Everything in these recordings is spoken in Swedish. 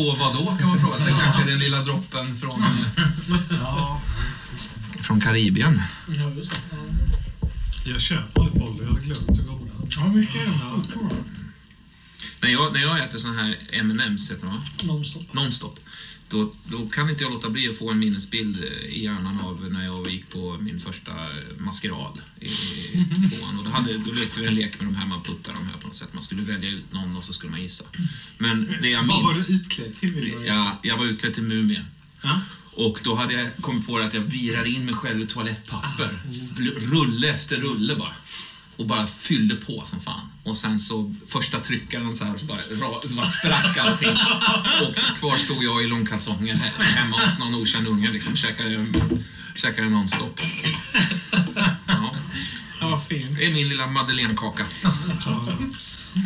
På vad då kan man fråga sig. Kanske den lilla droppen från, Ja. från Karibien. Ja, just det. Jag köper aldrig boll, jag hade glömt hur goda. Ja, mycket är det. När jag, när jag äter sån här M&M's heter det va? Nonstop. Nonstop. Då, då kan inte jag låta bli att få en minnesbild eh, i hjärnan av när jag gick på min första eh, maskerad i tvåan. Och då, hade, då lekte vi en lek med de här, man puttar de här på något sätt. Man skulle välja ut någon och så skulle man gissa. Men det jag Vad var minns... du utklädd till? jag- Ja, jag var utklädd till mumie. Ja. Och då hade jag kommit på att jag virar in mig själv i toalettpapper. Rulle efter rulle bara. Och bara fyllde på som fan. Och sen så första tryckaren så här så bara, ra- så bara sprack allting. Och kvar stod jag i långkalsonger he- hemma hos någon okänd unge liksom. Käkade, käkade nonstop. Ja, Ja, fint. det är min lilla madeleinekaka. Jag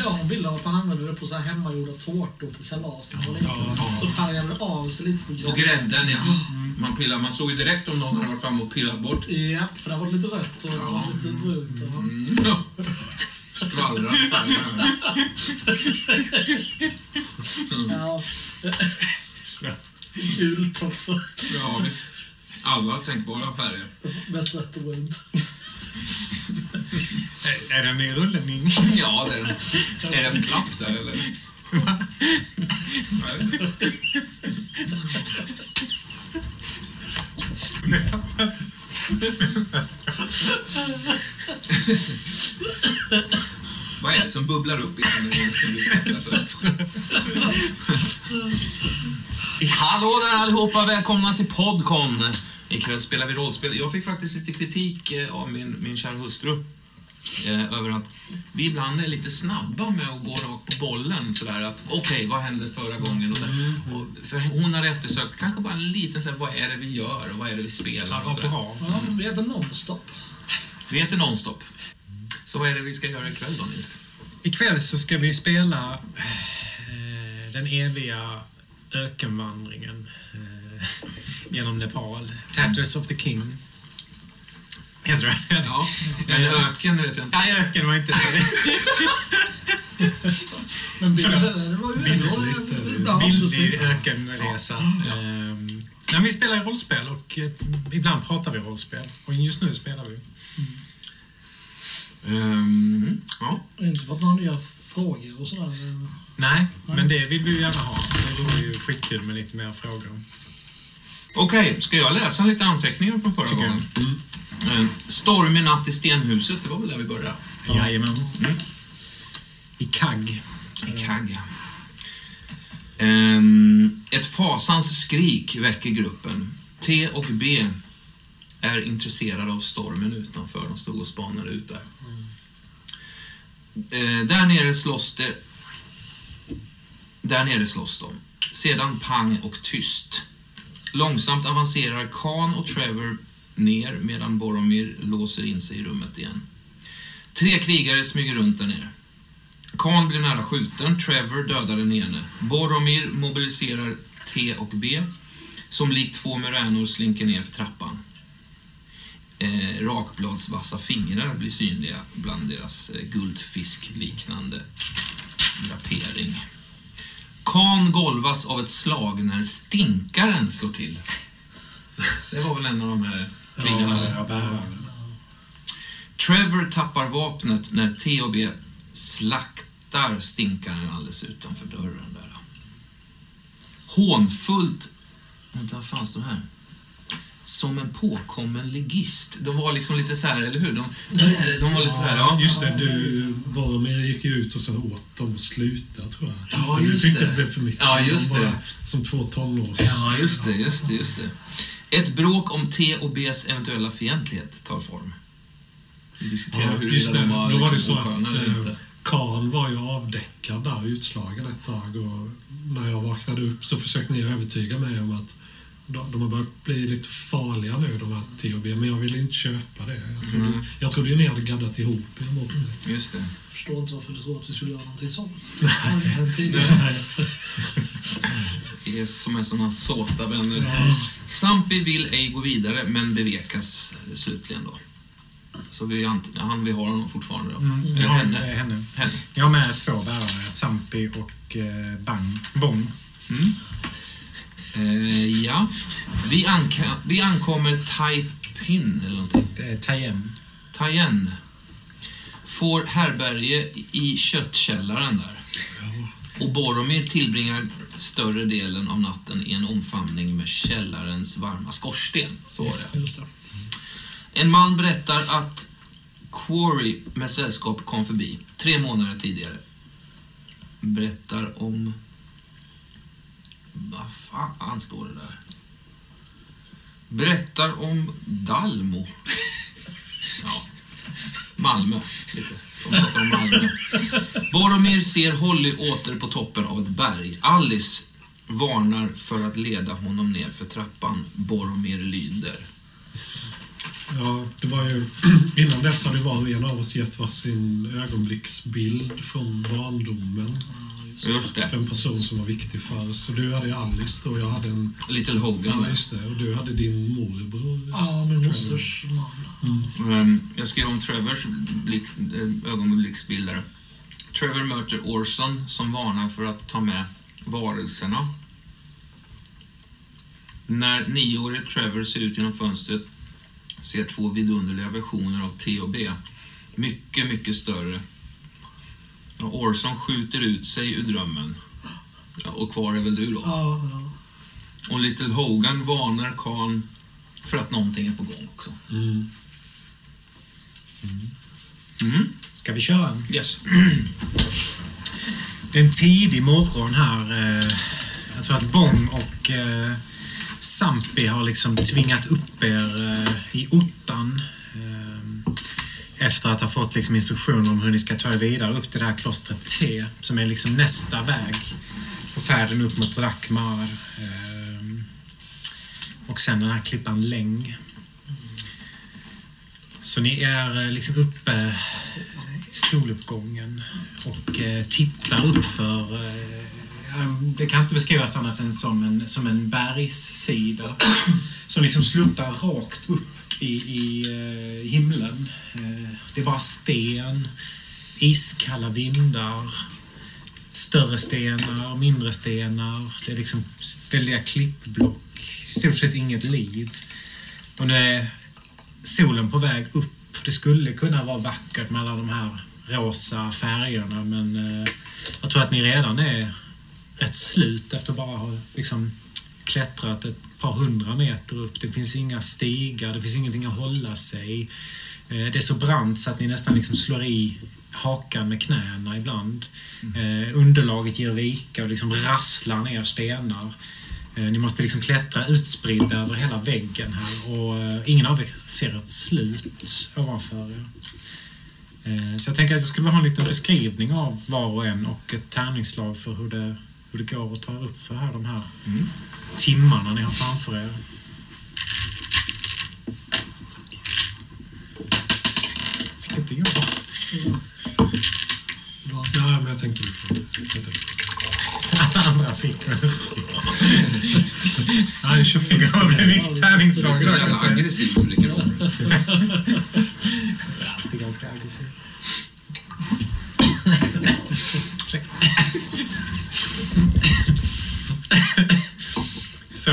har en bild av att man använde det på så här hemmagjorda tårtor på kalas man var liten. Så färgade det av sig lite på Och grädden, ja. Man, pillar, man såg ju direkt om någon hade varit framme och pillat bort. Ja, för där var det lite rött och Ja. lite brunt. Och... Mm. Ja. Skvallrar. Ja. Gult också. Ja, visst. Alla tänkbara färger. Mest rött och brunt. Är det en ny rullning? Ja, det är det. Är det en klapp där eller? Nej. Det är fantastiskt. Vad är det som bubblar upp i den som du för? Hallå där allihopa, välkomna till Podcon. Ikväll spelar vi rollspel. Jag fick faktiskt lite kritik eh, av min, min kära hustru eh, över att vi ibland är lite snabba med att gå rakt på bollen sådär att okej, vad hände förra gången? Och så, och, för hon hade eftersökt kanske bara en liten såhär, vad är det vi gör och vad är det vi spelar? Och sådär. Ja, vi heter Nonstop. Vi heter Nonstop. Så vad är det vi ska göra ikväll då, Nils? Ikväll så ska vi spela eh, den eviga ökenvandringen eh, genom Nepal. Tatters of the King. Heter det? Ja, en öken vet jag inte. Nej, öken var inte det. Men bilden, det var ju ändå Bildligt. en- ja, ökenresa. Ehm, Men vi spelar rollspel och eh, ibland pratar vi rollspel. Och just nu spelar vi. Ehm, ja. Inte fått några nya frågor och sådär. Nej, men det vill vi ju gärna ha. Så det vore ju skitkul med lite mer frågor. Okej, ska jag läsa lite anteckningar från förra Tycker jag. gången? Mm. Stormig natt i stenhuset, det var väl där vi började? Jajamän. Mm. I kagg. I Kagg. Ehm, ett fasans skrik väcker gruppen. T och B är intresserade av stormen utanför. De stod och spanade ut där. Eh, där nere slåss det... Där nere slåss de. Sedan pang och tyst. Långsamt avancerar Khan och Trevor ner medan Boromir låser in sig i rummet igen. Tre krigare smyger runt där nere. Khan blir nära skjuten, Trevor dödar den ene. Boromir mobiliserar T och B, som likt två muränor slinker ner för trappan. Eh, rakbladsvassa fingrar blir synliga bland deras eh, guldfiskliknande drapering. Kan golvas av ett slag när stinkaren slår till. Det var väl en av de här krigarna? eller? Trevor tappar vapnet när T och B slaktar stinkaren alldeles utanför dörren där. Hånfullt... Vänta, vad fan står det här? Som en påkommen ligist. De var liksom lite så här, eller hur? De, de var lite så här, ja. Just det, du, Boromir gick ju ut och sa åt dem att sluta, tror jag. Ja, För du just tyckte det. det blev för mycket. Ja, De just var det. Som två tonårs... Ja, just det, just det, just det. Ett bråk om T och Bs eventuella fientlighet tar form. Vi diskuterar Ja, huruvida de var Då var det liksom så att eh. Karl var ju avdäckad där, utslagen ett tag. Och när jag vaknade upp så försökte ni övertyga mig om att de, de har börjat bli lite farliga nu, de här THB. Men jag ville inte köpa det. Jag trodde, Mm. jag trodde ju ni hade gaddat ihop er mot det. Just det. Förstår inte varför du tror att vi skulle göra någonting sånt. Aldrig hänt tidigare. Vi är som är såna såta vänner. Sampi vill ej gå vidare, men bevekas slutligen då. Så vi, han, vi har honom fortfarande då. Mm, Eller ja, henne. det är henne. henne. Jag har med två bärare, Sampi och eh, Bang, Bong. Mm. Eh, ja. Vi, anka- vi ankommer Taipin, eller någonting. Eh, Tayen. Tayen. Får härberge i köttkällaren där. Och Boromir tillbringar större delen av natten i en omfamning med källarens varma skorsten. Så var det. En man berättar att Quarry med sällskap kom förbi tre månader tidigare. Berättar om... Vad Ah, fan står det där? Berättar om Dalmo. Ja. Malmö. Lite. De pratar om Malmö. Boromir ser Holly åter på toppen av ett berg. Alice varnar för att leda honom ner för trappan. Boromir lyder. Ja, det var ju... Innan dess hade var och en av oss gett varsin ögonblicksbild från barndomen. Just det. För en person som var viktig för oss. Så du hade ju Alice då, och jag hade en... Little Hogan. Ja, just det. Och du hade din morbror. Ja, min mosters man. Ehm, Jag skrev om Trevors blick, eh, ögonblicksbilder. Trevor möter Orson som varnar för att ta med varelserna. När nioårige Trevor ser ut genom fönstret ser två vidunderliga versioner av T och B. Mycket, mycket större. Och Orson skjuter ut sig ur drömmen. Ja, och kvar är väl du då? Ja, ja. Och Little Hogan varnar Khan för att någonting är på gång också. Mm. Mm. Ska vi köra? Yes. Det är en tidig morgon här. eh, Jag tror att Bong och eh, Sampi har liksom tvingat upp er eh, i ottan. Efter att ha fått liksom instruktioner om hur ni ska ta er vidare upp till det här klostret T, som är liksom nästa väg på färden upp mot Rakmar. Ehm, och sen den här klippan Läng. Så ni är eh, liksom uppe i soluppgången och eh, tittar upp för eh, det kan inte beskrivas annat än som en, som en bergssida som liksom sluttar rakt upp i, i eh, himlen. Eh, det är bara sten, iskalla vindar, större stenar, mindre stenar. Det är liksom väldiga klippblock, i stort sett inget liv. Och nu är solen på väg upp. Det skulle kunna vara vackert med alla de här rosa färgerna men eh, jag tror att ni redan är rätt slut efter att bara ha liksom klättrat ett par hundra meter upp. Det finns inga stigar, det finns ingenting att hålla sig. Eh, Det är så brant så att ni nästan liksom slår i hakan med knäna ibland. Eh, underlaget ger vika och liksom rasslar ner stenar. Eh, Ni måste liksom klättra utspridda över hela väggen här och ingen av er ser ett slut ovanför er. Så jag tänker att jag skulle vilja ha en liten beskrivning av var och en och ett tärningsslag för hur det, hur det går att ta upp för här, de här Mm. Timmarna ni har framför er. Fick inte jag? Bra. Ja, men jag tänkte får... Alla andra fick. Ja, jag köpte Det kommer bli mycket tärningsslag Så idag. jag aggressiv. Det är ganska aggressivt. Så,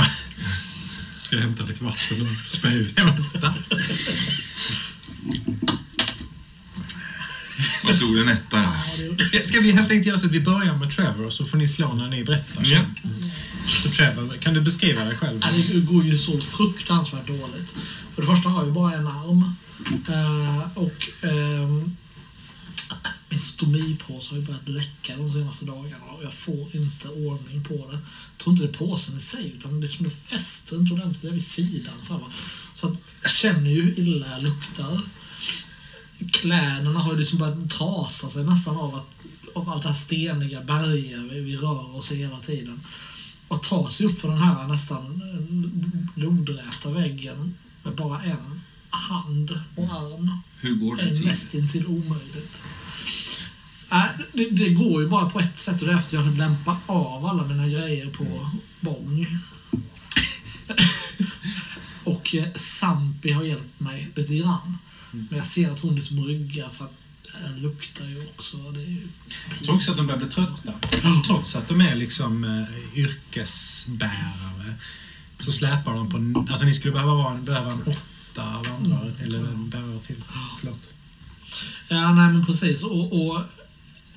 Ska jag hämta lite vatten och spä ut? var starkt. Vad slog en etta? Ja, det, Ska, ska vi helt enkelt göra så att vi börjar med Trevor så får ni slå när ni berättar. Ja. Så Trevor, kan du beskriva dig själv? ja, det går ju så fruktansvärt dåligt. För det första har jag ju bara en arm. Eh, och ehm, min stomipåse har ju börjat läcka de senaste dagarna och jag får inte ordning på det. Jag tror inte det är påsen i sig utan det är som det fäster inte ordentligt där vid sidan. Så, här, så att jag känner ju hur illa jag luktar. Kläderna har ju liksom börjat trasa sig nästan av, att, av allt det här steniga berget vi, vi rör oss i hela tiden. Och ta sig upp för den här nästan eh, lodräta väggen med bara en hand och arm Hur går det är till? nästintill omöjligt. Äh, det, det går ju bara på ett sätt och det är att jag lämpar av alla mina grejer på Bång. och eh, Sampi har hjälpt mig lite grann. Men jag ser att hon liksom ryggar för att den luktar ju också. Det är ju Jag tror också att de börjar bli trötta. Alltså, trots att de är liksom eh, yrkesbärare så släpar de på... Alltså ni skulle behöva, vara, behöva en åtta vandrare eller en bärare till. Förlåt. Ja, nej men precis. Och, och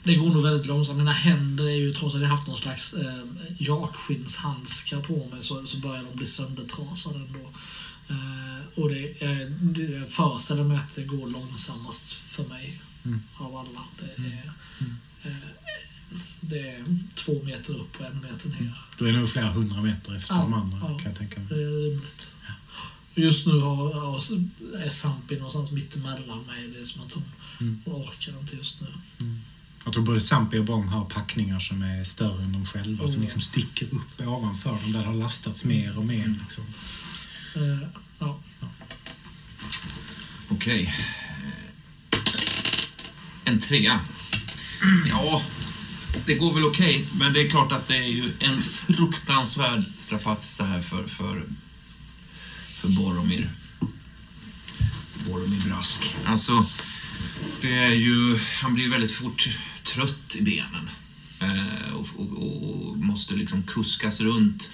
det går nog väldigt långsamt. Mina händer är ju, trots att jag haft någon slags eh, jakskinshandskar på mig, så, så börjar de bli söndertrasade ändå. Eh, och det, eh, det, jag föreställer mig att det går långsammast för mig Mm. av alla. Det är, eh, det är två meter upp och en meter ner. Då är det nog flera hundra meter efter Ja, de andra ja. kan jag tänka mig. Det är rimligt. Just nu har, har, är Sampi någonstans mittemellan mig. Det är som att hon, Mm. hon orkar inte just nu. Jag tror både Zampi och Bong har packningar som är större än de själva, som Mm. liksom sticker upp ovanför dem, där det har lastats mer och mer. Liksom. Eh, ja. Okej. En trea. Ja, det går väl okej, men det är klart att det är ju en fruktansvärd strapats det här för, för, för Boromir. Boromir Brask. Alltså, det är ju... Han blir väldigt fort trött i benen. Eh, och, och, och måste liksom kuskas runt.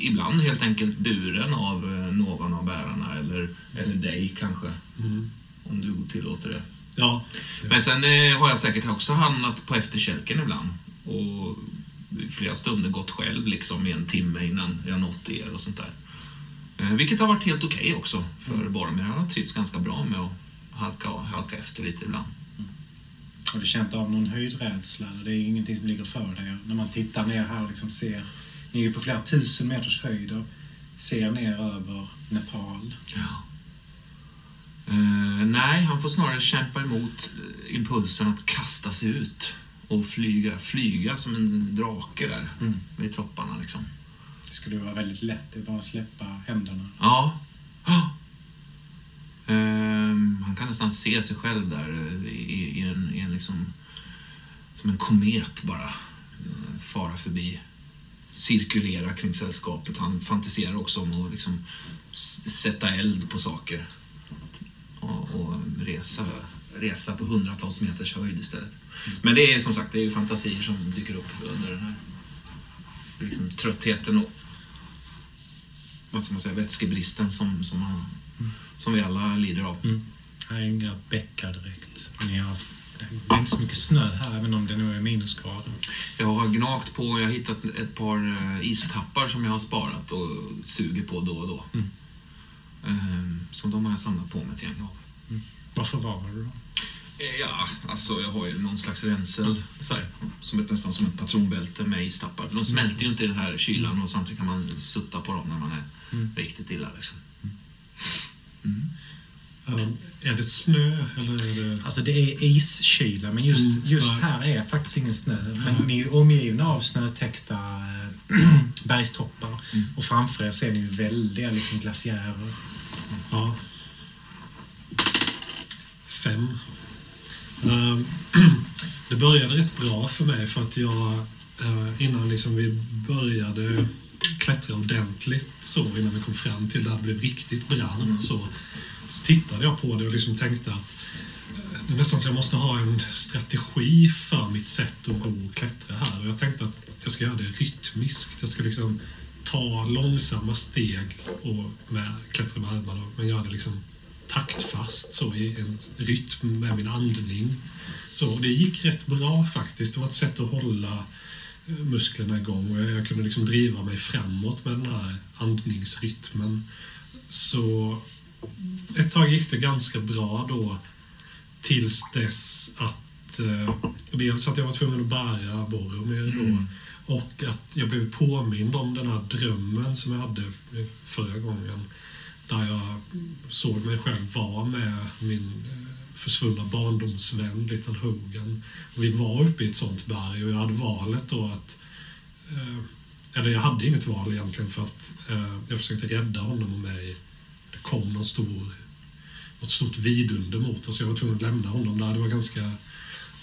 Ibland helt enkelt buren av eh, någon av bärarna, eller, eller dig kanske. Mm. Om du tillåter det. Ja. Men sen eh, har jag säkert också hamnat på efterkälken ibland. Och i flera stunder gått själv liksom i en timme innan jag nått er och sånt där. Vilket har varit helt okej också för Boromir. Han har trivts ganska bra med att halka, halka efter lite ibland. Har du känt av någon höjdrädsla? Det är ingenting som ligger för dig. När man tittar ner här och liksom ser... Ni är ju på flera tusen meters höjd och ser ner över Nepal. Ja. Eh, nej, han får snarare kämpa emot eh, impulsen att kasta sig ut och flyga, flyga som en drake där Mm. vid tropparna. Liksom. Det skulle vara väldigt lätt. Det är bara att släppa händerna. Ja. Ja. Ehm, han kan nästan se sig själv där eh, i, i en, i en liksom, som en komet bara eh, fara förbi. Cirkulera kring sällskapet. Han fantiserar också om att liksom sätta eld på saker. Och, och resa, resa på hundratals meters höjd istället. Men det är som sagt det är ju fantasier som dyker upp under den här liksom, tröttheten och vad ska man säga, vätskebristen som, som, man, som vi alla lider av. Mm. Här är inga bäckar direkt. Ni har, det är inte så mycket snö här, även om det nu är minusgrader. Jag har gnagt på, jag har hittat ett par eh, istappar som jag har sparat och suger på då och då. Mm. Ehm, Så de har jag samlat på mig ett gäng av. Varför var du då? Eh, Ja, alltså jag har ju någon slags ränsel, så här, som ett, nästan som ett patronbälte med istappar. De smälter ju inte i den här kylan och samtidigt kan man sutta på dem när man är Mm. riktigt illa. Liksom. Um, är det snö eller är det... Alltså det är iskyla, men just, Mm, just här är faktiskt ingen snö. Men Nej. ni är omgivna av snötäckta eh, bergstoppar. Mm. Och framför er ser ni väldiga liksom, glaciärer. Ja. Fem. Ehm, det började rätt bra för mig för att jag eh, innan liksom vi började klättra ordentligt så innan vi kom fram till där det blev riktigt brant så, så tittade jag på det och liksom tänkte att eh, det är nästan så jag måste ha en strategi för mitt sätt att gå och klättra här. Och jag tänkte att jag ska göra det rytmiskt. Jag ska liksom ta långsamma steg och med, klättra med armarna men göra det liksom taktfast så i en rytm med min andning. Så det gick rätt bra faktiskt. Det var ett sätt att hålla eh, musklerna igång och jag kunde liksom driva mig framåt med den här andningsrytmen. Så ett tag gick det ganska bra då tills dess att eh, dels att jag var tvungen att bära Boromir då och att jag blev påmind om den här drömmen som jag hade förra gången där jag såg mig själv vara med min eh, försvunna barndomsvän Little Hogan. Och vi var uppe i ett sånt berg och jag hade valet då att eh, eller jag hade inget val egentligen för att eh, jag försökte rädda honom och mig. Det kom någon stor, något stort vidunder mot oss. Jag var tvungen att lämna honom där. Det var ganska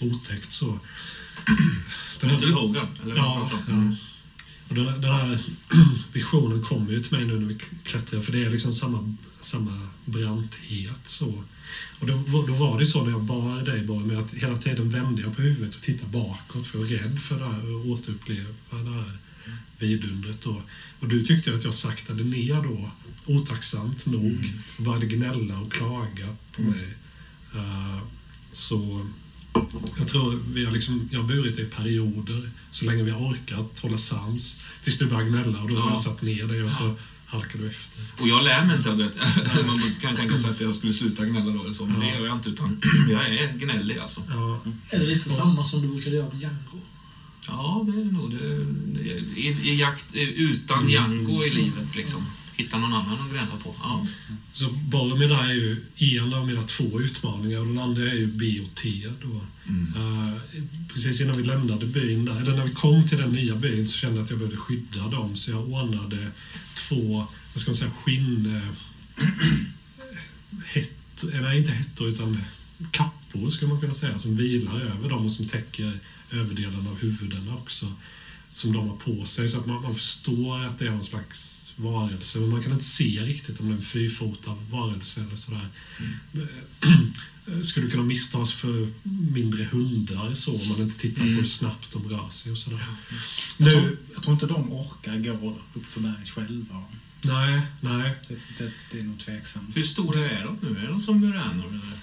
otäckt så. Den Little Hogan? Eller Ja, ja. Och den, den här visionen kommer ju till mig nu när vi klättrar, för det är liksom samma, samma branthet. Så. Och då, då var det så när jag bar dig Borg, att hela tiden vände jag på huvudet och tittade bakåt för jag var rädd för det här att återuppleva det här vidundret. Då. Och du tyckte att jag saktade ner då, otacksamt nog, och började gnälla och klaga på mig. Uh, så jag tror vi har, liksom, jag har burit dig i perioder, så länge vi har orkat hålla sams, tills du börjar gnälla och då har jag satt ner dig och så halkar du efter. Och jag lär mig inte av det. Man kan tänka sig att jag skulle sluta gnälla då eller så, men det gör jag inte. Utan jag är gnällig alltså. Ja. Är det lite samma som du brukade göra med Django? Ja, det är det nog. Det, det, i, i jakt, utan Django i livet liksom. Hitta någon annan att gnälla på. Ja. Så Boromir där är ju en av mina två utmaningar och den andra är ju B och T. Då. Mm. Uh, precis innan vi lämnade byn, där, eller när vi kom till den nya byn, så kände jag att jag behövde skydda dem. Så jag ordnade två, vad ska man säga, skinn... Uh, het, nej, inte hettor, utan kappor skulle man kunna säga, som vilar över dem och som täcker överdelen av huvudena också. Som de har på sig, så att man, man förstår att det är någon slags varelse, men man kan inte se riktigt om det är en fyrfotad varelse eller sådär. Mm. Skulle kunna misstas för mindre hundar så, om man inte tittar mm. på hur snabbt de rör sig och sådär. Jag, nu, tror, jag tror inte de orkar gå upp för berg själva. Nej, nej. Det, det, det, är nog tveksamt. Hur stora är de nu? Är de som muränor eller?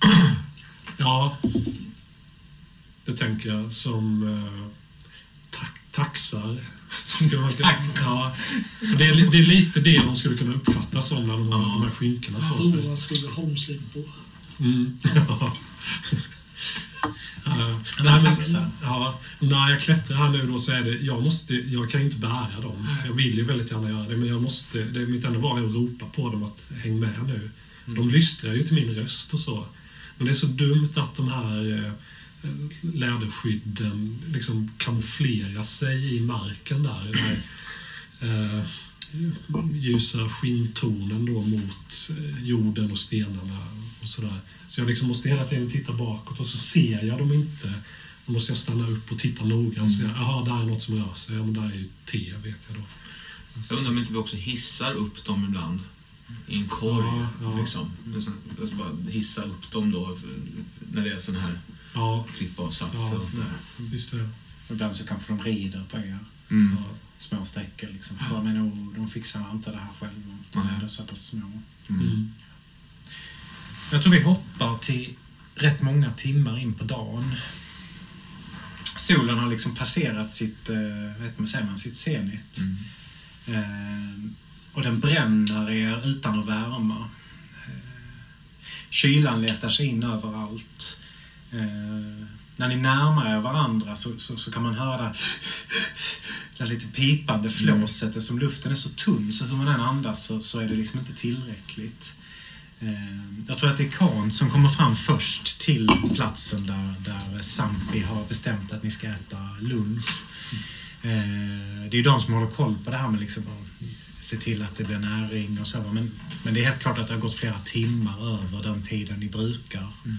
Ja, det tänker jag som uh, taxar Skulle man, ja, det, är, det är lite det de skulle kunna uppfattas som när de har ja. de här sig. Stora Skogaholmslimpor. Mm, ja. Uh, nej, men, ja, när jag klättrar här nu då så är det, jag, måste, jag kan inte bära dem. Jag vill ju väldigt gärna göra det, men jag måste, det är mitt enda val är att ropa på dem att häng med nu. Mm. De lystrar ju till min röst och så. Men det är så dumt att de här eh, läderskydden liksom kamouflera sig i marken där. där eh, ljusa skinntonen då mot eh, jorden och stenarna och sådär. Så jag liksom måste hela tiden titta bakåt och så ser jag dem inte. Då måste jag stanna upp och titta och säga, jaha, där är något som rör sig. Ja, men där är ju T, vet jag då. Jag undrar om inte vi också hissar upp dem ibland i en korg. Ja, ja. Liksom. Bara hissa upp dem då när det är sån här ja. klippavsatser ja, och sådär. Just det. Ibland så kanske de rider på er. Mm. Små sträckor liksom. Ja. Nog, de fixar inte det här själva. De är ändå så pass små. Mm. Mm. Jag tror vi hoppar till rätt många timmar in på dagen. Solen har liksom passerat sitt, eh, vet man, säger man, sitt zenit. Mm. Eh, och den bränner er utan att värma. Eh, kylan letar sig in överallt. Eh, när ni närmar er varandra så, så, så kan man höra det lite pipande flåset. Mm. Som luften är så tunn så hur man än andas så, så är det liksom inte tillräckligt. Eh, jag tror att det är Khan som kommer fram först till platsen där, där Sampi har bestämt att ni ska äta lunch. Mm. Det är ju de som håller koll på det här med liksom att se till att det blir näring och så. Men, men det är helt klart att det har gått flera timmar över den tiden ni brukar. Mm.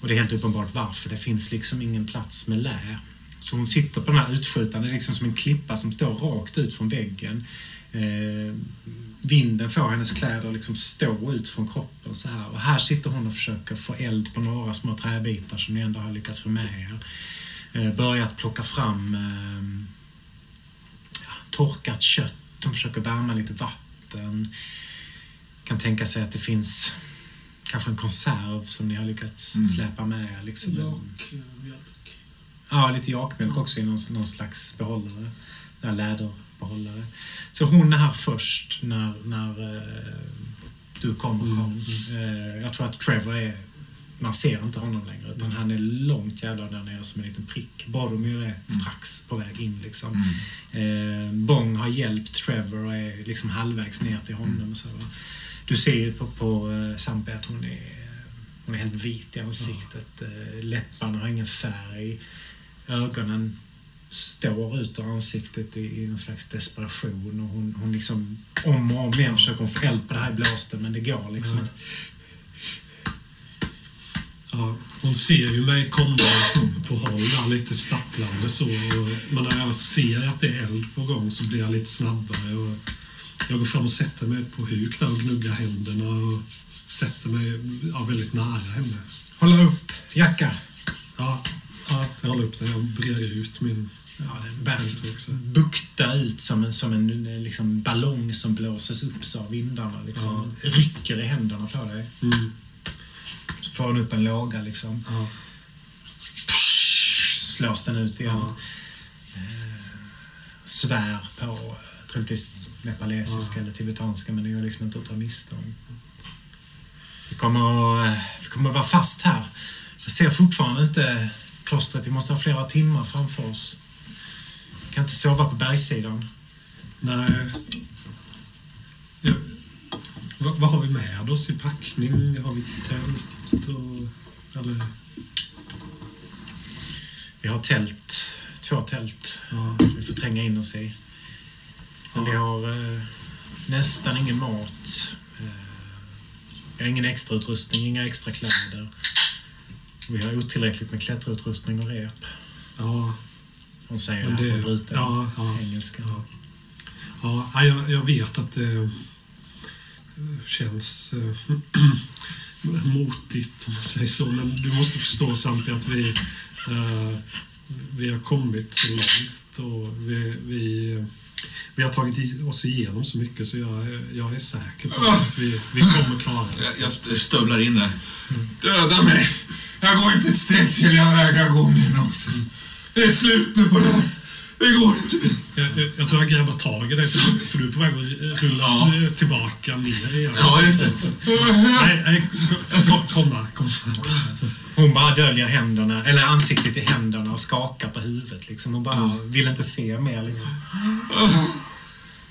Och det är helt uppenbart varför. Det finns liksom ingen plats med lä. Så hon sitter på den här utskjutan, det är liksom som en klippa som står rakt ut från väggen. Eh, vinden får hennes kläder liksom stå ut från kroppen så här. Och här sitter hon och försöker få eld på några små träbitar som ni ändå har lyckats få med er. Eh, börjat plocka fram eh, ja, torkat kött. Hon försöker värma lite vatten. Kan tänka sig att det finns kanske en konserv som ni har lyckats mm. släpa med. Liksom. Jakmjölk. Ja, lite jakmjölk ja. också i någon, någon slags behållare. En läderbehållare. Så hon är här först när, när uh, du kommer mm. Uh, jag tror att Trevor är man ser inte honom längre utan mm. han är långt jävlar där nere som en liten prick. Boromir är mm. strax på väg in liksom. Mm. Eh, Bong har hjälpt Trevor och är liksom halvvägs ner till honom. Mm. Och så, du ser ju på, på uh, Sampe att hon är, hon är helt vit i ansiktet. Uh, läpparna har ingen färg. Ögonen står ut ur ansiktet i, i någon slags desperation. Och hon, hon liksom, om och om igen försöker hon få eld på det här blåsten men det går liksom inte. Ja, hon ser ju mig komma på, håll där lite stapplande så. Men när jag ser att det är eld på gång så blir jag lite snabbare. Och jag går fram och sätter mig på huk där och gnuggar händerna och sätter mig ja, väldigt nära henne. Hålla upp jacka. Ja, ja, jag håller upp den. Jag brer ut min Ja, den börjar päls också. bukta ut som en, som en liksom, ballong som blåses upp så av vindarna. Liksom. Rycker i händerna på dig. Mm, Så får hon upp en låga liksom. ja, Slås den ut igen. ja, Svär på eh, troligtvis nepalesiska eller tibetanska men det är liksom inte att ta miste om. Vi kommer, att, eh, vi kommer att vara fast här. Jag ser fortfarande inte klostret. Vi måste ha flera timmar framför oss. Vi kan inte sova på bergssidan. nej. Ja, vad, vad har vi med oss i packning? Har vi tält och... Eller... Vi har tält. Två tält. Ja, Vi får tränga in oss i. Men vi har eh, nästan ingen mat. Eh, vi har ingen extra utrustning, inga extra kläder. Vi har otillräckligt med klätterutrustning och rep. ja, Hon säger Men det här det- på bruten ja, ja, engelska. ja. Ja, jag, jag vet att det känns eh, motigt om man säger så. Men du måste förstå Sampi att vi, eh, vi har kommit så långt och vi, vi, vi har tagit oss igenom så mycket så jag, är- jag är säker på att vi, vi kommer klara det. Jag, jag st- stövlar in där. Döda mig! Jag går inte ett steg till, jag vägrar gå mer någonsin. Det är slut nu på det här. Det går inte. Jag, jag, jag tror jag grabbar tag i dig för, du är på väg att rulla Ja. tillbaka ner igen. Ja, just det. Nej, nej, kom, komma, komma. Hon bara döljer händerna, eller ansiktet i händerna och skakar på huvudet. Liksom. Hon bara vill inte se mer. Liksom.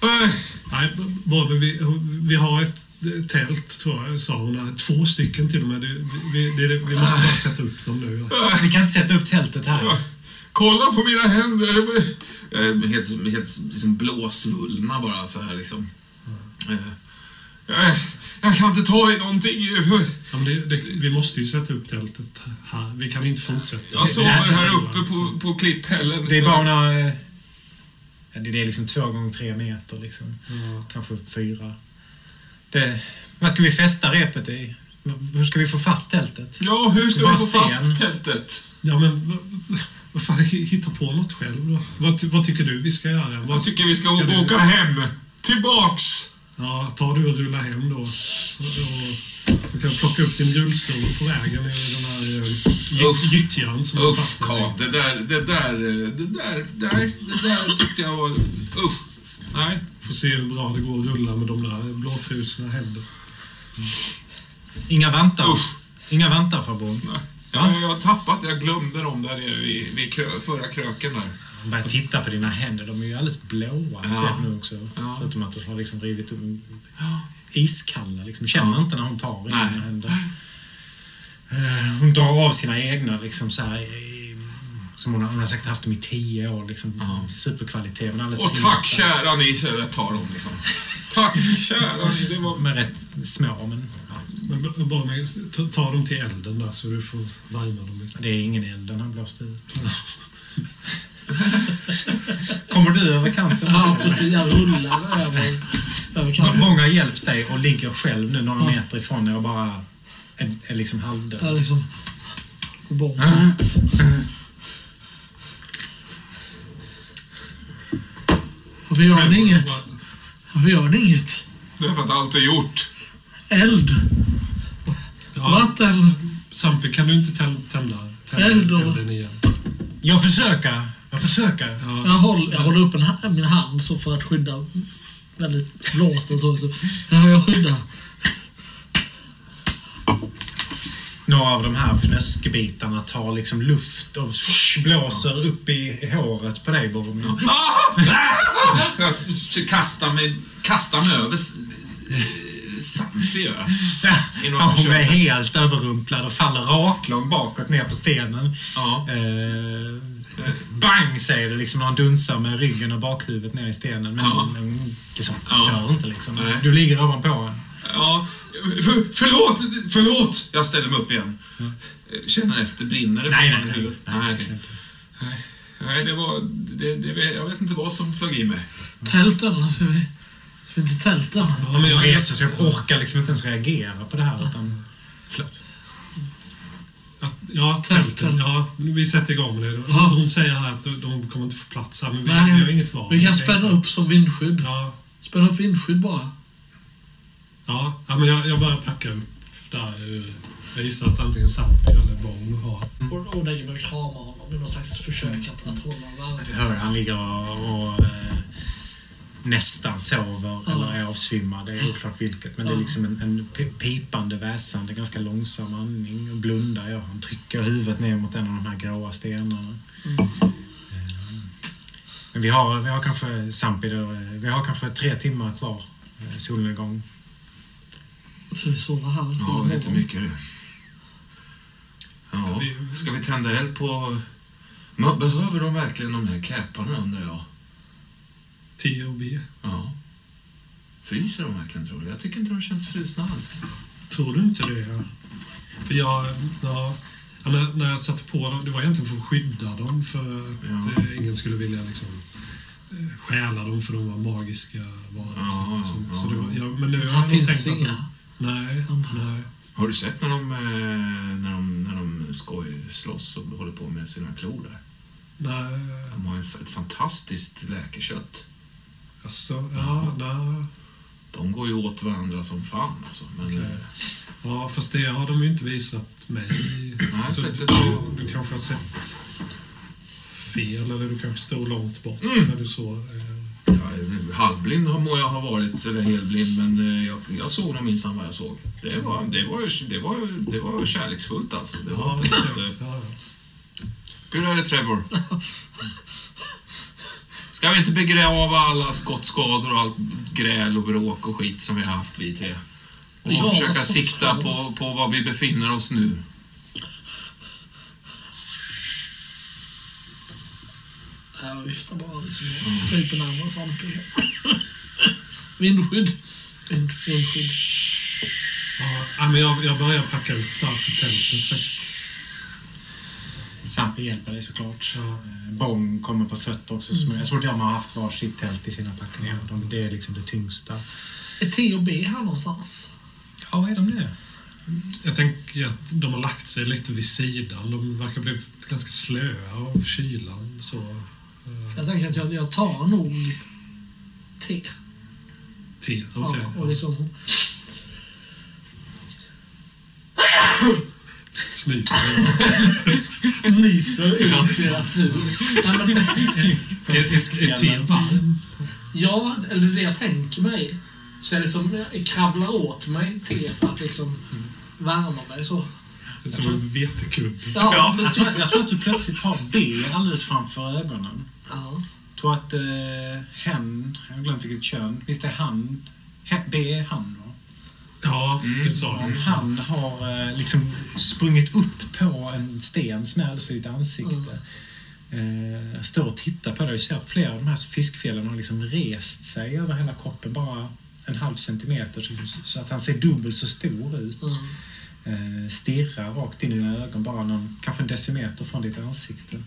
Nej. Nej, b- bara vi, vi har ett tält, tror jag, sa hon. Två stycken till och med. Vi, det, vi måste bara sätta upp dem nu. Vi kan inte sätta upp tältet här. Kolla på mina händer. Jag är helt, helt liksom blåsvullna bara så här liksom. Eh, Jag, jag kan inte ta i någonting. Ja, men det, det, vi måste ju sätta upp tältet här. Vi kan inte fortsätta. Jag sover här här uppe på, på klipphällen. Det är bara några... eh, Det är liksom två gånger tre meter. Liksom. Ja. Kanske fyra. Det, vad ska vi fästa repet i? Hur ska vi få fast tältet? Ja, hur ska Bara vi få sten. fast tältet? Ja, men vad- fan, hitta på något själv då. Vad, vad tycker du vi ska göra? Vad, Jag tycker vi ska, du- åka hem. Tillbaks! Ja, tar du och rulla hem då. Och, och, du kan plocka upp din rullstol på vägen i den här eh, gy- gyttjan som är Uff, fast Karl. Det där, det där, eh, det där, nej, det där tyckte jag var... Usch. Nej. Får se hur bra det går att rulla med de där blåfrusna händer. Inga vantar. Usch. Inga vantar, farbror. Nej. Jag, jag har tappat, jag glömde dem där nere vid, vid krö, förra kröken där. Bara titta på dina händer. De är ju alldeles blåa. Ja. Ser nu också. Ja. Förutom att du har liksom rivit upp iskalla. Liksom. Känner Ja. inte när hon tar i dina händer. Eh, Hon drar av sina egna liksom så här, som hon har, hon har säkert haft dem i tio år. Liksom, Ja. Superkvalitet. Men alldeles Och tack kära ni, så jag tar dem liksom. Tack kära ni, det var... De är rätt små, men ja, Men bara med, ta, ta dem till elden där så du får värma dem lite. det är ingen eld. Den har blåst ut. Kommer du över kanten? Ja, precis. Jag rullar över, över kanten. Många har hjälpt dig och ligger själv nu några meter ifrån dig och bara är, är liksom halvdöd. Jag liksom går bort. Varför gör ni inget? Varför gör ni inget? Det är för att allt är gjort. Eld? Ja, Vatten? Sampi, kan du inte tända tända Eld då? elden igen? Jag försöker. Jag försöker. Ja, Jag håller, jag håller upp en, min hand så för att skydda väldigt blåst och så. så. Ja, jag skyddar. Några av de här fnöskbitarna tar liksom luft och blåser upp i håret på dig, Boromir. Ah! Jag kastar mig, kastar mig över s- Sampi gör jag. Ja, hon är helt överrumplad och faller raklång bakåt ner på stenen. Ja. Eh, bang säger det liksom när han dunsar med ryggen och bakhuvudet ner i stenen. Men Ja. hon liksom Ja. dör inte liksom. Nej. Du ligger ovanpå henne. Ja, för, förlåt, förlåt! Jag ställer mig upp igen. Känner efter, brinner det Nej, nej, nej. huvudet? nej, Nej, okej. Nej, det var... Det, det, jag vet inte vad som flög i mig. Tälten, ska vi, ska inte tälta? Ja, men jag reser sig upp, orkar liksom inte ens reagera på det här. Utan, Förlåt. Att, ja, tälten. Ja, vi sätter igång med det. Ja. Hon säger här att de kommer inte få plats här, men vi, Nej, vi har inget val. Vi kan spänna upp som vindskydd. Ja, Spänna upp vindskydd bara. ja, ja men jag, jag börjar packa upp där. eh, Jag gissar att antingen Sampi eller Bong har. Och, och lägger mig och kramar honom i någon slags försök att, att hålla värmen. du hör han ligger och, och eh, nästan sover Ja. eller är avsvimmad. Det är oklart vilket. Men det är Ja. liksom en, en pi- pipande väsande, ganska långsam andning. Och blundar jag. Han trycker huvudet ner mot en av de här gråa stenarna. Mm. Men vi har, vi har kanske, Sampi, vi har kanske tre timmar kvar eh, solnedgång. Så vi sover här till Ja, vet inte imorgon. mycket du. Ja, ska vi tända eld på... Behöver de verkligen de här käparna undrar jag? T och B. Ja. Fryser de verkligen tror du? Jag tycker inte de känns frusna alls. Tror du inte det? För jag... Ja, när, när jag satte på dem, det var egentligen för att skydda dem för att Ja. eh, ingen skulle vilja liksom eh, stjäla dem för de var magiska varelser. Ja, så, ja, så det var, ja. ja, men nu har jag finns tänkt inga. att... Nej, nej. Har du sett när de, eh, när de, när de skoj slåss och håller på med sina klor där? Nej, De har ju ett fantastiskt läkekött. Alltså, ja, nej. De går ju åt varandra som fan alltså. Men, Okej. eh, Ja, fast det har de ju inte visat mig. så du, du kanske har sett fel, eller du kanske stod långt bort Mm. när du såg. Eh, ja, halvblind må jag ha varit, eller helblind, men eh, jag, jag såg nog minsann vad jag såg. Det var, det var, ju, det var, det var kärleksfullt alltså. Det var ja, inte ja, ja. Hur är det Trevor? Ska vi inte begrava alla skottskador och allt gräl och bråk och skit som vi har haft vi tre? Och Ja, försöka sikta på, på var vi befinner oss nu. Jag viftar bara liksom och kryper närmare Sampi. Vindskydd. Vind, vindskydd. Ja, ja, men jag, jag börjar packa upp där för tältet faktiskt. Sampi hjälper dig såklart. Ja. Eh, Bong kommer på fötter också. Som jag tror att de har haft varsitt tält i sina packningar. De, det är liksom det tyngsta. Är T och B här någonstans? Ja, är de det? Jag tänker att de har lagt sig lite vid sidan. De verkar ha blivit ganska slöa av kylan. Så, eh, Jag tänker att jag, jag tar nog T. te, okej. Ja, och liksom... Snyter. Nyser ut deras huvud. Är, är, är te varm? ja, eller det jag tänker mig. Så jag liksom jag kravlar åt mig te för att liksom värma mig så. Det är som en vetekudde. Ja, Ja, Jag tror, precis. jag tror att du plötsligt har B alldeles framför ögonen. Ja. Jag tror att eh, hen, jag har glömt vilket kön, visst är han, he, B är han Ja, det sa du. han har eh, liksom sprungit upp på en sten som är alldeles vid ditt ansikte. Eh, står och tittar på dig och ser att flera av de här fiskfjällen har liksom rest sig över hela kroppen bara en halv centimeter så liksom, så att han ser dubbelt så stor ut. Mm. Eh, stirrar rakt in i dina ögon bara någon, kanske en decimeter från ditt ansikte.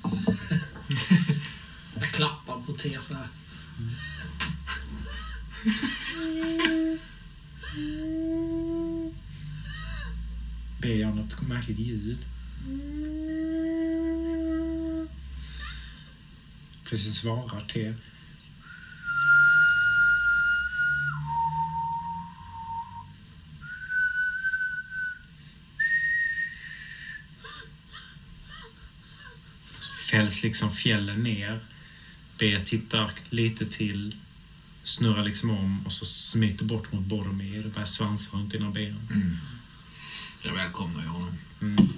Jag klappar på T så här. Ber jag något märkligt ljud. Plötsligt svarar T. Fälls liksom fjällen ner. B tittar lite till, snurrar liksom om och så smiter bort mot Boromir och börjar svansa runt dina ben. Mm. Jag välkomnar ju honom. Mm.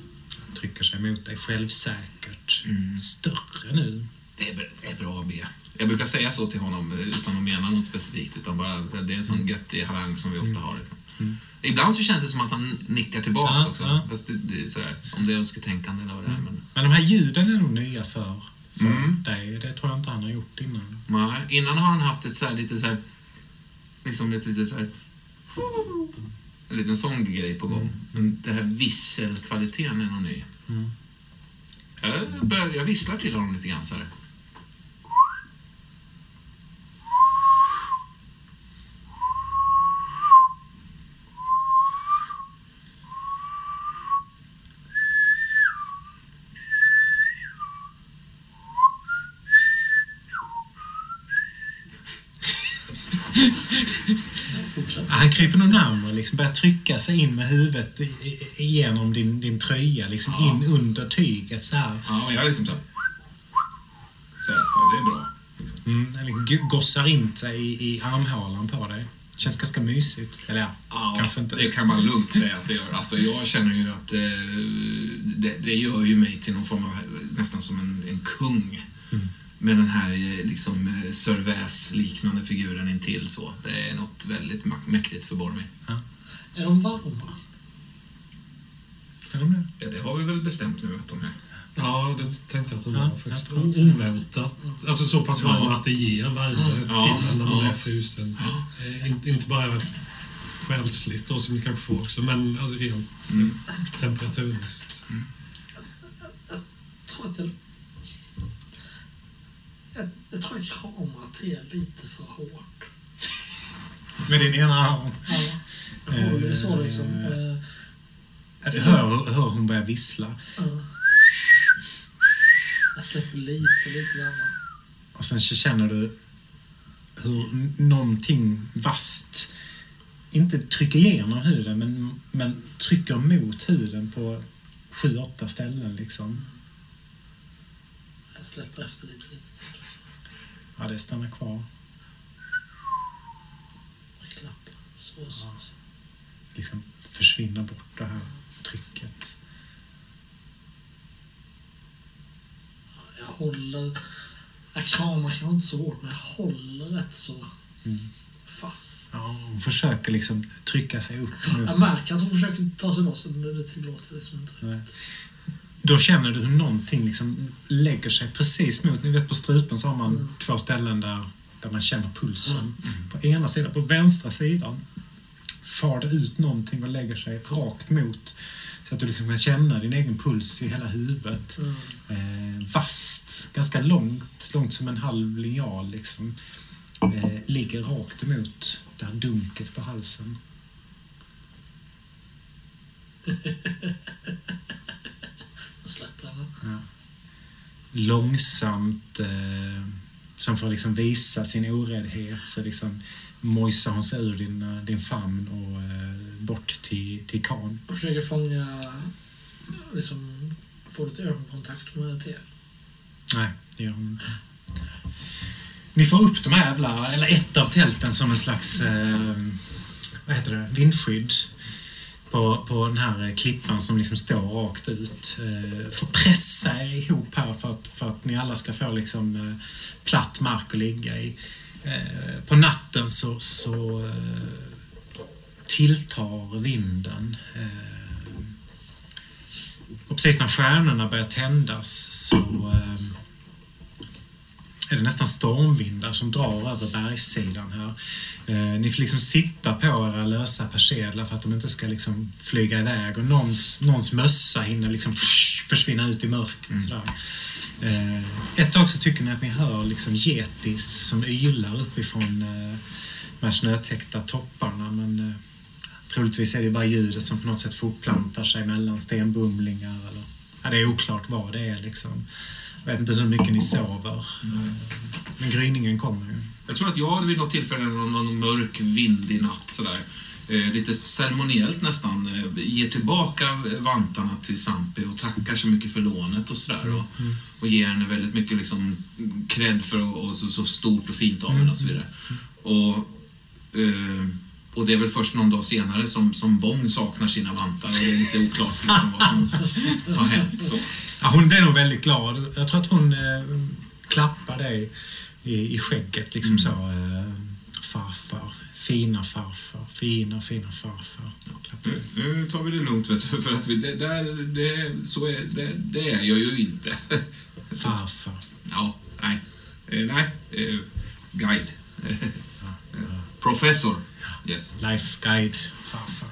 Trycker sig mot dig självsäkert. Mm. Större nu. Det är, bra- det är bra B. Jag brukar säga så till honom utan att mena något specifikt. Utan bara, det är en sån göttig harang som vi ofta har. Liksom. Mm. Ibland så känns det som att han nickar tillbaks Ja, också. ja. Fast det, det är sådär, om det är önsketänkande eller vad det är. Men, Men de här ljuden är nog nya för, för Mm. dig. Det tror jag inte han har gjort innan. nej, innan har han haft ett så här, lite så här, liksom ett litet så här, en liten sån grej på gång. Men det här visselkvaliteten är nog ny. Jag, bör, jag visslar till honom lite grann så här. Fortsätt. Han kryper nog närmare, liksom börjar trycka sig in med huvudet igenom din, din tröja, liksom Ja. in under tyget så här. Ja, jag är liksom så här. Så, här, så här, det är bra. Mm, eller gossar in sig i, i armhålan på dig. Känns ganska mysigt. Eller ja, Ja, kanske inte. det kan man lugnt säga att det gör. Alltså, jag känner ju att eh, det, det gör ju mig till någon form av, nästan som en, en kung. Mm. Med den här eh, liksom eh, Sir Väs-liknande figuren intill så. Det är något väldigt mäktigt för Boromir. Är de varma? Är de det? Ja, det har vi väl bestämt nu att de är. Ja, det tänkte jag att de Ja, var faktiskt. jag tror också. Oväntat. Alltså så pass varm Ja. att det ger värme Ja, till när man ja. är frusen. Eh, inte, inte bara själsligt då, som ni kanske får också, men alltså rent Mm. temperaturmässigt. Jag tror att jag... Jag, jag tror jag kramar till lite för hårt. Med din ena arm. Ja. Jag håller så liksom. eh, Ja, Du hör, hör hon börja vissla. ja. Jag släpper lite, lite grann. Och sen så känner du hur någonting vasst inte trycker igenom huden men, men trycker mot huden på sju, åtta ställen liksom. Jag släpper efter lite, lite. Ja, det stannar kvar. Klappar. Så, så, så. Liksom försvinner bort det här trycket. Jag håller... Jag kramar kanske inte så hårt, men jag håller rätt så Mm. fast. Ja, hon försöker liksom trycka sig upp Jag märker att hon försöker ta sig loss, men det tillåter liksom inte riktigt. Då känner du hur någonting liksom lägger sig precis mot, ni vet på strupen så har man Mm. två ställen där, där man känner pulsen. På ena sidan, på vänstra sidan, far det ut någonting och lägger sig rakt mot så att du liksom kan känna din egen puls i hela huvudet. Mm. Eh, vast, ganska långt, långt som en halv linjal liksom. Eh, ligger rakt emot det här dunket på halsen. Jag släpper henne. långsamt eh, som får liksom visa sin oräddhet så liksom mojsar hon sig ur din, eh, din famn och eh, bort till, till Kan. Jag försöker fånga, liksom, få lite ögonkontakt med Tia. Nej, det gör hon inte. Ni får upp de här jävla, eller ett av tälten som en slags, eh, vad heter det, vindskydd. På, på den här eh, klippan som liksom står rakt ut. Eh, får pressa er ihop här för att, för att ni alla ska få liksom eh, platt mark att ligga i. Eh, på natten så, så eh, tilltar vinden. Eh, och precis när stjärnorna börjar tändas så är det nästan stormvindar som drar över bergssidan här. Eh, ni får liksom sitta på era lösa persedlar för att de inte ska liksom flyga iväg och någons, någons mössa hinner liksom försvinna ut i mörkret. Sådär. Eh, ett tag så tycker ni att ni hör liksom getis som ylar uppifrån eh, de här snötäckta topparna men eh, troligtvis är det bara ljudet som på något sätt fortplantar sig mellan stenbumlingar eller ja, det är oklart vad det är liksom. Jag vet inte hur mycket ni sover. Eh, Men gryningen kommer ju. Jag tror att jag vid något tillfälle, någon, någon mörk, vindig natt sådär, eh, lite ceremoniellt nästan, eh, ger tillbaka vantarna till Sampi och tackar så mycket för lånet och sådär. Och, och ger henne väldigt mycket liksom cred för och, och så, så stort och fint av henne och så vidare. Och, eh, och det är väl först någon dag senare som, som Bong saknar sina vantar och det är lite oklart liksom vad som har hänt. Så. Ja, hon är nog väldigt glad. Jag tror att hon eh, klappar dig i, i skägget liksom så. Eh, farfar, fina farfar, fina, fina farfar. Klappar. Nu, tar vi det lugnt, vet du, för att vi, det, där, det, så är, det, det är jag ju inte. Farfar. Ja, nej. Eh, nej, eh, guide. Eh, Professor. Yes. Life guide, farfar.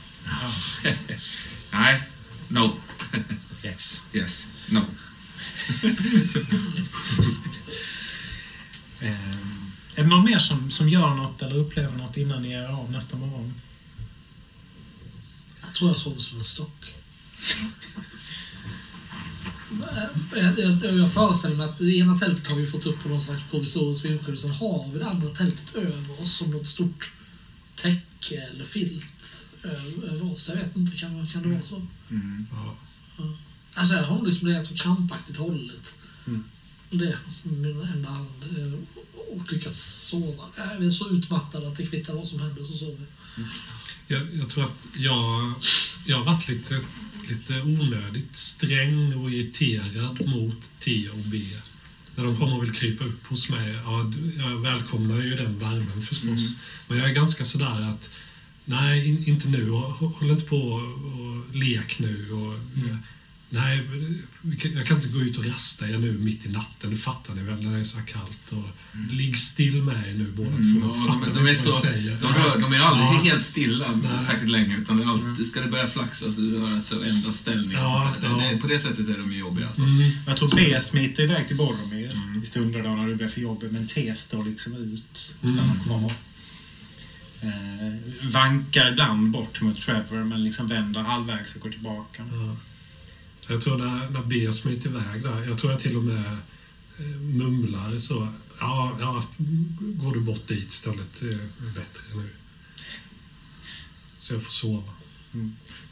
nej, no. Yes. Yes, no. Eh, är det någon mer som, som gör något eller upplever något innan ni är av nästa morgon? Jag tror jag sover som en stock. Jag, jag, jag föreställer mig att det ena tältet har vi fått upp på någon slags provisorisk vindskydd. Sen har vi det andra tältet över oss som något stort täcke eller filt över, oss. Jag vet inte, kan, kan det vara så? Mm. Ja. Alltså jag har liksom det så krampaktigt hållet. Mm. Det med min enda hand. eh, Och lyckats sova. Jag är så utmattad att det kvittar vad som händer så sover jag. Jag, jag tror att jag, jag har varit lite, lite onödigt sträng och irriterad mot T och B. När de kommer och vill krypa upp hos mig. Ja, jag välkomnar ju den värmen förstås. Mm. Men jag är ganska sådär att nej, in, inte nu. Hå- Håll inte på och, lek nu. Och, Nej, jag kan inte gå ut och rasta er nu mitt i natten. Det fattar ni väl när det är så här kallt. Och, Ligg still med er nu båda Mm, två. ja, Fattar de, ni de, är inte vad så, jag säger? de, rör, de är aldrig Ja. helt stilla Nej. särskilt länge. Utan det alltid, ska det börja flaxa så röra sig och ändra ställning. och Ja. Det- ja. det- På det sättet är de jobbiga. Alltså. Mm. Jag tror B smiter iväg till Boromir i stunder då när det blir för jobbigt, men T står liksom ut, stannar Mm. kvar. Eh, vankar ibland bort mot Trevor, men liksom vänder halvvägs och går tillbaka. Ja. Jag tror när, när B smiter iväg där, jag tror jag till och med eh, mumlar så. Ja, ja, går du bort dit istället. Det är bättre nu. Så jag får sova.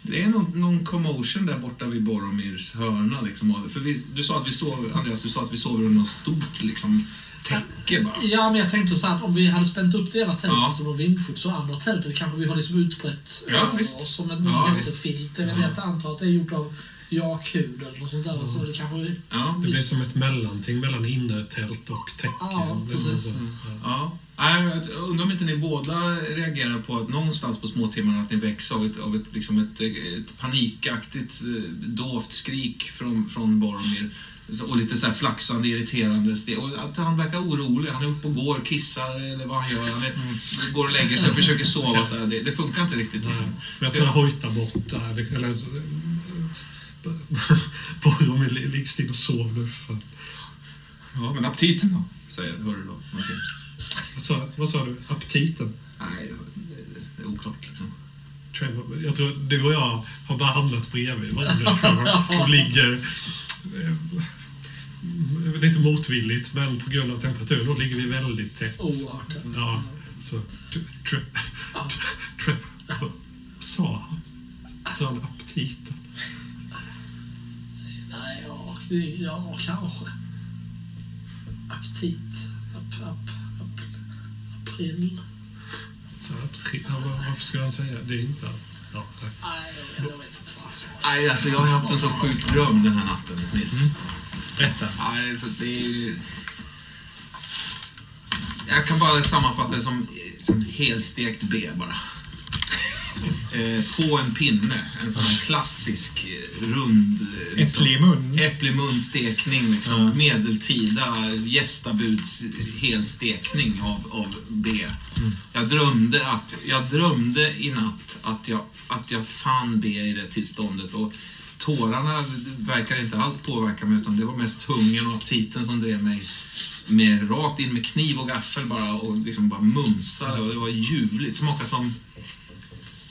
Det är någon, någon commotion där borta vid Boromirs hörna. Liksom. För vi, du sa att vi sov, Andreas, du sa att vi sover under något stort liksom, täcke bara. Ja, men jag tänkte så här att om vi hade spänt upp det ena tältet Ja. som var vindskydd så andra tältet kanske vi har liksom utbrett Ja, över oss som en Ja, jättefilt. Jag vet jag antar att det är gjort av jakhud eller något sånt där. Så det kanske. Ja. Det blir som ett mellanting mellan innertält och täcke. Ja, precis. så. Ja. Jag undrar om inte ni båda reagerar på att någonstans på småtimmarna att ni väcks av ett, av ett, liksom ett, ett panikaktigt eh, dovt skrik från, från Boromir. Och lite så här flaxande, irriterande steg. Och att han verkar orolig. Han är uppe och går, kissar eller vad han gör. Han är, går och lägger sig och försöker sova. Så här. Det, det funkar inte riktigt. Liksom. Men jag tror jag hojtar bort där. Eller, Boromir ligg still och sov nu. För. Ja, men aptiten då? Säger, hör du då? Någonting. Vad, sa, vad sa du? Aptiten? Nej, det, är oklart liksom. Trevor, jag tror du och jag har bara hamnat bredvid varandra. Trevor, som ligger eh, lite motvilligt, men på grund av temperaturen då ligger vi väldigt tätt. Tätt. Ja, så... Tre, tre, Trevor, vad sa han? Sa han aptiten? Ja, kanske. Aptit. Ap, ap, ap, april. Så varför skulle han säga det? är inte... Ja, nej. Nej, jag, jag vet inte vad han. Nej, alltså jag har haft en så sjuk dröm den här natten, Nils. Berätta. Nej, så det är... Jag kan bara sammanfatta det som, som helstekt B bara. Eh, på en pinne. En sån här klassisk eh, rund... eh, liksom, Äpple i mun. Äpple i munstekning. Liksom, Ja. Medeltida gästabuds helstekning av, av B. Jag, drömde att, jag drömde i natt att jag, att jag fann B i det tillståndet. Och tårarna verkar inte alls påverka mig utan det var mest hungern och aptiten som drev mig med, rakt in med kniv och gaffel bara och liksom bara mumsade och det var ljuvligt. Smakade som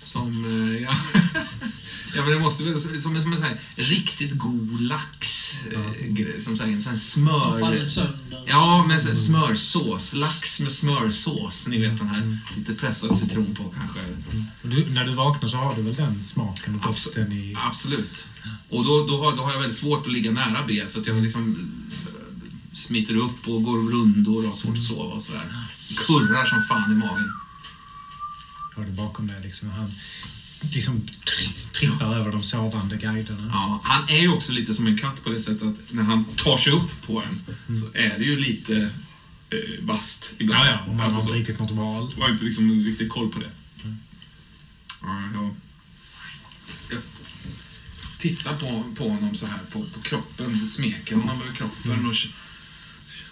som, eh, ja, ja men det måste väl, som, som en sån här riktigt god lax. Eh, grej, som så här, en sån här Som faller smör... sönder. Ja, med så smörsås. Lax med smörsås. Ni vet den här lite pressad citron på kanske. Och du, när du vaknar så har du väl den smaken och doften i... Absolut. Och då, då, har, då har jag väldigt svårt att ligga nära B, så att jag liksom eh, smiter upp och går rundor och har svårt att sova och sådär. Kurrar som fan i magen. Har du bakom dig liksom. Han liksom trippar över de sovande guiderna. Ja, han är ju också lite som en katt på det sättet att när han tar sig upp på en så är det ju lite eh, vasst ibland. Ja, ja. Och man Alltså har inte riktigt något val. Jag har inte liksom riktigt koll på det. Ja, jag, jag tittar på, på honom så här på, på kroppen, smeker honom över kroppen och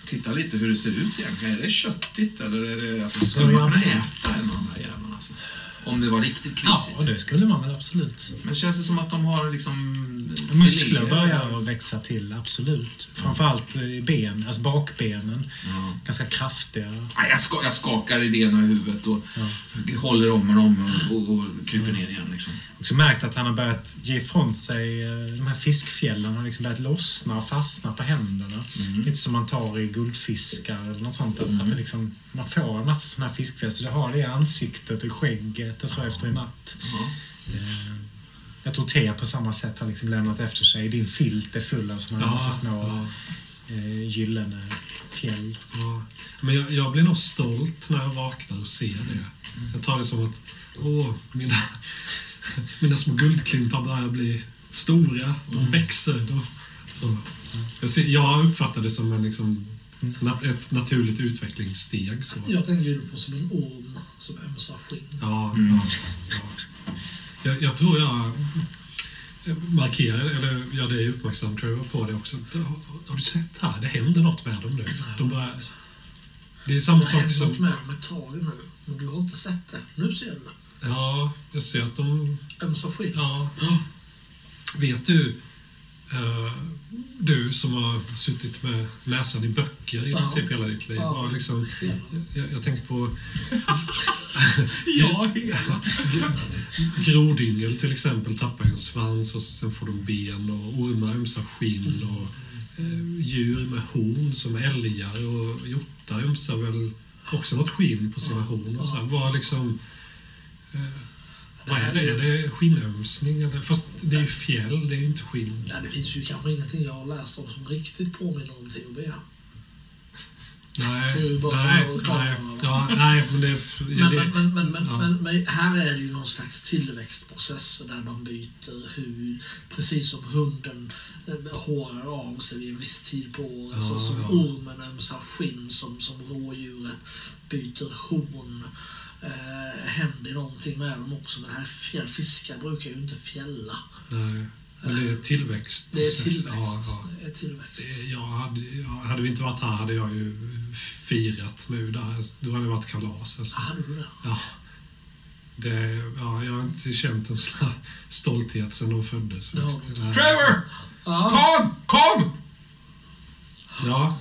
tittar lite hur det ser ut egentligen. Är det köttigt eller är det... Alltså, skulle man kunna äta en av de här jävlarna? Alltså? Om det var riktigt Ja, krisigt. det skulle man väl absolut. Men känns det som att de har liksom... Muskler filéer? börjar att växa till, absolut. Framförallt i ben, alltså bakbenen. Ja. Ganska kraftiga. Jag, ska, jag skakar idéerna i huvudet och håller om och om och, och, och kryper ner igen. Liksom. Också märkt att han har börjat ge ifrån sig eh, de här fiskfjällen. har liksom börjat lossna och fastna på händerna. Lite som man tar i guldfiskar eller något sånt. Att, att det liksom, man får en massa sådana här fiskfjäll. Så det har det i ansiktet och i skägget och så efter en natt. Ja. Eh, Jag tror te på samma sätt har liksom lämnat efter sig. Din filt är full av sådana Ja, massa små ja. eh, gyllene fjäll. Ja. Men jag, jag blir nog stolt när jag vaknar och ser det. Jag tar det som att åh, mina, mina små guldklimpar börjar bli stora. De växer. De, så. Jag, ser, jag uppfattar det som en, liksom, nat, ett naturligt utvecklingssteg. Så. Jag tänker ju på som en orm som ömsar skinn. Ja, Mm. ja, ja. Jag, jag tror jag markerade, eller ja, det är uppmärksam tror jag på det också. Har, har du sett här? Det händer något med dem nu. De börjar, det är samma Det sak hänt något som... med dem ett tag nu, men du har inte sett det. Nu ser du det. Ja, jag ser att de... Ömsar skinn. Ja. Vet du, eh, du som har suttit med näsan i böcker i Ja. princip hela ditt liv. Ja. Liksom, jag, jag tänker på Ja, Grodyngel till exempel tappar en svans och sen får de ben och ormar ömsar skinn och eh, djur med horn som älgar och hjortar ömsar väl också något skinn på sina horn och så här. Vad liksom... Eh, vad är det? Är det skinnömsning? Eller? Fast det är ju fjäll, det är ju inte skinn. Nej, det finns ju kanske ingenting jag har läst om som riktigt påminner om THB. Nej, nej, nej, av. ja, nej, men det... ja, Men, det men, men, men, ja. men, men här är det ju någon slags tillväxtprocess där de byter hud. Precis som hunden eh, hårar av sig vid en viss tid på året. så Ja, som ormen ömsar skinn, som, som rådjuret byter horn. Eh, händer någonting med dem också. Men här fjäll, fiskar brukar ju inte fjälla. nej, men det är tillväxt. Det är tillväxt. Ja, ja. Det är tillväxt. Jag hade, jag, hade vi inte varit här hade jag ju firat nu där. Då hade det varit kalas. Alltså. Ah, hade du det? Ja. Det, ja, jag har inte känt en sån här stolthet sedan de föddes. Nej. Trevor! Ja. Kom! Kom! Ja,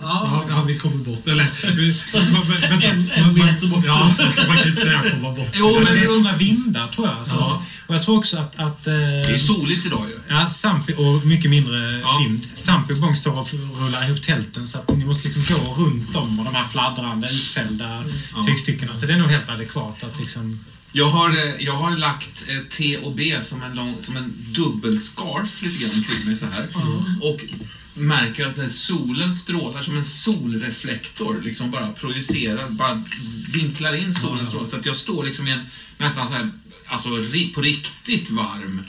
Ja. ja, vi kommer bort. Eller, vi, vä- vänta. En- en meter bort. Ja, man kan inte säga komma bort. Jo, Men men det är sådana vindar tror jag. Så. Ja. Och jag tror också att... att eh, Det är soligt idag ju. Ja, Sampi och mycket mindre Ja. vind. Sampi på gång står och rullar ihop tälten så att ni måste liksom gå runt om och de här fladdrande, utfällda Ja. tygstyckena. Så det är nog helt adekvat att liksom... Jag har, eh, jag har lagt eh, T och B som en, lång, som en dubbelscarf lite grann omkring mig så här. Och märker att solen strålar som en solreflektor. Liksom bara projicerar, bara vinklar in solens strålar. Så att jag står liksom i en nästan så här, alltså på riktigt varm.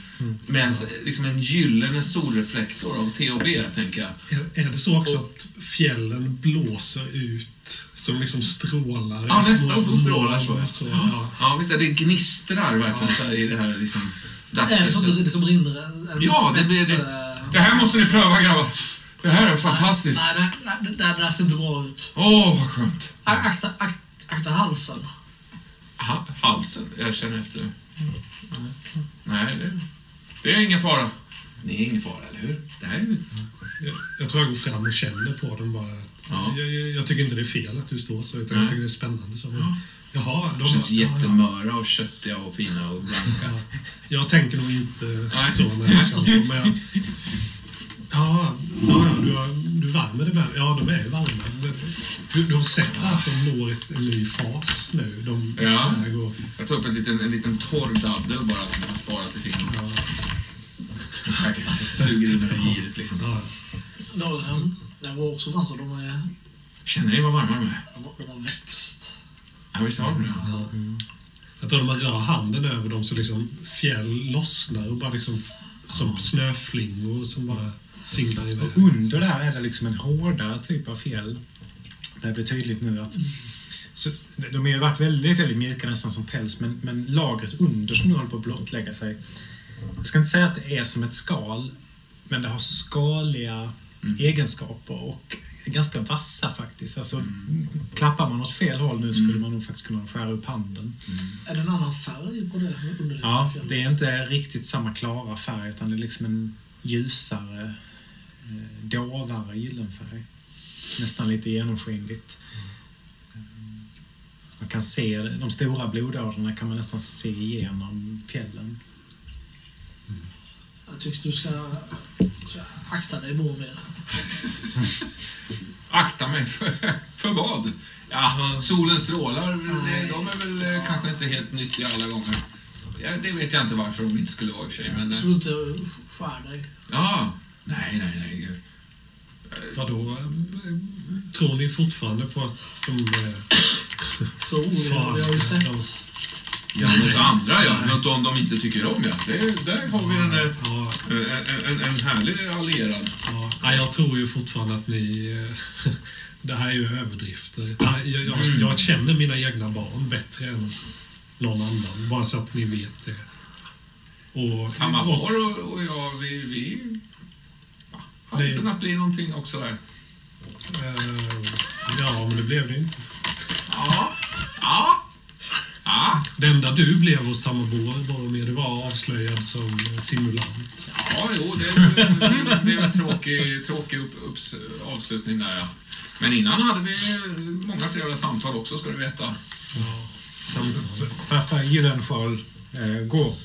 Med en, liksom en gyllene solreflektor av T och B, tänker jag. Är, är det så också att fjällen blåser ut som liksom strålar? Ja, nästan som strålar så. så ja. Ja, visst är det gnistrar verkligen så här, i det här liksom Är det som, dagsljuset. det som rinner Ja, det blir det. eh, Det här måste ni pröva grabbar. Det här är fantastiskt. Nej, nej, nej, det där ser inte bra ut. Åh, vad skönt. Akta, akta, akta halsen. Ha, halsen, jag känner efter. Nej, det, det är ingen fara. Det är ingen fara, eller hur? Det här är... Jag, jag tror jag går fram och känner på dem bara. Att, Ja. jag, jag, jag tycker inte det är fel att du står så, utan Nej. jag tycker det är spännande. Så. Men, Jaha, De känns ja, ja. jättemöra och köttiga och fina och blanka. Ja. Jag tänker nog inte Nej. så när jag känner dem. Men jag, ja, ja, ja, du, har, du värmer det väl. Ja, de är ju varma. Du, du har sett att de når ett, en ny fas nu. De Ja. att- Jag tar upp en liten, en liten torr daddel bara som jag har sparat i fickan. ja, jag suger in det giret liksom. ja. Ja, den, den går också fram så de, är, Känner ni vad varma de är? de, har- de har växt. Ja, visst har de det? Jag tror när man rör handen över dem så liksom fjäll lossnar och bara liksom som snöflingor som bara singlar iväg. Och under där är det liksom en hårdare typ av fjäll. Det blir tydligt nu att... Så, de har ju varit väldigt, väldigt mjuka, nästan som päls, men, men lagret under som nu håller på att blottlägga sig. Jag ska inte säga att det är som ett skal, men det har skaliga egenskaper och är ganska vassa faktiskt. Alltså, klappar man åt fel håll nu skulle man nog faktiskt kunna skära upp handen. Är det en annan färg på det underliggande Ja, det är inte riktigt samma klara färg utan det är liksom en ljusare, dovare gyllenfärg. Nästan lite genomskinligt. Eh, Man kan se de stora blodådrorna kan man nästan se igenom fjällen. Jag tycker du ska, ska akta dig Boromir. Akta mig för, för vad? Ja, solens strålar, det, de är väl eh, kanske inte helt nyttiga alla gånger. Ja, det vet jag inte varför de inte skulle vara i och för sig. Men, eh, Så du inte skär dig. ja, nej, nej, nej. Vadå? eh, Tror ni fortfarande på att de är Tror vi. Fan, Vi har ju de- sett. Ja, hos andra ja. Något om de inte tycker om ja. Det, där har vi en, eh, Ja, en, en, en härlig allierad. ja. Jag tror ju fortfarande att ni... eh, Det här är ju överdrifter. Jag, jag, jag känner mina egna barn bättre än någon annan. Bara så att ni vet det. Och, Tamahar och, och jag, vi, vi hade Nej. kunnat bli någonting också där. eh, ja, men det blev det inte. Ja, ja, ja. Det enda du blev hos Tamarbor, Boromir, det var avslöjad som simulant. Ja, jo, det, det blev en tråkig, tråkig upp, upps, avslutning där ja. Men innan hade vi många trevliga samtal också, ska du veta. Ja. Farfar Gyllenskjöld eh, går.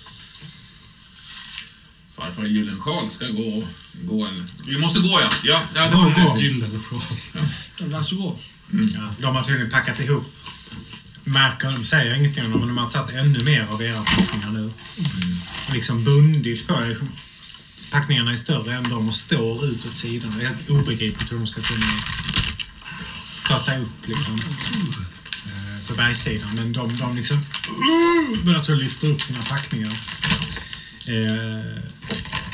Farfar Gyllensjal ska gå, gå en... Vi måste gå ja. Ja, ja det Gå, var gå. Det är dags att gå. Ja, de har tydligen packat ihop. Märker, de säger ingenting om dem, men de har tagit ännu mer av era packningar nu. Liksom bundit. Packningarna är större än dem och står ut åt sidorna. Det är helt obegripligt hur de ska kunna ta sig upp liksom. eh, För bergssidan. Men de, de liksom börjar lyfta upp sina packningar. Eh,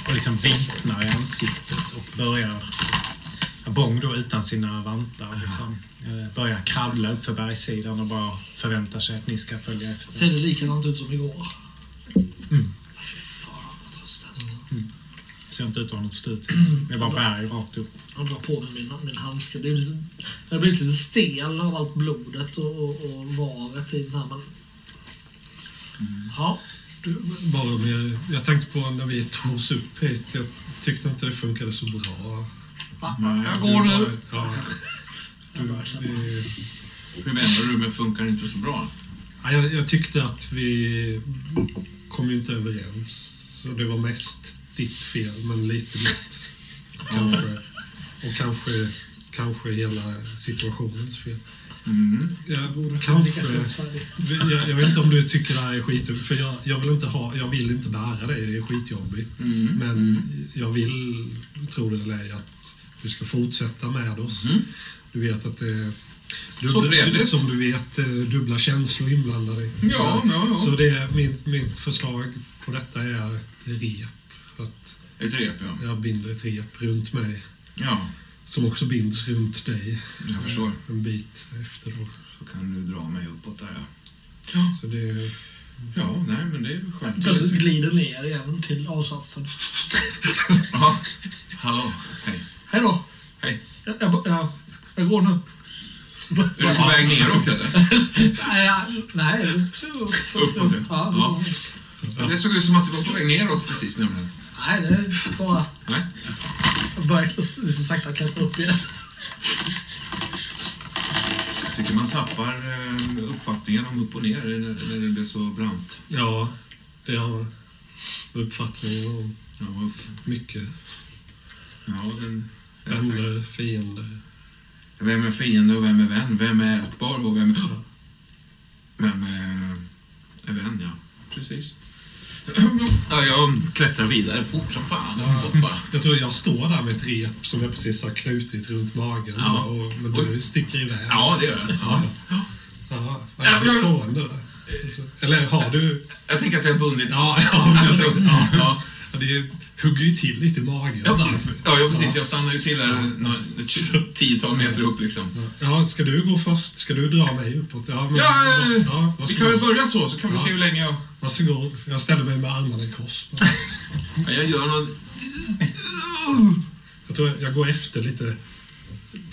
och liksom vitnar i ansiktet och börjar Bong då utan sina vantar liksom, eh, börjar kravla upp för bergssidan och bara förväntar sig att ni ska följa efter. Ser det likadant ut som igår? Mm. Fy fan vad tröstlöst. Ser inte ut att ha något slut. Det är bara berg rakt upp. Jag drar på mig min, min handske. Det är lite, jag har blivit lite stel av allt blodet och, och, och varet i den här. Men... Ja, Du, Boromir, jag tänkte på när vi tog oss upp hit. Jag tyckte inte det funkade så bra. va, Nej, jag går var- nu. Ja, vi, Hur menar du med funkar inte så bra? ja, jag, jag tyckte att vi kom ju inte överens. Så det var mest ditt fel, men lite mitt. Kanske. Och kanske, kanske hela situationens fel. Mm. Ja, kanske. Jag, jag vet inte om du tycker det här är skitjobbigt, för jag, jag, vill inte ha, jag vill inte bära det, det är skitjobbigt. Mm. Men jag vill, tro det eller ej, att du ska fortsätta med oss. Mm. Du vet att det är... Så trevligt. Som du vet, dubbla känslor inblandade. Ja, ja, ja. Så det är mitt, mitt förslag på detta är ett rep. Att Ett rep, ja. jag binder ett rep runt mig, Ja, som också binds runt dig. jag förstår. En bit efter då. Så kan du dra mig uppåt där, ja. Så det är... Ja, nej, men det är skönt. Plötsligt glider ner igen till avsatsen. Ja. Hallå, hej. Hej då. Hej. Jag, jag, jag, jag går nu. Är du på väg neråt eller? Nej, nej. upp- Uppåt, ja. Ja, Ja. Det såg ut som att du var på väg neråt precis nämligen. Nej, det är bara... Nej. Börjar så sakta klättra upp igen. Jag tycker man tappar eh, uppfattningen om upp och ner när, det blir så brant. Ja, det har uppfattningen om Ja, upp. mycket. Ja, den. Vänner, fiender. Vem är fiende och vem är vän? Vem är ätbar och vem, vem är, är vän? Ja, precis. Ja, jag klättrar vidare fort som fan. bara. Jag tror jag står där med ett rep som jag precis har knutit runt magen. Ja. Och, men du sticker iväg. Ja, det gör jag. Ja. Ja, Ja, är du stående där? Alltså, Eller har du... Jag tänker att vi har bundit... Ja, ja, alltså, ja, ja. Ja, det hugger ju till lite i magen. Ja, därför. ja, precis. Jag stannar ju till här ett tiotal meter upp liksom. Ja, ska du gå först? Ska du dra mig uppåt? Ja, men, Ja, eh, ja, Vi kan väl börja så, så kan vi Ja. se hur länge jag... Varsågod. Jag ställer mig med armarna i kors. Ja, jag gör någon... Jag tror jag går efter lite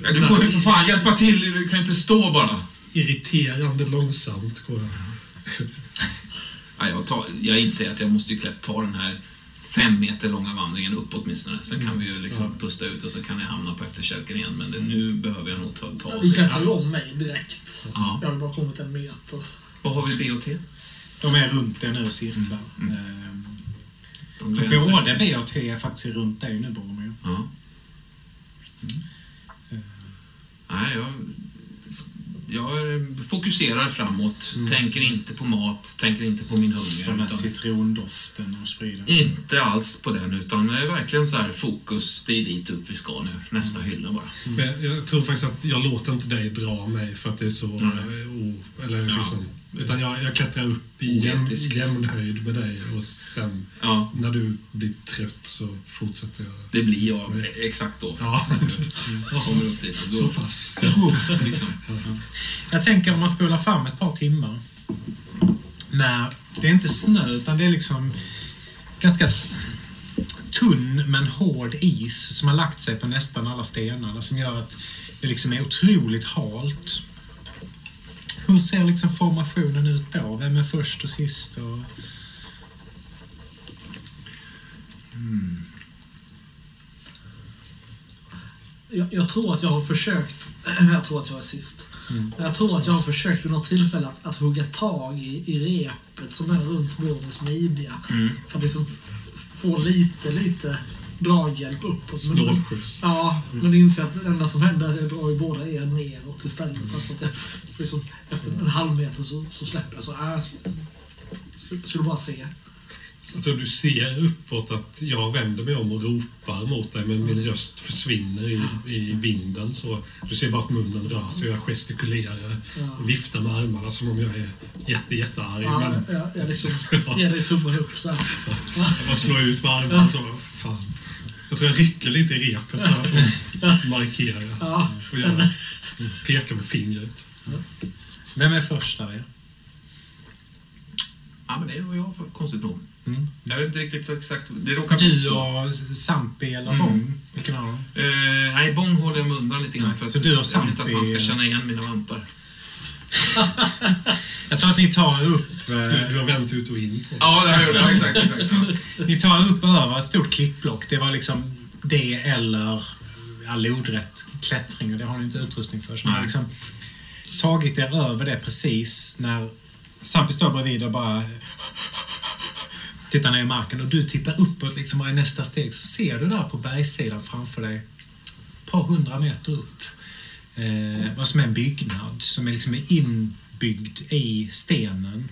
Ja, du får ju för fan hjälpa till, du kan ju inte stå bara. irriterande långsamt går jag. Ja, jag, tar, jag inser att jag måste ju ta den här fem meter långa vandringen upp åtminstone. Sen kan vi ju liksom pusta ut och så kan jag hamna på efterkälken igen. Men det, nu behöver jag nog ta, ta oss. Du klättrar ju om mig direkt. Ja. Jag har bara kommit en meter. Vad har vi B och T? De är runt det nu cirklar. Ehm, De så både B och T är faktiskt runt dig nu Boromir. Ja. Nej, jag, jag fokuserar framåt. Tänker inte på mat, tänker inte på min hunger. Den här Utan citrondoften och sprider. inte alls på den, utan det är verkligen så här fokus. Det är dit upp vi ska nu. Nästa hylla bara. Men jag, tror faktiskt att jag låter inte dig dra mig för att det är så... Mm. O, eller Ja. Utan jag, jag klättrar upp i jämn, jämn höjd med dig och sen Ja, när du blir trött så fortsätter jag. det blir jag exakt då. Ja, Jag kommer upp dit. och så pass. liksom. Jag tänker om man spolar fram ett par timmar. När det är inte snö utan det är liksom ganska tunn men hård is som har lagt sig på nästan alla stenarna som gör att det liksom är otroligt halt. Hur ser liksom formationen ut då? Vem är först och sist? Och... Jag, jag tror att jag har försökt, jag tror att jag är sist. Jag tror att jag har försökt vid något tillfälle att, att hugga tag i, i repet som är runt Boromers midja. För att liksom få lite, lite draghjälp uppåt. Men- Snålskjuts. Ja, men inser att det enda som händer är att jag drar ju båda er neråt istället. Så att jag, liksom, efter en halv meter så, så släpper jag. Så, äh, skulle, skulle bara se. Jag tror du ser uppåt att jag vänder mig om och ropar mot dig men min röst försvinner i, i vinden. Så du ser bara att munnen rör sig och jag gestikulerar och viftar med armarna som om jag är jätte, jättearg. Ja, Men jag, jag liksom ger dig tummen upp så här. jag bara slår ut med armarna så. Fan. Jag tror jag rycker lite i repet så här för att markera. Ja, Och jag pekar med fingret. Vem är först av er? Ja, men det är nog jag, konstigt nog. Mm. Jag vet inte riktigt exakt. Det råkar Du och Sampi eller Mm. Bong? Vilken av dem? Eh, nej, Bong håller jag mig undan lite grann. För så att du och jag vill inte att Sampi- han ska känna igen mina vantar. Jag tror att ni tar upp... Du, eh, du har vänt ut och in på Ja, det har jag exakt. exakt. Ni tar upp över ett stort klippblock. Det var liksom det eller ja, lodrätt klättring och det har ni inte utrustning för. Så ni har liksom tagit er över det precis när Sampi står bredvid och bara tittar ner i marken och du tittar uppåt liksom och i nästa steg så ser du där på bergssidan framför dig ett par hundra meter upp eh, vad som är en byggnad som är liksom inbyggd i stenen.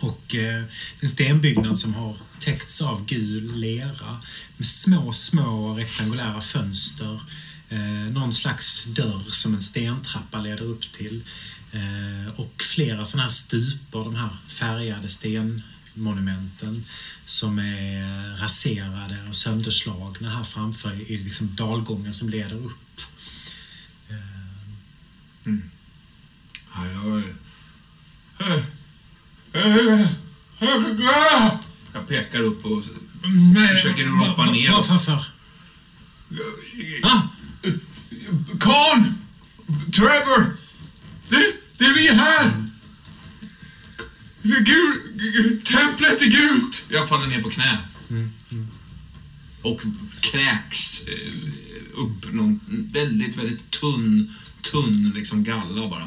Och eh, en stenbyggnad som har täckts av gul lera med små, små rektangulära fönster. Eh, någon slags dörr som en stentrappa leder upp till. Eh, och flera sådana här stupor, de här färgade stenmonumenten som är raserade och sönderslagna här framför i liksom dalgången som leder upp. Eh, Ja, jag... Jag pekar upp och försöker ropa vad- neråt. Vad för? Ah! Trevor! Det, det är vi här! Det är Gul, gu- templet är gult! Jag faller ner på knä. Och kräks eh, upp någon väldigt, väldigt tunn, tunn liksom galla bara.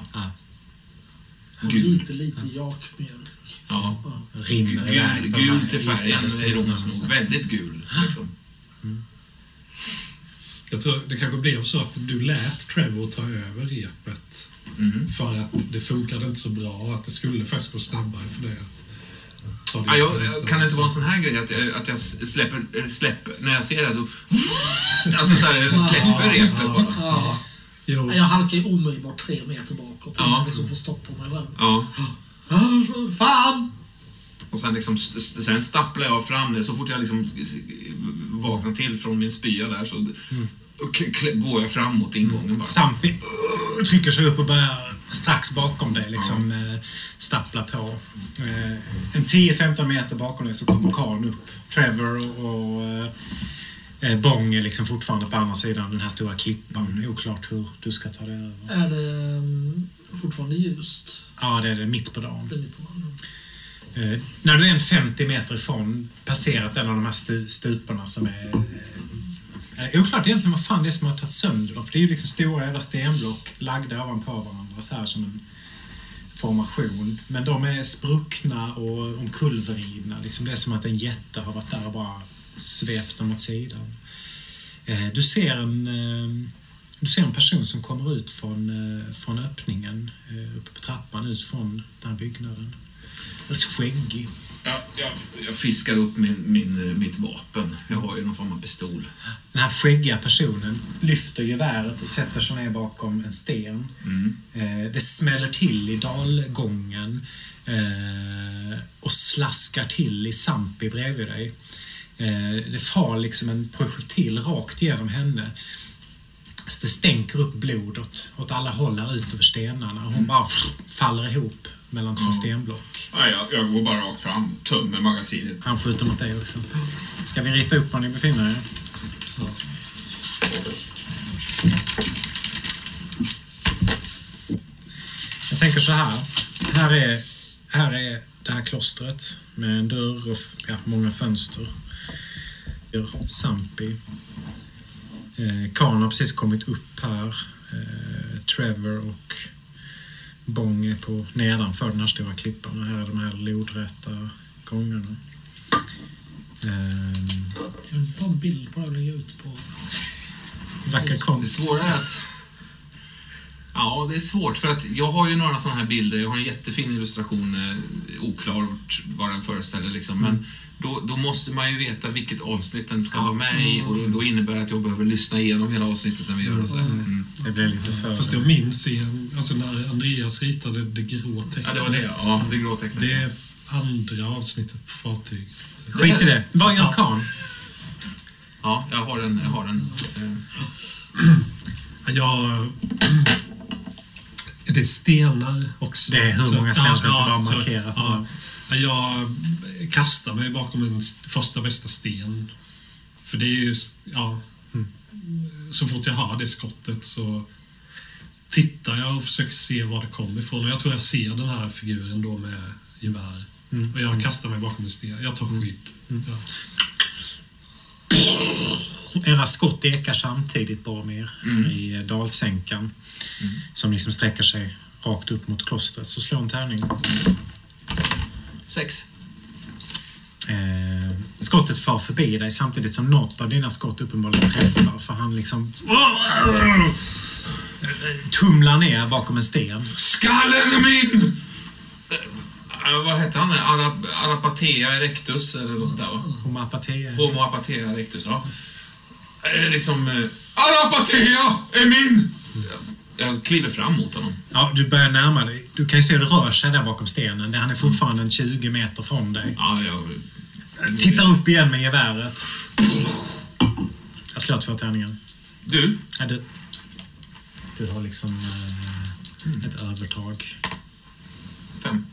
Och Gul. lite, lite jakmjölk. Ja. Rinner Gul, gul till färgen, ironiskt nog. Väldigt gul. Liksom. Jag tror det kanske blev så att du lät Trevor ta över repet Mhm. för att det funkade inte så bra och att det skulle faktiskt gå snabbare för dig att Ja, jag, jag, kan det inte vara en sån här grej att jag, att jag släpper, släpper, när jag ser det här så... Alltså så här, släpper repet bara. Ja. Jo, Jag halkar ju omedelbart tre meter bakåt. Ja. Ja. Liksom får stopp på mig själv. Ja. Fan! Och sen, liksom, sen stapplar jag fram det. Så fort jag liksom vaknar till från min spya där så k- går jag fram mot ingången bara. Sampi uh, trycker sig upp och börjar strax bakom dig liksom eh, stappla på. Eh, en 10-15 meter bakom dig så kommer Karn upp. Trevor och, Eh, Bång är liksom fortfarande på andra sidan den här stora klippan. Oklart hur du ska ta dig över. Är det mm, fortfarande ljust? Ja, det är det mitt på dagen. Det är mitt på dagen. Eh, när du är en 50 meter ifrån, passerat en av de här stu, stuporna som är... Eh, det är oklart egentligen vad fan det är som har tagit sönder dem. För det är ju liksom stora jävla stenblock lagda ovanpå varandra så här som en formation. Men de är spruckna och omkullvridna. Liksom det är som att en jätte har varit där och bara svept dem åt sidan. Eh, du ser en... Eh, du ser en person som kommer ut från, eh, från öppningen uppe på trappan ut från den här byggnaden. Alldeles skäggig. Jag, jag, jag fiskar upp min, min, mitt vapen. Jag har ju någon form av pistol. Den här skäggiga personen lyfter geväret och sätter sig ner bakom en sten. Mm. Det smäller till i dalgången och slaskar till i Sampi bredvid dig. Eh, det far liksom en projektil rakt genom henne. Så det stänker upp blod åt, alla håll här ut över stenarna. Hon bara faller ihop mellan två stenblock. Ja, jag, jag går bara rakt fram, tömmer magasinet. Han skjuter mot dig också. Ska vi rita upp var ni befinner er? Jag tänker så här. Här är, här är det här klostret med en dörr och ja, många fönster. Sampi. Eh, Khan har precis kommit upp här. Eh, Trevor och Bång är på nedanför den här stora klippan och här är de här lodräta gångarna. Eh, Kan du ta en bild på det och lägga ut på... vacker Det konst. svåra är att... Ja, det är svårt för att jag har ju några sådana här bilder. Jag har en jättefin illustration, eh, oklart vad den föreställer liksom. Men då, då måste man ju veta vilket avsnitt den ska vara med i och då, då innebär det att jag behöver lyssna igenom hela avsnittet när vi gör och sådär. Mm. Det blir lite för... Fast jag minns igen, alltså när Andreas ritade det grå tecknet. Ja, det var det. Ja, det grå tecknet. Det är andra avsnittet på fartyg. Skit i det. Vad gör Khan? Ja, jag har den. Jag har den. Eh, Jag... Det är stenar också. Det är hur många stenar som så- markerat. ja. Jag kastar mig bakom en st- första bästa sten. För det är ju... Ja, så fort jag hör det skottet så tittar jag och försöker se var det kommer ifrån. Och jag tror jag ser den här figuren då med gevär. Och jag kastar mig bakom en sten. Jag tar skydd. Ja. Era skott ekar samtidigt, Boromir, i eh, dalsänkan. Som liksom sträcker sig rakt upp mot klostret. Så slå en tärning. Sex. Eh, skottet far förbi dig samtidigt som något av dina skott uppenbarligen träffar. För han liksom... Tumlar ner bakom en sten. Skallen är min! Eh, vad hette han? Arap, Arapatea erectus eller något sånt där va? Homo apatea. Homo apatea erectus, ja. Eh, liksom... Eh, Arapatea är min! Jag, kliver fram mot honom. Ja, du börjar närma dig. Du kan ju se hur det rör sig där bakom stenen. Han är fortfarande en 20 meter från dig. Ja, jag... Tittar upp igen med geväret. Jag slår två tärningar. Du, Ja, du, du har liksom eh, ett övertag. fem.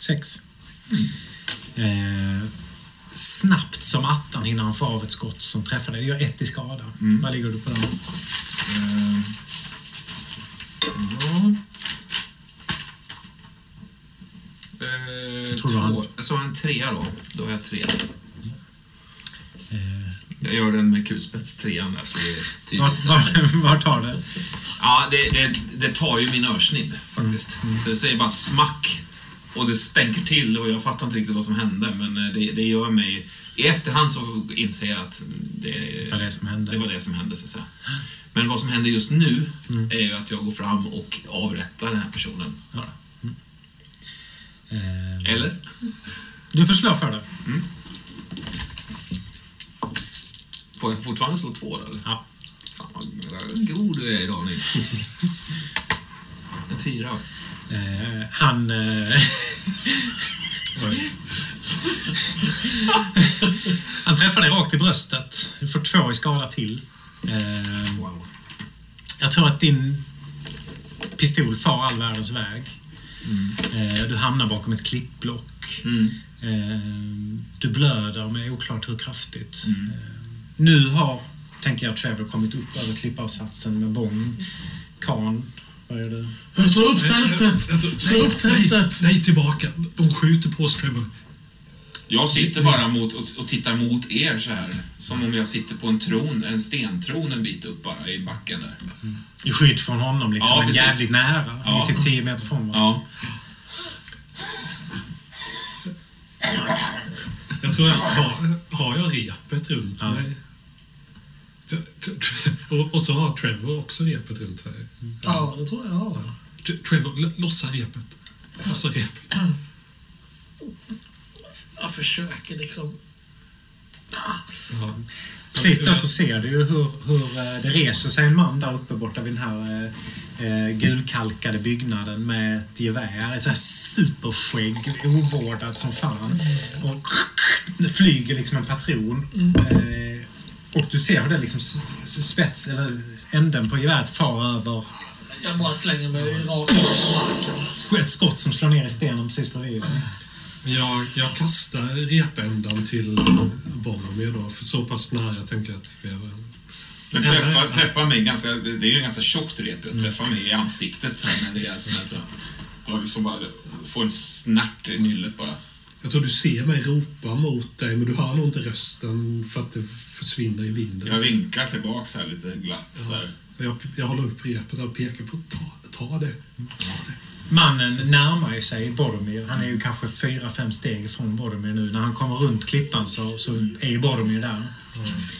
Sex. Eh, snabbt som attan hinner han få av ett skott som träffar dig. Det gör ett i skada. Vad ligger du på den? Ja. Tror du han- två. Jag sa en trea då. Då har jag tre. Eh, Jag gör den med kulspets, trean där. Det är var, tydligt. var, var tar det? Ja, det, det, det tar ju min örsnibb faktiskt. Så det säger bara smack. Och det stänker till och jag fattar inte riktigt vad som hände. Men eh, det, det gör mig... I efterhand så inser jag att det, Det var det som hände. det var det som hände, så. Men vad som händer just nu är ju att jag går fram och avrättar den här personen. Bara. Eh, Eller? du får slå för det. Får jag fortfarande slå två då, eller? Ja. Fan vad god du är idag, Nils. En fyra. Eh, han... Eh, han träffar dig rakt i bröstet. Du får två i skada till. Eh, Wow. jag tror att din pistol far all världens väg. Eh, du hamnar bakom ett klippblock. Mm. Eh, du blöder med oklart hur kraftigt. Eh, nu har, tänker jag, Trevor kommit upp över klipparsatsen med Bong. Khan, vad är det? Slå upp tältet! Slå upp tältet! Nej, tillbaka. De skjuter på oss, Trevor. Jag sitter bara mot och, och tittar mot er så här. Som om jag sitter på en tron, en stentron en bit upp bara i backen där. I skydd från honom, liksom. Ja, men precis. jävligt nära. Ja. Ni är typ 10 meter från varandra. Ja. Jag tror jag har, har jag repet runt Ja. mig. Och, och så har Trevor också repet runt sig. Ja, det tror jag. Ja. Trevor, lossa repet. Lossa repet. Jag försöker liksom... Ja. Precis då så ser du ju hur, hur eh, det reser sig en man där uppe borta vid den här eh, eh, gulkalkade byggnaden med ett gevär. Ett sånt här superskägg, ovårdad som fan. Och det flyger liksom en patron. Eh, och du ser hur det liksom spets, eller änden på geväret far över Jag bara slänger mig rakt ner på marken. ett skott som slår ner i stenen precis bredvid dig. Jag, jag kastar repändan till Boromir då, för så pass nära tänker jag att vi är Den träffar, träffar mig ganska... Det är ju en ganska tjockt rep. Jag träffar mig i ansiktet när det är sån här, tror jag. Jag liksom bara får en snärt i nyllet bara. Jag tror du ser mig ropa mot dig, men du hör nog inte rösten för att det försvinner i vinden. Jag vinkar tillbaks här lite glatt så här. Jag, jag håller upp repet och pekar på ta, ta det. Ta det. Mannen närmar ju sig Boromir. Han är ju kanske fyra, fem steg från Boromir nu. När han kommer runt klippan så, så är ju Boromir där.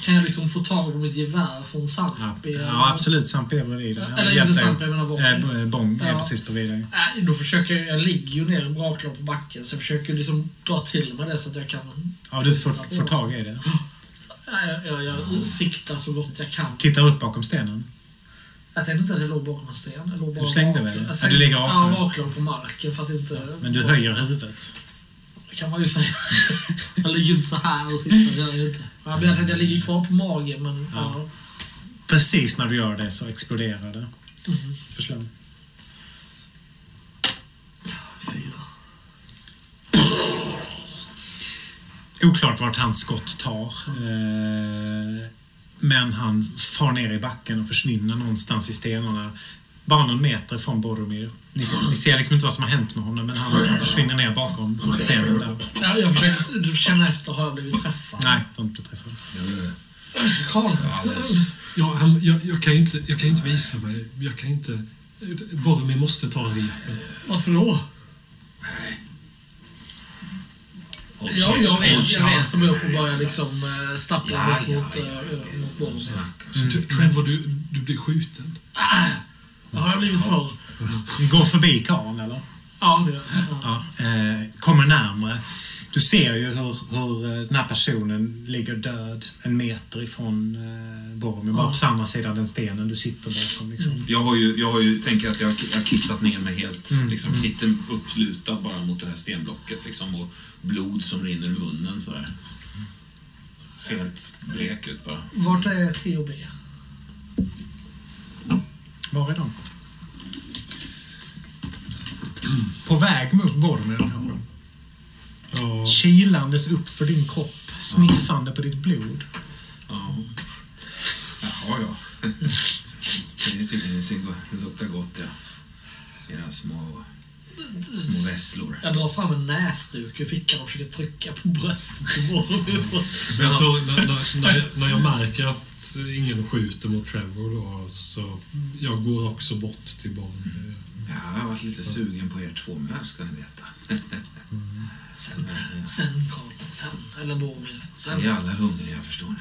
Kan jag liksom få tag på mitt gevär från Ja, Sampi? ja absolut. Samp är bredvid dig. Eller inte. Sampi, jag menar Bong. Eh, b- Bong är Ja. precis bredvid dig. Nej, då försöker jag... Jag ligger ju ner braklar på backen, så jag försöker liksom dra till mig det så att jag kan... Ja, du får, får tag i det. Nej, jag, jag, jag siktar så gott jag kan. Tittar upp bakom stenen. Jag tänkte inte att jag låg bakom en sten. Jag låg bara Du slängde väl? Jag Ja, slängde, du ligger Ja, på marken för att inte... Men du höjer huvudet. Det kan man ju säga. jag ligger inte så här och siktar, det jag inte. Ja, jag tänkte jag ligger kvar på magen, men... Ja. Precis när du gör det så exploderar det. Mm. Fyra. Oklart vart hans skott tar. Eh, Men han far ner i backen och försvinner någonstans i stenarna. Bara någon meter från Boromir. Ni, ni ser liksom inte vad som har hänt med honom, men han försvinner ner bakom stenen där. Ja, jag försöker känna efter, har jag blivit träffad? Nej, du har inte blivit träffad. Karl? Ja, han, jag, jag, kan inte, jag kan inte visa mig. Jag kan inte... Boromir måste ta repet. Varför då? Nej. Ja, jag vet, jag vet som är upp och börjar liksom äh, stappla Ja, mot, ja, mot, ja, äh, mot bollen. Snackar. T- Trevor, du, du blir skjuten. Vad har jag blivit för? Går förbi karln, eller? Ja, det gör jag. Ja. Ja, eh, kommer närmre. Du ser ju hur, hur eh, den här personen ligger död en meter ifrån eh, Boromir. Bara Ja. på samma sida den stenen du sitter bakom. Liksom. Jag har ju, jag har ju tänker att jag har kissat ner mig helt. Mm, Liksom, Sitter upplutad bara mot det här stenblocket liksom, och blod som rinner ur munnen sådär. Ser helt blek ut bara. Vart är T och B? Var är de? På väg mot Boromir kanske? Ja, Kilandes upp för din kropp, sniffande på ditt blod. Ja. Jaha, ja. Det är tydligen det luktar gott, ja. Era små, små vesslor. Jag drar fram en näsduk ur fickan och försöker trycka på bröstet på Boromir. så- men jag tror, när, när, när, jag, när jag märker att ingen skjuter mot Trevor då, så jag går också bort till Boromir. Ja, jag har varit lite sugen på er två med, ska ni veta. Sen, sen Karl. Sen. Eller Boromir. Sen. Ni är alla hungriga, förstår ni.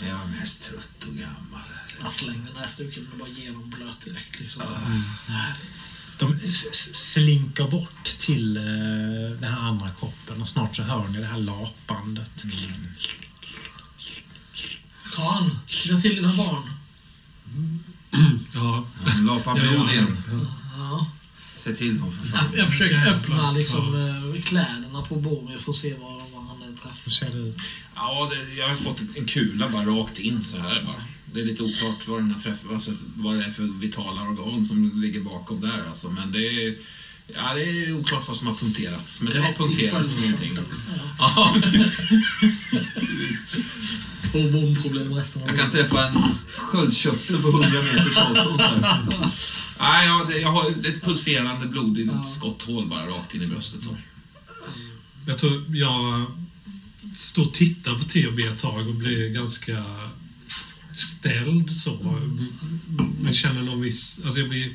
Men Jag är mest trött och gammal. Jag slänger näsduken och bara ger dem blöt direkt. Liksom. De s- s- slinker bort till eh, den här andra kroppen och snart så hör ni det här lapandet. Karl, titta till dina barn. Ja, De lapar blod igen. Ja. Se till dem för Jag, fan. jag försöker Jävlar. öppna liksom, eh, kläderna på Boromir för att se var han är Hur träffad. ser det ut? Ja, det, jag har fått en kula bara rakt in så här bara. Det är lite oklart vad, den har träff, alltså, vad det är för vitala organ som ligger bakom där alltså. Men det är Ja, det är oklart vad som har punkterats, men det har punkterats någonting. Ja. Ja, Hormonproblem resten av Jag kan träffa en sköldkörtel på 100 meters avstånd. Nej, jag, jag har ett pulserande blodigt Ja. skotthål bara rakt in i bröstet. Så. Jag tror jag står och tittar på TB ett tag och blir ganska ställd så. Men känner någon viss... Alltså jag blir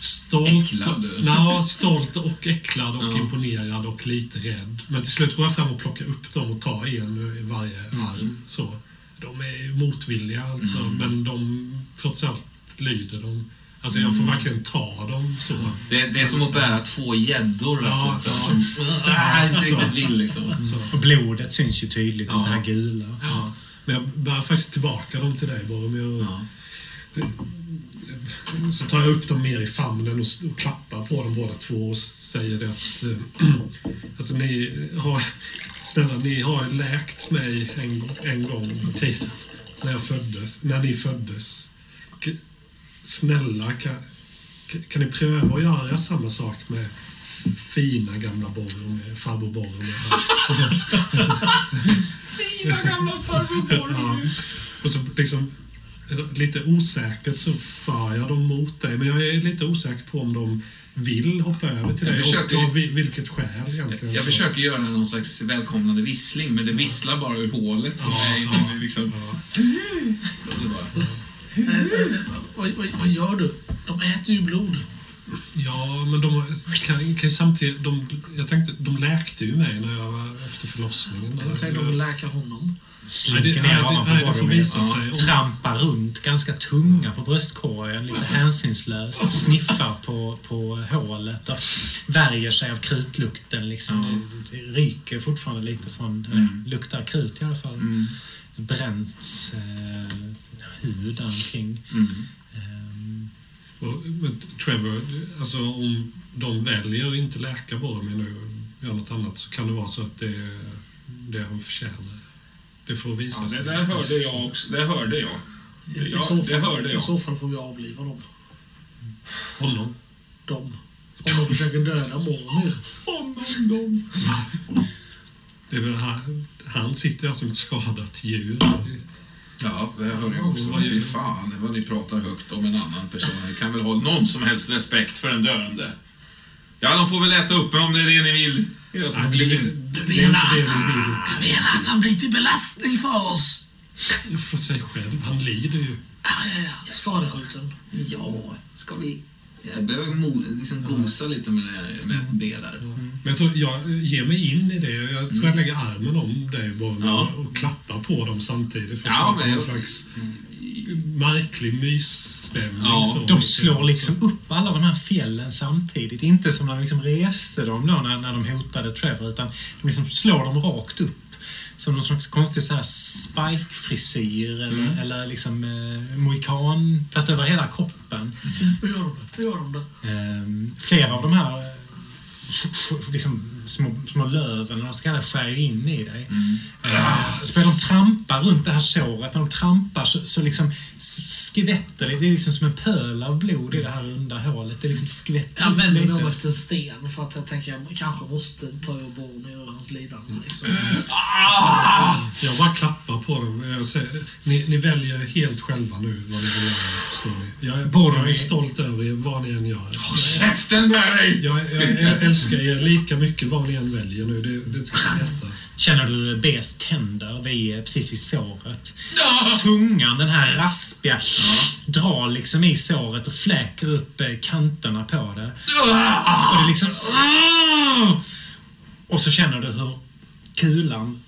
stolt. Äcklad, stolt och äcklad och Ja. imponerad och lite rädd. Men till slut går jag fram och plockar upp dem och tar en i varje Mm. arm. Så. De är motvilliga alltså, men de trots allt lyder de. Alltså jag Mm. får verkligen ta dem så. Det, det är som att bära två gäddor Ja, verkligen. Så, ja. här, som, inte riktigt vill liksom. så. Och blodet syns ju tydligt, Ja. det här gula. Ja. Men jag bär faktiskt tillbaka dem till dig Boromir. Ja. Så tar jag upp dem mer i famnen och, och klappar på dem båda två och säger det att... eh, alltså ni har... Snälla, ni har läkt mig en, en gång i tiden. När jag föddes. När ni föddes. K- Snälla, kan, kan- ni pröva att göra samma sak med fina gamla Boromir, farbror Boromir? Fina gamla farbror Ja. Och så liksom lite osäkert så för jag dem mot dig. Men jag är lite osäker på om de vill hoppa över till Jag dig försöker- och av vi- vilket skäl egentligen. Jag försöker göra någon slags välkomnande vissling, men det visslar bara ur hålet som Ja, är ja. liksom... Ja. Bara, Eh, eh, Vad, vad, vad gör du? De äter ju blod. Ja, men de kan, kan ju samtidigt... De, jag tänkte, de läkte ju mig när jag var efter förlossningen. Jag säger de vill läka honom. Slinker det- ner Ja. sig. Om- Trampar runt ganska tunga på bröstkorgen, lite hänsynslöst. Sniffar på, på hålet och värjer sig av krutlukten. Liksom. Det, det ryker fortfarande lite från... Mm. luktar krut i alla fall. mm, Bränt eh, hud omkring. mm. Ehm, Och, men Trevor, alltså om de väljer att inte läka Boromir nu och göra något annat så kan det vara så att det är det han förtjänar. Det får visa Ja, sig. det där hörde jag också. Det hörde jag. I, i, Ja, så det fall, hörde I jag. så fall får vi avliva dem. Honom. Dem. Om de försöker döda Boromir. Honom, dem. Det är väl han, han sitter alltså som ett skadat djur. Ja, det hörde jag också. Vad Fy fan vad ni pratar högt om en annan person. Ni kan väl ha någon som helst respekt för en döende? Ja, de får väl äta upp mig om det är det ni vill. Det är inte det vi vill. Du menar att han blir till belastning för oss? För sig själv. Han lider ju. Ja, ja, ja. Skadeskjuten. Ja, ska vi... Jag behöver mo- liksom gosa lite med, med det där. Men jag tror jag ger mig in i det. Jag tror jag lägger armen om dig Ja. och klappar på dem samtidigt för att Ja, skapa men slags märklig mysstämning. Ja, så. De slår liksom upp alla de här fjällen samtidigt. Inte som när de liksom reste dem då när, när de hotade Trevor, utan de liksom slår dem rakt upp. Som någon slags konstig så här spike-frisyr eller, eller liksom eh, mohikan, fast över hela kroppen. Så, hur gör de det? Hur gör de det? Eh, flera av de här eh, liksom, små, små löven, eller vad ska jag skär in i dig. Eh, så börjar de trampa runt det här såret. När de trampar så, så liksom skvätter det. Det är liksom som en pöl av blod i det här runda hålet. Det liksom skvätter Jag vänder mig om efter en sten för att jag tänker jag kanske måste ta ur Boromir ur hans lidande. Liksom. Jag bara klappar på dem. Jag säger, ni, ni väljer helt själva nu vad ni vill göra, ni. Jag är, jag är stolt över er, vad ni än gör. Håll käften med dig! Jag, jag, jag älskar er lika mycket vad ni än väljer nu. Det, det ska jag sätta. Känner du Bs tänder vid, precis vid såret? Ah! Tungan, den här raspiga, drar liksom i såret och fläker upp eh, kanterna på det. Och det liksom... Och så känner du hur kulan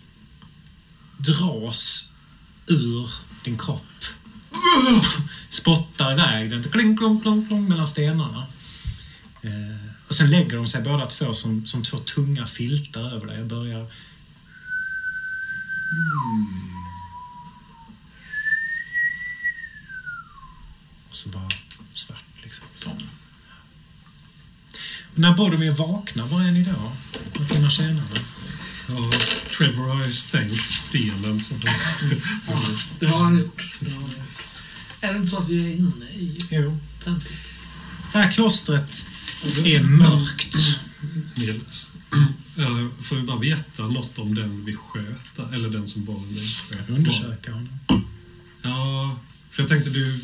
dras ur din kropp. Spottar iväg den, kling, klong, klong, klong, mellan stenarna. Eh, och sen lägger de sig båda två som, som två tunga filtar över dig och börjar mm. Och så bara svart liksom. Somna. När Boromir vaknar, var är ni då? Några timmar senare? Ja, Trevor har ju stängt stenen. Så Ja, det har han gjort. Det har han gjort. Är det inte så att vi är inne i Jo. templet? Det här klostret är mörkt. Nils. Får vi bara veta något om den vi sköt, eller den som Boromir sköt? Undersöka honom. Ja, för jag tänkte du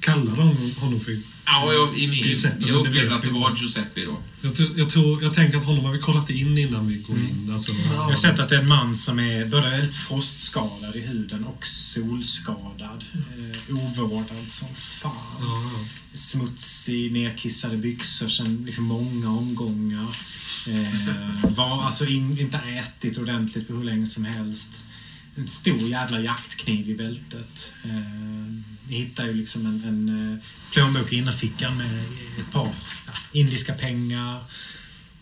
kallade honom, honom för... Ja, jag, i min, Giuseppe, jag det upplevde att det var. Giuseppe då. Jag, tror- jag, tror, jag tänker att honom har vi kollat in innan vi går in. Alltså, Ja. Jag har sett att det är en man som är både väldigt frostskadad i huden och solskadad. Eh, ovårdad som fan. ja. Smutsig, nerkissade byxor sedan liksom många omgångar. Eh, var alltså in, inte ätit ordentligt på hur länge som helst. En stor jävla jaktkniv i bältet. Eh, hittar ju liksom en, en eh, plånbok i innerfickan med ett par indiska pengar,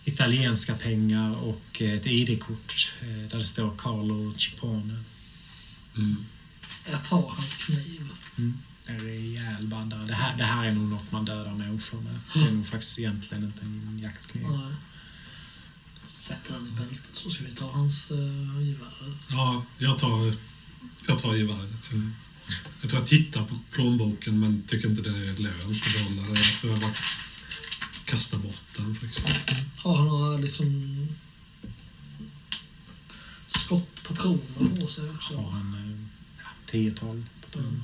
italienska pengar och eh, ett ID-kort eh, där det står Carlo Cipone. Mm. Jag tar hans kniv. En rejäl bandare. Det här, det här är nog något man dödar människor med. Det är nog faktiskt egentligen inte en jaktkniv. Nej. Sätter den i bältet så ska vi ta hans uh, gevär. ja jag tar, jag tar geväret. Jag, jag tror jag tittar på plånboken men tycker inte det är lönt att behålla den. Jag tror jag bara kastar bort den faktiskt. Har han några liksom skottpatroner på sig också? Har han eh, ja, 10-12 Mm.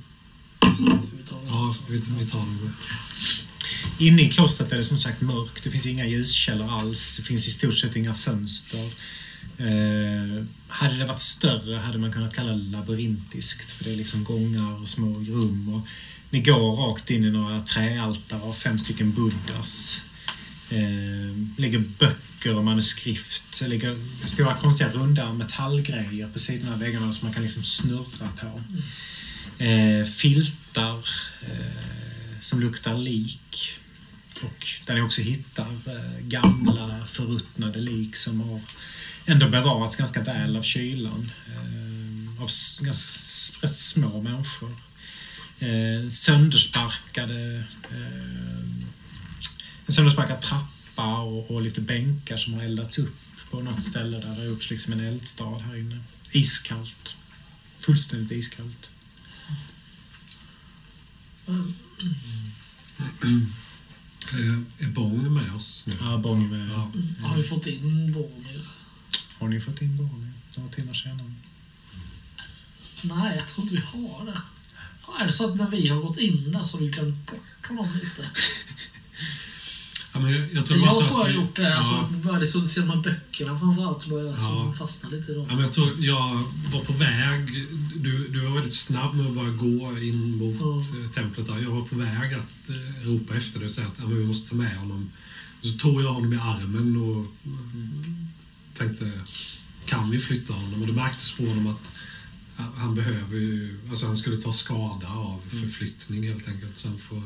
Vi ta dem? Ja, vi, vi tar den. Inne i klostret är det som sagt mörkt. Det finns inga ljuskällor alls. Det finns i stort sett inga fönster. Eh, hade det varit större hade man kunnat kalla det labyrintiskt. För det är liksom gångar och små rum. Och ni går rakt in i några träaltare av fem stycken buddhas. Eh, ligger böcker och manuskript. Det ligger stora konstiga runda metallgrejer på sidorna av väggarna som man kan liksom snurra på. Eh, filtar eh, som luktar lik. Och där ni också hittar eh, gamla förruttnade lik som har ändå bevarats ganska väl av kylan. Eh, av ganska små människor. Eh, söndersparkade eh, en söndersparkad trappa och, och lite bänkar som har eldats upp på något ställe där det har gjorts liksom en eldstad här inne. Iskallt. Fullständigt iskallt. Mm. Så är, är Bong med oss nu? Ja, Bång med. Ja. Har vi fått in Boromir? Har ni fått in barnen några timmar senare? Nej, jag tror inte vi har det. Ja, är det så att när vi har gått in där så har vi glömt bort honom lite? Ja, men jag, jag tror Jag tror jag har gjort det. Alltså, Ja. började så se de här böckerna framförallt började jag Ja. liksom fastna lite i dem. Ja, men jag tror jag var på väg. Du, du var väldigt snabb med att bara gå in mot Mm. eh, templet där. Jag var på väg att eh, ropa efter dig och säga att ja, men vi måste ta med honom. Så tog jag honom i armen och tänkte, kan vi flytta honom? Och det märktes på honom att ja, han behöver ju, alltså han skulle ta skada av Mm. förflyttning helt enkelt. Så han får,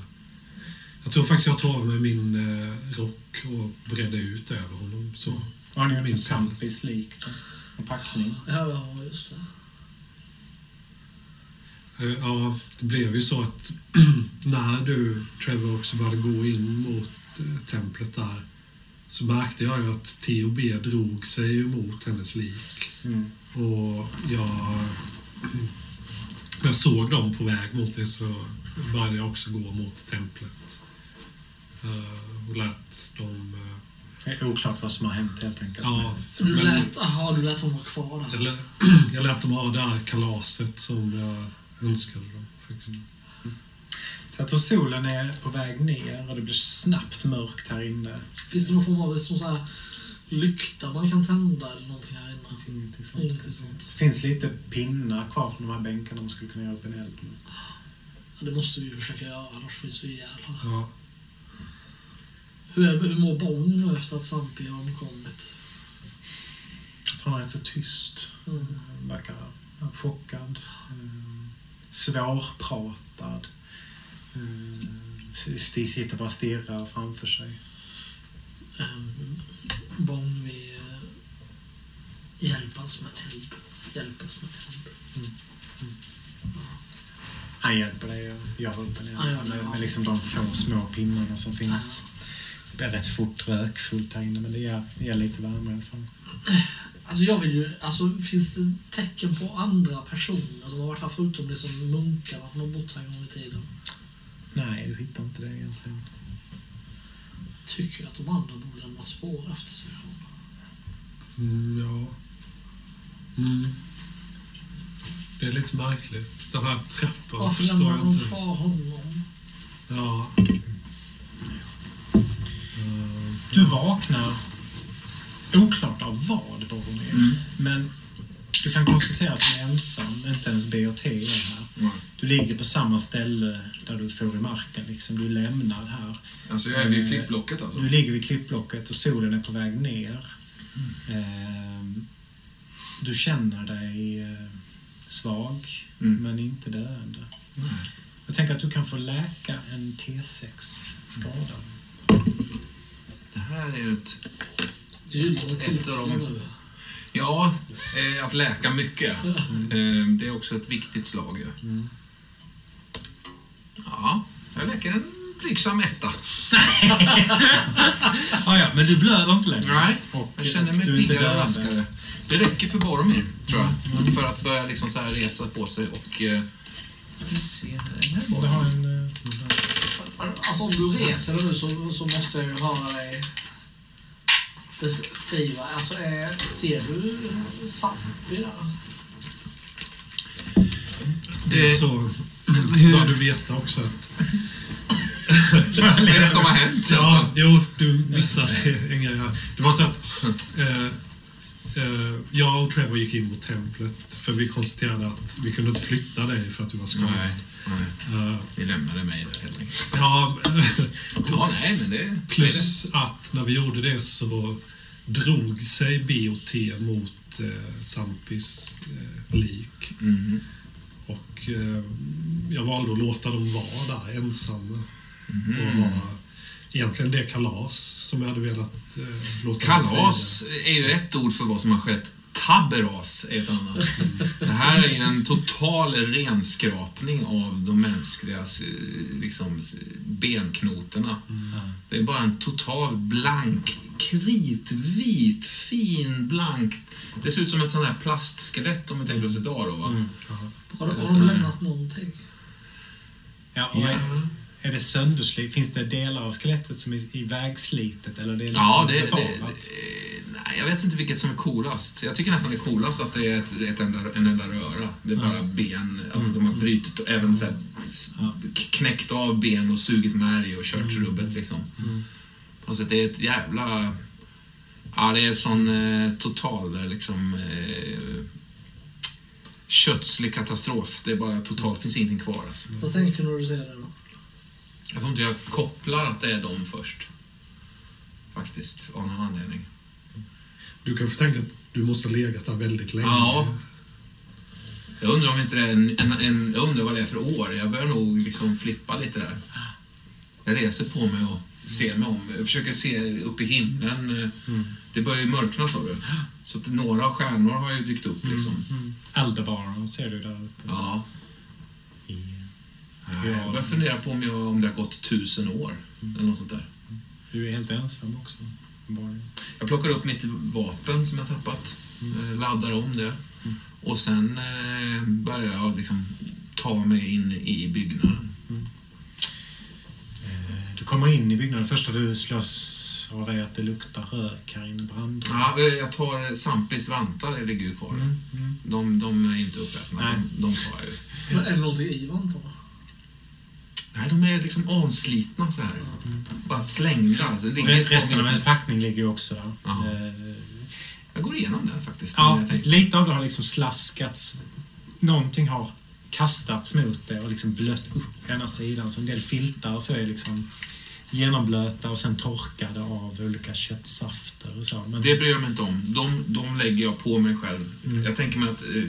jag tror faktiskt jag tog av mig min eh, rock och bredde ut över honom. Så. Har ni Min en päls. sampis lik? En packning? Ja, ja, just det. Eh, Ja, det blev ju så att när du, Trevor, också började gå in mot eh, templet där så märkte jag ju att Theo B drog sig emot hennes lik. Mm. Och jag, jag såg dem på väg mot det så började jag också gå mot templet. Eh, Och lät dem... eh, Det är oklart vad som har hänt helt enkelt. Ja, Så du men- lät, aha, du lät honom vara kvar där? Jag lät, jag lät dem ha det här kalaset som jag önskade dem. Faktiskt. Så jag tror solen är på väg ner och det blir snabbt mörkt här inne. Finns det någon form av liksom så här, lykta man kan tända eller någonting här inne? Ingenting sånt. Ingenting sånt. Det finns lite pinnar kvar från de här bänkarna man skulle kunna göra upp en eld med. Ja, det måste vi ju försöka göra, annars finns vi ihjäl här. Ja. Hur, är, hur mår Bong nu efter att Sampi har omkommit? Jag tror han är rätt så tyst. Mm. Han verkar chockad. eh, Svårpratad. Eh, Sitter bara och stirrar framför sig. Um, Bong vi uh, hjälpas med eld. Hjälpas med eld. Han hjälper dig att göra upp ja, ja. med, med liksom de få små pinnarna som finns. Det blir rätt fort rökfullt här inne men det ger, ger lite värme i alla fall. Alltså jag vill ju, alltså finns det tecken på andra personer som har varit här förutom det som munkarna som har bott här en gång i tiden? Nej, du hittar inte det egentligen. tycker jag att de andra borde lämna spår efter sig. Mm, ja. Mm. Det är lite märkligt. Den här trappan Varför förstår lämnar jag de inte. kvar honom? Ja. Eh, Du vaknar, oklart av vad Boromir, men du kan konstatera att du är ensam, inte ens B.O.T. är här. Mm. Du ligger på samma ställe där du får i marken, liksom. du är lämnad här. Alltså jag är vid klippblocket alltså. Du ligger vid klippblocket och solen är på väg ner. Ehm, Du känner dig eh, svag, Mm. men inte döende. Jag tänker att du kan få läka en T6-skada. Det här är ett... Gyllene Ett tillfälle av de- nu. Ja, eh, att läka mycket. Eh, det är också ett viktigt slag. Mm. Ja, jag läker en blygsam etta. Ah, ja, men du blöder inte längre. Nej, Och, jag känner mig piggare och raskare. Det räcker för Boromir, tror jag. För att börja liksom så här resa på sig och... Eh, ska vi se här. Eh, Alltså om du reser nu så, så måste jag ju höra dig beskriva. Alltså är, ser du Sappi där? Det är Eh, så... hur- Bara du vet också att... Vad är det som har hänt? Ja, Alltså? jo, du missade en grej här. Det var så att eh, eh, jag och Trevor gick in mot templet för vi konstaterade att vi kunde inte flytta dig för att du var skadad. Nej, nej. Eh, lämnade mig där helt enkelt. ja, Ja, nej, men det... plus att när vi gjorde det så drog sig BOT mot eh, Sampis eh, lik. Mm. Och eh, jag valde att låta dem vara där ensamma. Mm. Och ha egentligen det kalas som jag hade velat eh, låta Kalas är ju ett ord för vad som har skett. Tabberas är ett annat. Det här är ju en total renskrapning av de mänskliga eh, liksom, benknotorna. Det är bara en total blank, kritvit, fin, blank... Det ser ut som ett sånt här plastskelett om vi tänker oss idag då, va? Mm. Har, Eller har de lämnat någonting? Ja, och är, är det sönderslitet? Finns det delar av skelettet som är i vägslitet? Eller det är liksom Ja, det, det, det, jag vet inte vilket som är coolast. Jag tycker nästan det är coolast att det är ett, ett enda, en enda röra. Det är bara ben. Alltså de har brutit, även så här, knäckt av ben och sugit märg och kört rubbet liksom. Mm. På något sätt, det är ett jävla... Ja, det är en sån eh, total eh, liksom... Eh, kötslig katastrof. Det är bara totalt, finns ingenting kvar alltså. Vad tänker du när du ser det då? Jag tror inte jag kopplar att det är dem först. Faktiskt, av någon anledning. Du kan få tänka att du måste ha legat där väldigt länge. Ja. Jag undrar om inte det är en, en, en, jag undrar vad det är för år. Jag börjar nog liksom flippa lite där. Jag reser på mig och ser mig om. Jag försöker se upp i himlen. Det börjar ju mörkna sa du. Så att några stjärnor har ju dykt upp liksom. Mm. Aldebaran ser du där uppe. Ja. I, Jag börjar fundera på om, jag, om det har gått tusen år. Eller något sånt där. du är helt ensam också. Jag plockar upp mitt vapen som jag tappat. eh, Laddar om det. Och sen eh, börjar jag liksom ta mig in i byggnaden. Eh, Du kommer in i byggnaden. Det första du slås av är att det luktar rök här inne. Brand. Ja, jag tar Sampis vantar, det ligger ju kvar. Mm, mm. De, de är inte uppätna, Nej. de, de tar jag ju. Men är det någonting i vantarna? Nej, de är liksom avslitna så här. Bara slängda. Resten av ens packning ligger ju också. Eh, Jag går igenom den faktiskt. Ja, lite av det har liksom slaskats. Någonting har kastats mot det och liksom blött upp ena sidan. Så en del filtar och så är liksom genomblöta och sen torkade av olika köttsafter och så. Men Det bryr jag mig inte om. De, de lägger jag på mig själv. Mm. Jag tänker mig att eh,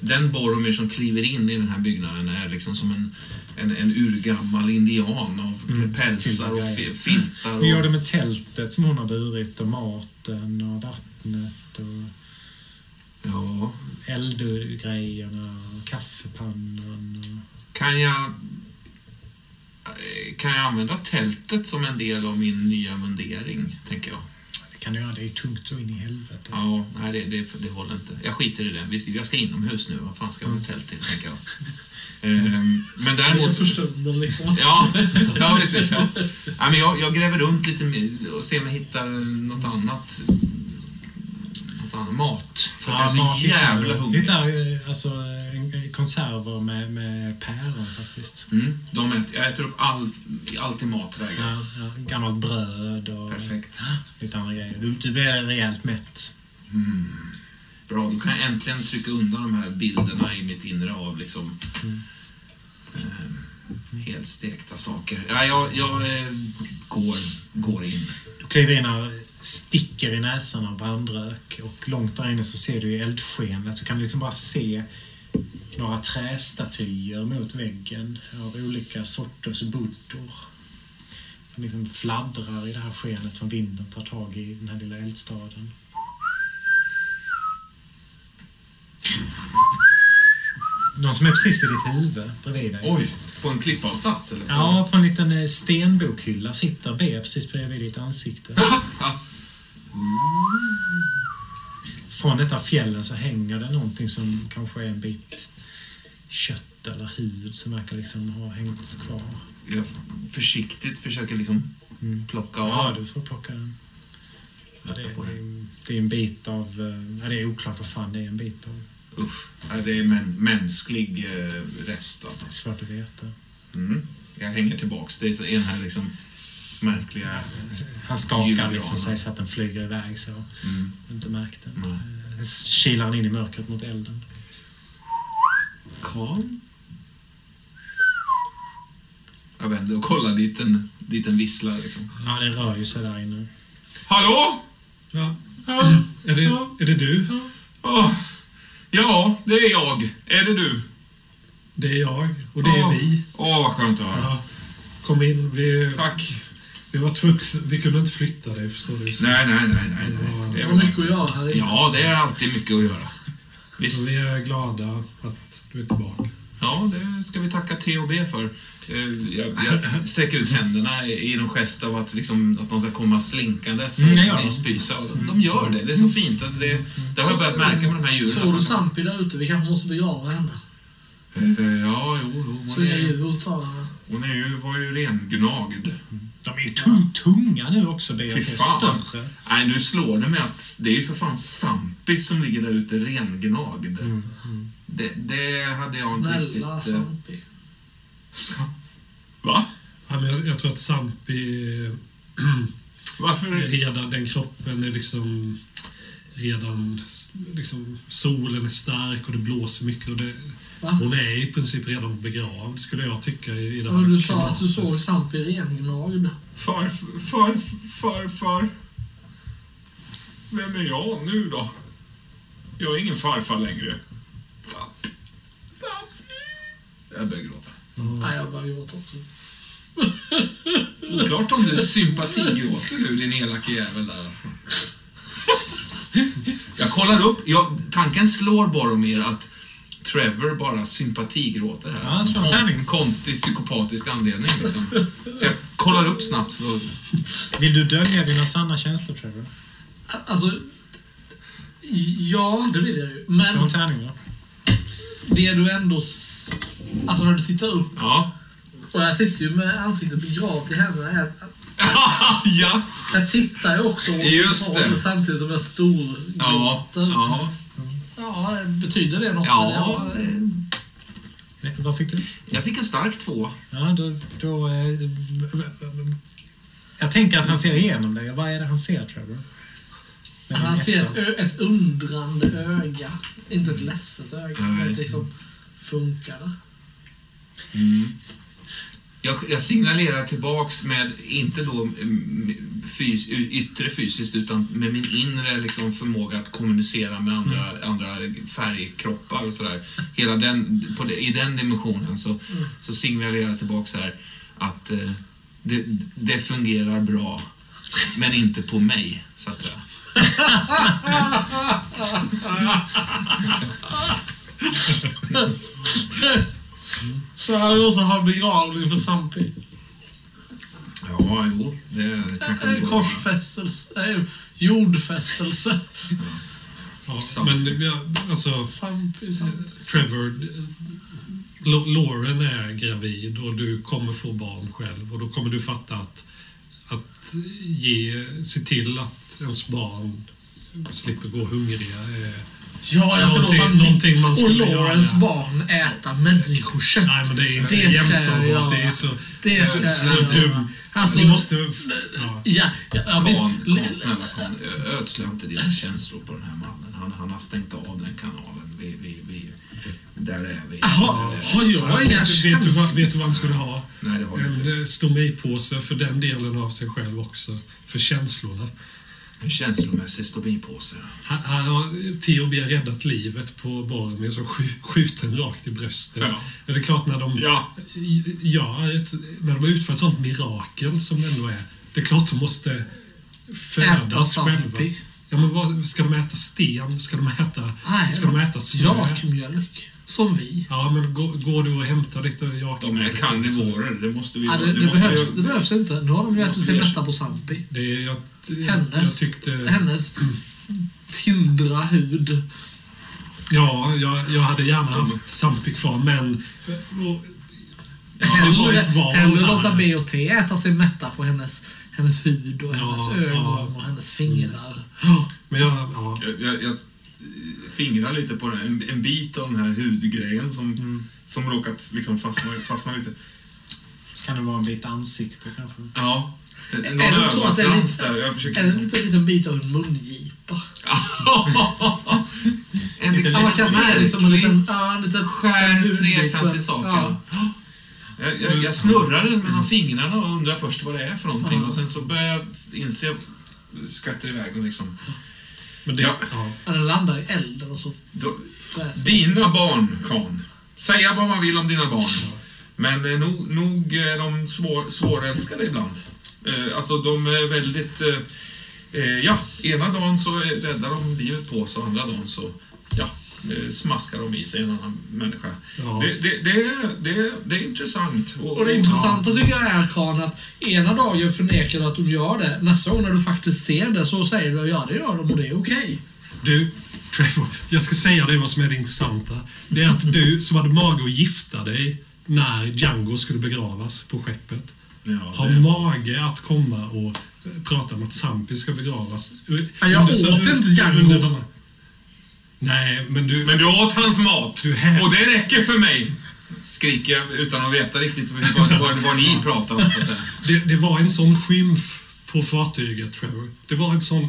den Boromir som kliver in i den här byggnaden är liksom som en, en, en urgammal indian av Mm, pälsar och filtar. Hur gör det med tältet som hon har burit och maten och vattnet och ja, eldgrejerna och kaffepannan? Och... kan jag... eh, Kan jag använda tältet som en del av min nya mundering, tänker jag? Det kan du göra, det är tungt så in i helvete. Ja, nej, det, det, det håller inte. Jag skiter i det. Jag ska inomhus nu. Vad fan ska jag med tält till, tänker jag. Ehm, Men däremot... för stunden liksom. Ja, ja precis. Ja. Nej, men jag, jag gräver runt lite och ser om jag hittar något annat. Något annat mat. För att jag är så mat jävla hungrig. Hittar eh, alltså, konserver med, med päron faktiskt. Mm, de äter, jag äter upp all, allt i matvägen. Ja, ja, gammalt bröd och Perfekt. lite andra grejer. Du, du blir rejält mätt. Bra, då kan jag äntligen trycka undan de här bilderna i mitt inre av liksom eh, helstekta saker. Ja, jag jag eh, går, går in. Du kliver in och sticker i näsan av brandrök och långt där inne så ser du eldskenet så kan du liksom bara se några trästatyer mot väggen av olika sorters buddor. Som liksom fladdrar i det här skenet som vinden tar tag i den här lilla eldstaden. Någon som är precis vid ditt huvud bredvid dig. Oj, på en klippavsats eller? Ja, på en liten eh, stenbokhylla sitter B precis bredvid ditt ansikte. Från detta fjällen så hänger det någonting som kanske är en bit kött eller hud som verkar liksom ha hängt kvar. Jag försiktigt försöker liksom plocka av. Ja, du får plocka den. Ja, det, är, på det, det. är, det är en bit av... eh, Ja, det är oklart vad fan det är en bit av. Usch. Ja, det är en mänsklig eh, rest alltså. Det är svårt att veta. Mm. Jag hänger tillbaks. Det är så- är den här liksom märkliga... Han skakar liksom sig så att den flyger iväg så. Mm. Inte märkte. Nej. Eh, Kilar han in i mörkret mot elden. Kan? Jag vänder och kollar dit den, dit den visslar liksom. Ja, den rör ju sig där inne. Hallå? Ja. Är, det, är det du? Åh. Ja, det är jag. Är det du? Det är jag och det är Åh. vi. Åh, vad skönt att höra. Ja. Kom in. Vi, Tack. vi var tvungna. Vi kunde inte flytta dig, förstår du. Så- Nej, nej, nej, nej. nej. Det Det är var mycket att göra här inne. Ja, det är alltid mycket att göra. Visst. Så vi är glada att du är tillbaka. Ja, det ska vi tacka THB för. Eh, Jag, jag sträcker ut händerna i någon gest av att, liksom, att de ska komma slinkandes Mm, och. Och de gör det. Det är så fint. Alltså det, det har jag börjat märka med de här djuren. Såg du Sampi där ute? Vi kanske måste begrava henne. Eh, Ja, jo, jo. Hon Svinga är, djur tar henne. hon är ju, var ju rengnagd. De är ju tung, tunga nu också, Fy Beatrice. fan. Nej, nu slår det mig att det är ju för fan Sampi som ligger där ute rengnagd. Det, det hade jag inte riktigt... Snälla eh, Sampi. Sam- Va? Ja, men jag, jag tror att Sampi... Varför? redan, den kroppen är liksom redan liksom, solen är stark och det blåser mycket och det, Va? hon är i princip redan begravd skulle jag tycka i, i det här Men du sa att du klimatet. såg Sampi rengnagd. Far, far, far, far. Vem är jag nu då? Jag är ingen farfar längre. Samp. Samp. Jag börjar gråta. Nej, jag börjar gråta också. Oklart om du sympatigråter nu, din elake jävel där alltså. Jag kollar upp, jag, tanken slår Boromir att Trevor bara sympatigråter här. Ja, en Konst, tärning. konstig psykopatisk anledning liksom. Så jag kollar upp snabbt för att... Vill du dölja dina sanna känslor, Trevor? Alltså... Ja, det vill jag ju. Slå en Men tärning då. Det du ändå... Alltså när du tittar upp, Ja. och jag sitter ju med ansiktet begravt i händerna, att ja. jag tittar ju också Just det. samtidigt som jag Ja. storgråter. ja. Ja, betyder det något? Ja? Nej, Vad fick du? Jag fick en stark två. Ja, då... då eh, jag tänker att han ser igenom dig. Vad är det han ser, Trevor? Med Han ser ett, ett undrande öga. Inte ett ledset öga. Nej. Men liksom, funkar det? Jag, jag signalerar tillbaks med, inte då mm, fys, yttre fysiskt, utan med min inre liksom, förmåga att kommunicera med andra, andra färgkroppar och sådär. Hela den, på I den dimensionen så, så signalerar jag tillbaks här att eh, det, det fungerar bra, men inte på mig, så att säga. Så han måste ha begravning för Sampi. Ja, jo, det kanske går. korsfästelse. Äh, jordfästelse. Ja, Sant. men ja, alltså, Sampi, Sampi. Trevor, Lauren är gravid och du kommer få barn själv och då kommer du fatta att ge, se till att ens barn slipper gå hungriga är... Ja, jag ska Någonting- låta någonting man och göra. barn äta människokött. Nej, men det är inte Det ska jag jämförbart. göra. Det är så, Det ska så jag dumt. Alltså, Ni måste... Ja. ja, ja, ja, visst. Kan, snälla kan, ödsla inte dina känslor på den här mannen. Han, han har stängt av den kanalen. Vi, vi, vi, där är vi. Jaha, har jag inga vet, du vad, känslor? vet du vad han skulle ha? Nej, det har jag inte. En eh, stomipåse för den delen av sig själv också. För känslorna. En känslomässig stomipåse. Han, han har till och med räddat livet på Boromir som skj- skjuten rakt i bröstet. Ja. Men det är klart när de, Ja. ja, ett, när de utför ett sånt mirakel som det ändå är. Det är klart de måste födas själva. Ja, men vad, ska de äta sten? Ska de äta, Nej, ska de äta snö? Jakmjölk. Som vi. Ja, men går, går du och hämtar lite jakmjölk? De är karnivorer, det måste vi... Ja, det, det, måste behövs, vi- det behövs inte. Nu har de ju ätit sig mätta på Zampi. Det, jag Hennes, tyckte... hennes tindra hud. Ja, jag, jag hade gärna haft Zampi kvar, men... Och, ja, det var Hellre, ett val hellre låta B och T äta sig mätta på hennes, hennes hud och Ja, hennes ja. ögon och hennes fingrar. Ja. Men jag, ja, Jag, jag, jag fingrar lite på den, en, en bit av den här hudgrejen som, som råkat liksom fastna, fastna lite. Kan det vara en bit ansikte kanske? Ja. Någon Är det så att det är lite- där. Jag försöker Är det en liksom... liten, liten bit av en mungipa? en liksom en märklig, liten, ja, en liten skär, en- trekantig sak. Ja. Ja. Jag, jag, jag snurrar den mellan fingrarna och undrar först vad det är för någonting Ja. och sen så börjar jag inse skvätter iväg den liksom. men det... Ja. Ja. Den landar i elden och så Då, fräser Dina barn, Kan. Säga vad man vill om dina barn. Men eh, nog, nog är de svår, svårälskade ibland. Eh, alltså, de är väldigt... Eh, eh, ja, ena dagen så räddar de livet på sig och andra dagen så ja, smaskar de i sig en annan människa. Ja. Det, det, det, är- det, är- det är intressant. Och det intressanta tycker jag är, Kan, att ena dagen förnekar du att de gör det. Nästa gång när du faktiskt ser det så säger du ja, det gör de och det är okej. Du, Trevor, jag ska säga dig vad som är det intressanta. Det är att du som hade mage att gifta dig när Django skulle begravas på skeppet Ja, har det, mage att komma och eh, prata om att Zampi ska begravas. Ja, jag åt inte Django. under Nej, men du... men du åt hans mat och det räcker för mig. Skriker jag utan att veta riktigt vad, vad, vad ni pratar om, så att säga. Det, det var en sån skymf på fartyget, Trevor. Det var en sån...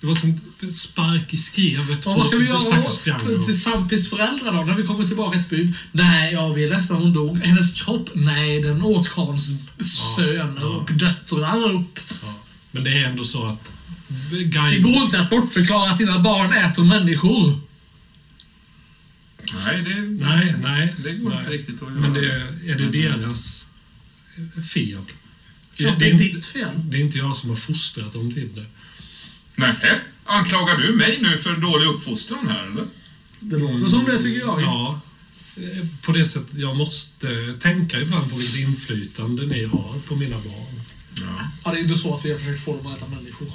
Det var sån spark i skrevet Och vad ska vi göra då? Till Sampis föräldrar då? När vi kommer tillbaka till byn? Nej, ja, vi är ledsna hon dog. Hennes kropp? Nej, den åt Kans söner och döttrar upp. Ja. Men det är ändå så att... Det Guy, går inte att bortförklara att dina barn äter människor. Nej, det, nej, nej. det går nej. inte riktigt att göra. Men det, är det deras fel? Klart det är ditt fel. Det är inte jag som har fostrat dem till det. Nej, anklagar du mig nu för dålig uppfostran här eller? Det låter som det tycker jag. Ja, eh, på det sättet. Jag måste tänka ibland på vilket inflytande ni har på mina barn. Ja. Ja, det är inte så att vi har försökt få dem att äta människor.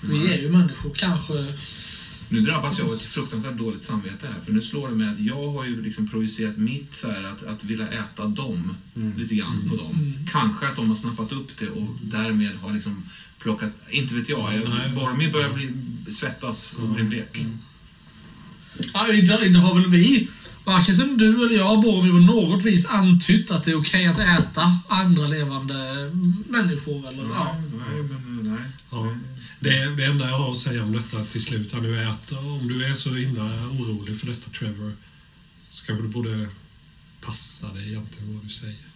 Vi är ju människor, kanske... Nu drabbas jag av ett fruktansvärt dåligt samvete här, för nu slår det mig att jag har ju liksom projicerat mitt så här att, att vilja äta dem, lite grann på dem. Kanske att de har snappat upp det och därmed har liksom plockat, inte vet jag, jag Nej. Boromir börjar bli, svettas och bli blek. Ja, inte, inte har väl vi, varken som du eller jag, Boromir, på något vis antytt att det är okej att äta andra levande människor. Eller, ja. Nej, men nej. Ja. Det, det enda jag har att säga om detta till slut nu är att om du är så himla orolig för detta Trevor så kanske du borde passa dig egentligen vad du säger.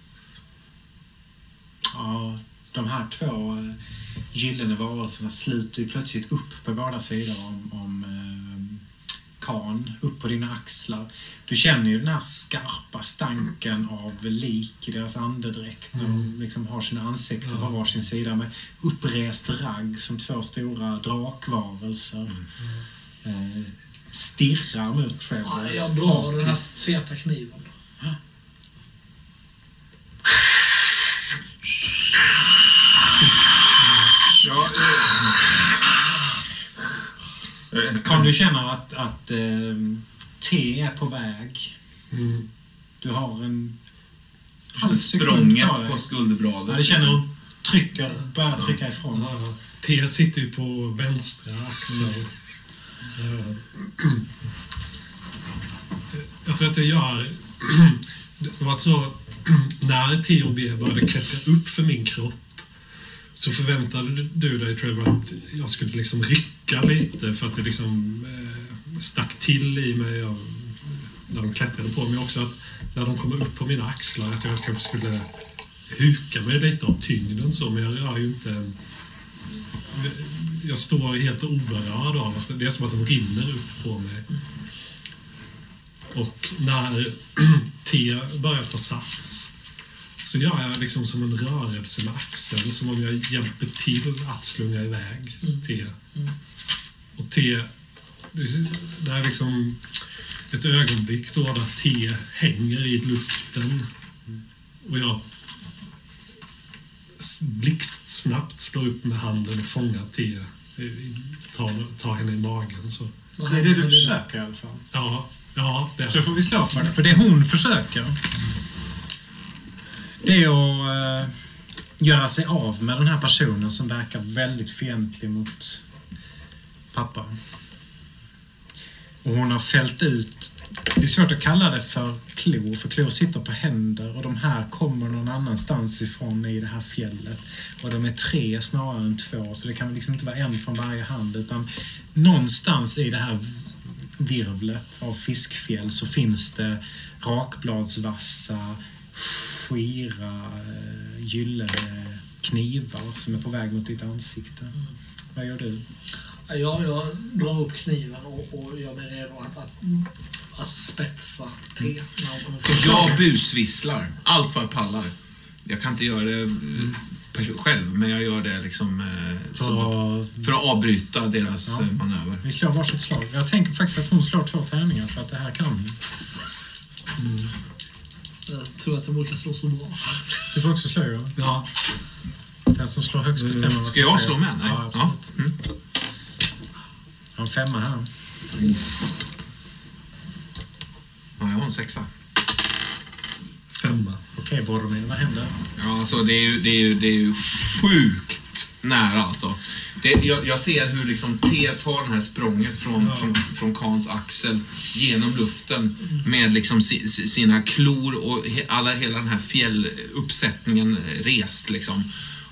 Ja, de här två eh, gyllene varelserna sluter ju plötsligt upp på båda sidor om, om eh, kan, upp på dina axlar. Du känner ju den här skarpa stanken av lik i deras andedräkt när de liksom har sina ansikten på varsin sida med upprest ragg som två stora drakvarelser. Eh, stirrar mot Trevor. Ja, jag drar den här feta kniven. Ja, eh, Kan du känna att, att eh, te är på väg? Mm. Du har en... Halv språnget på skulderbladet. Ja, det känner, trycker, börjar trycka ifrån. Ja, T sitter ju på vänstra axeln. Eh, Jag tror att det gör... Det var så... När T och B började klättra upp för min kropp så förväntade du dig, Trevor, att jag skulle liksom rycka lite för att det liksom eh, stack till i mig när de klättrade på mig också. Att när de kommer upp på mina axlar att jag kanske skulle huka mig lite av tyngden så, men jag rör ju inte... Jag står helt oberörd av att det är som att de rinner upp på mig. Och när T börjar ta sats så gör jag liksom som en rörelse med axeln, som om jag hjälper till att slunga iväg T. Och T, det är liksom ett ögonblick då där T hänger i luften och jag blixtsnabbt slår upp med handen och fångar T. eh, Tar, tar henne i magen. Så. Det är det du försöker i alla fall. Ja, ja det Så får vi slå för det. För det hon försöker, det är att uh, göra sig av med den här personen som verkar väldigt fientlig mot pappa. Och hon har fällt ut, det är svårt att kalla det för klor för klor sitter på händer och de här kommer någon annanstans ifrån i det här fjället. Och de är tre snarare än två, så det kan liksom inte vara en från varje hand utan någonstans i det här virvlet av fiskfjäll så finns det rakbladsvassa, skira, eh, gyllene knivar som är på väg mot ditt ansikte. Vad gör du? Jag, jag drar upp kniven och, och gör mig redo att, att alltså spetsa fram. Jag busvisslar allt vad jag pallar. Jag kan inte göra det eh, själv, men jag gör det liksom eh, som att, för att avbryta deras Ja. manöver. vi slår varsitt slag. Jag tänker faktiskt att hon slår två tärningar för att det här kan hon. Jag tror att jag brukar slå så bra. Du får också slå ju. Ja, Den som slår högst bestämmer vad Ska jag slå med? Nej. Ja, Ja. absolut. Mm. Jag har en femma här. ja, jag har en sexa. femma. Okej, Boromir, vad händer? Ja, alltså det är ju, det är ju, det är ju sjukt nära alltså. Det, jag, jag ser hur liksom T tar det här språnget från, från, från Kans axel genom luften med liksom si, si, sina klor och he, alla, hela den här fjälluppsättningen rest liksom.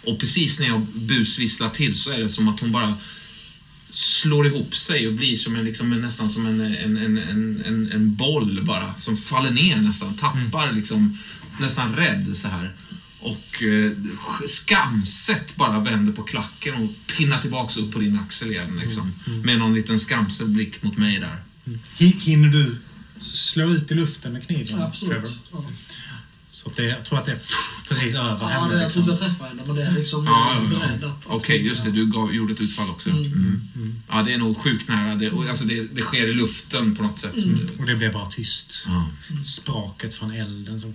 Och precis när jag busvisslar till så är det som att hon bara slår ihop sig och blir som en, liksom, nästan som en, en, en, en, en, boll bara, som faller ner nästan, tappar liksom, nästan rädd så här. Och eh, skamset bara vänder på klacken och pinnar tillbaks upp på din axel igen liksom. Med någon liten skamsen blick mot mig där. Hi- Hinner du slå ut i luften med kniven? Trevor? Absolut. Ja. Så det, jag tror att det är precis över Ja, henne. det, jag tror liksom. inte jag träffar henne, men det är liksom Ja, ja, ja. Okej, just det. Du gav, gjorde ett utfall också. Mm. Ja, det är nog sjukt nära. Det, och, alltså, det, det sker i luften på något sätt. Och det blir bara tyst. Ja. Spraket från elden som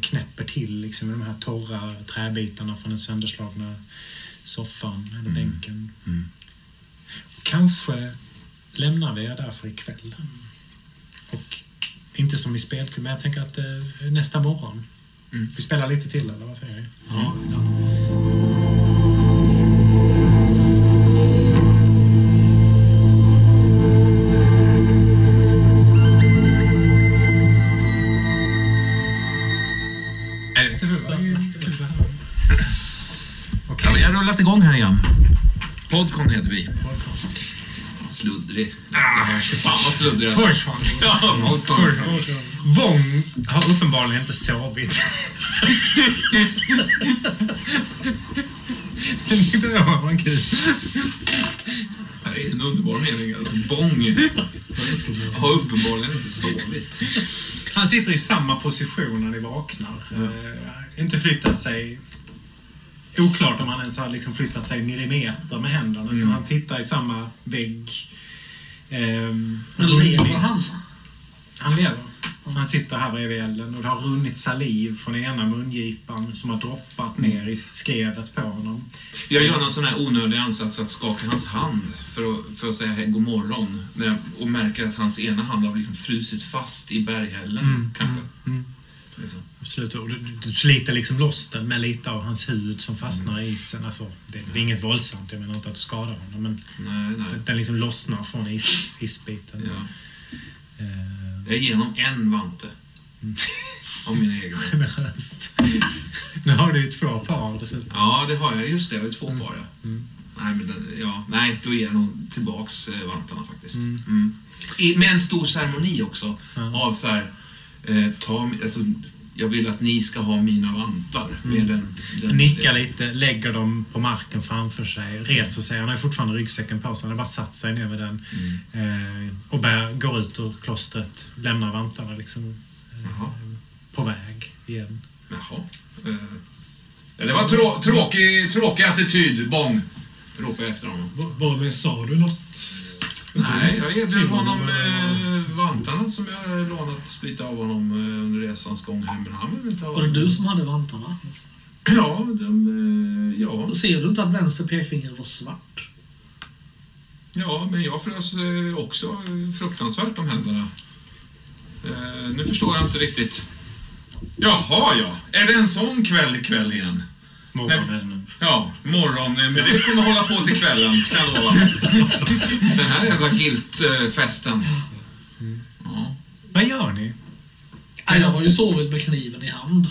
knäpper till liksom, med de här torra träbitarna från den sönderslagna soffan eller bänken. Mm. Kanske lämnar vi er därför ikväll. Och inte som i spelklubb, men jag tänker att eh, nästa morgon. Mm. Vi spelar lite till, eller vad säger ni? Ja, ja. Ja, rullat igång här igen. Podcon heter vi. Sluddrig. Ah, fan vad sluddrig jag är. Ja, Podcon. Wong har uppenbarligen inte sovit. Jag tyckte det var kul. Det är en underbar mening. Alltså. Har uppenbarligen inte sovit. Han sitter i samma position när ni vaknar. Eh, inte flyttat sig... Oklart om han ens har liksom flyttat sig millimeter med händerna. Utan Mm. han tittar i samma vägg. Ehm, Men lever han? Han lever. Han sitter här bredvid elden och det har runnit saliv från ena mungipan som har droppat ner i skrevet på honom. Jag gör någon sån här onödig ansats att skaka hans hand för att, för att säga hej, god morgon. Och märker att hans ena hand har liksom frusit fast i berghällen, kanske. Mm. Liksom. absolut. Och du, du sliter liksom loss den med lite av hans hud som fastnar i isen. Alltså, det, det är inget våldsamt, jag menar inte att du skadar honom. Men Nej, nej. den, den liksom lossnar från is, isbiten. Ja. Eh, Jag ger honom en vante. Av mina egna. generöst. nu har du ju två par dessutom. Ja, det har jag. Just det, jag har två par. Ja. Mm. Nej, men den, ja, nej, då ger jag nog tillbaks eh, vantarna faktiskt. Mm. Mm. I, med en stor ceremoni också. Ja. Av så här, eh, ta, alltså, jag vill att ni ska ha mina vantar. Med den, den, Nickar lite, lägger dem på marken framför sig, reser sig. Han har fortfarande ryggsäcken på sig. Han har bara satt sig ner med den. Mm. Eh, och bär, går ut ur klostret, lämnar vantarna liksom eh, på väg igen. Jaha. Eh, det var trå, tråkig, tråkig attityd, Bång. Ropade jag efter honom. Boromir, sa du något? Nej, jag erbjöd honom eh, vantarna som jag lånat lite av honom eh, under resans gång hem. Men han inte ha Var det du som hade vantarna? Ja, de, eh, ja. Ser du inte att vänster pekfinger var svart? ja, men jag frös eh, också fruktansvärt om händerna. Eh, nu förstår jag inte riktigt. Jaha, ja. Är det en sån kväll ikväll igen? Morgonen. Ja, morgon. eh, Men det kommer hålla på till kvällen, kan jag lova. Den här jävla giltfesten. Ja. Vad gör ni? Nej, jag har ju sovit med kniven i hand.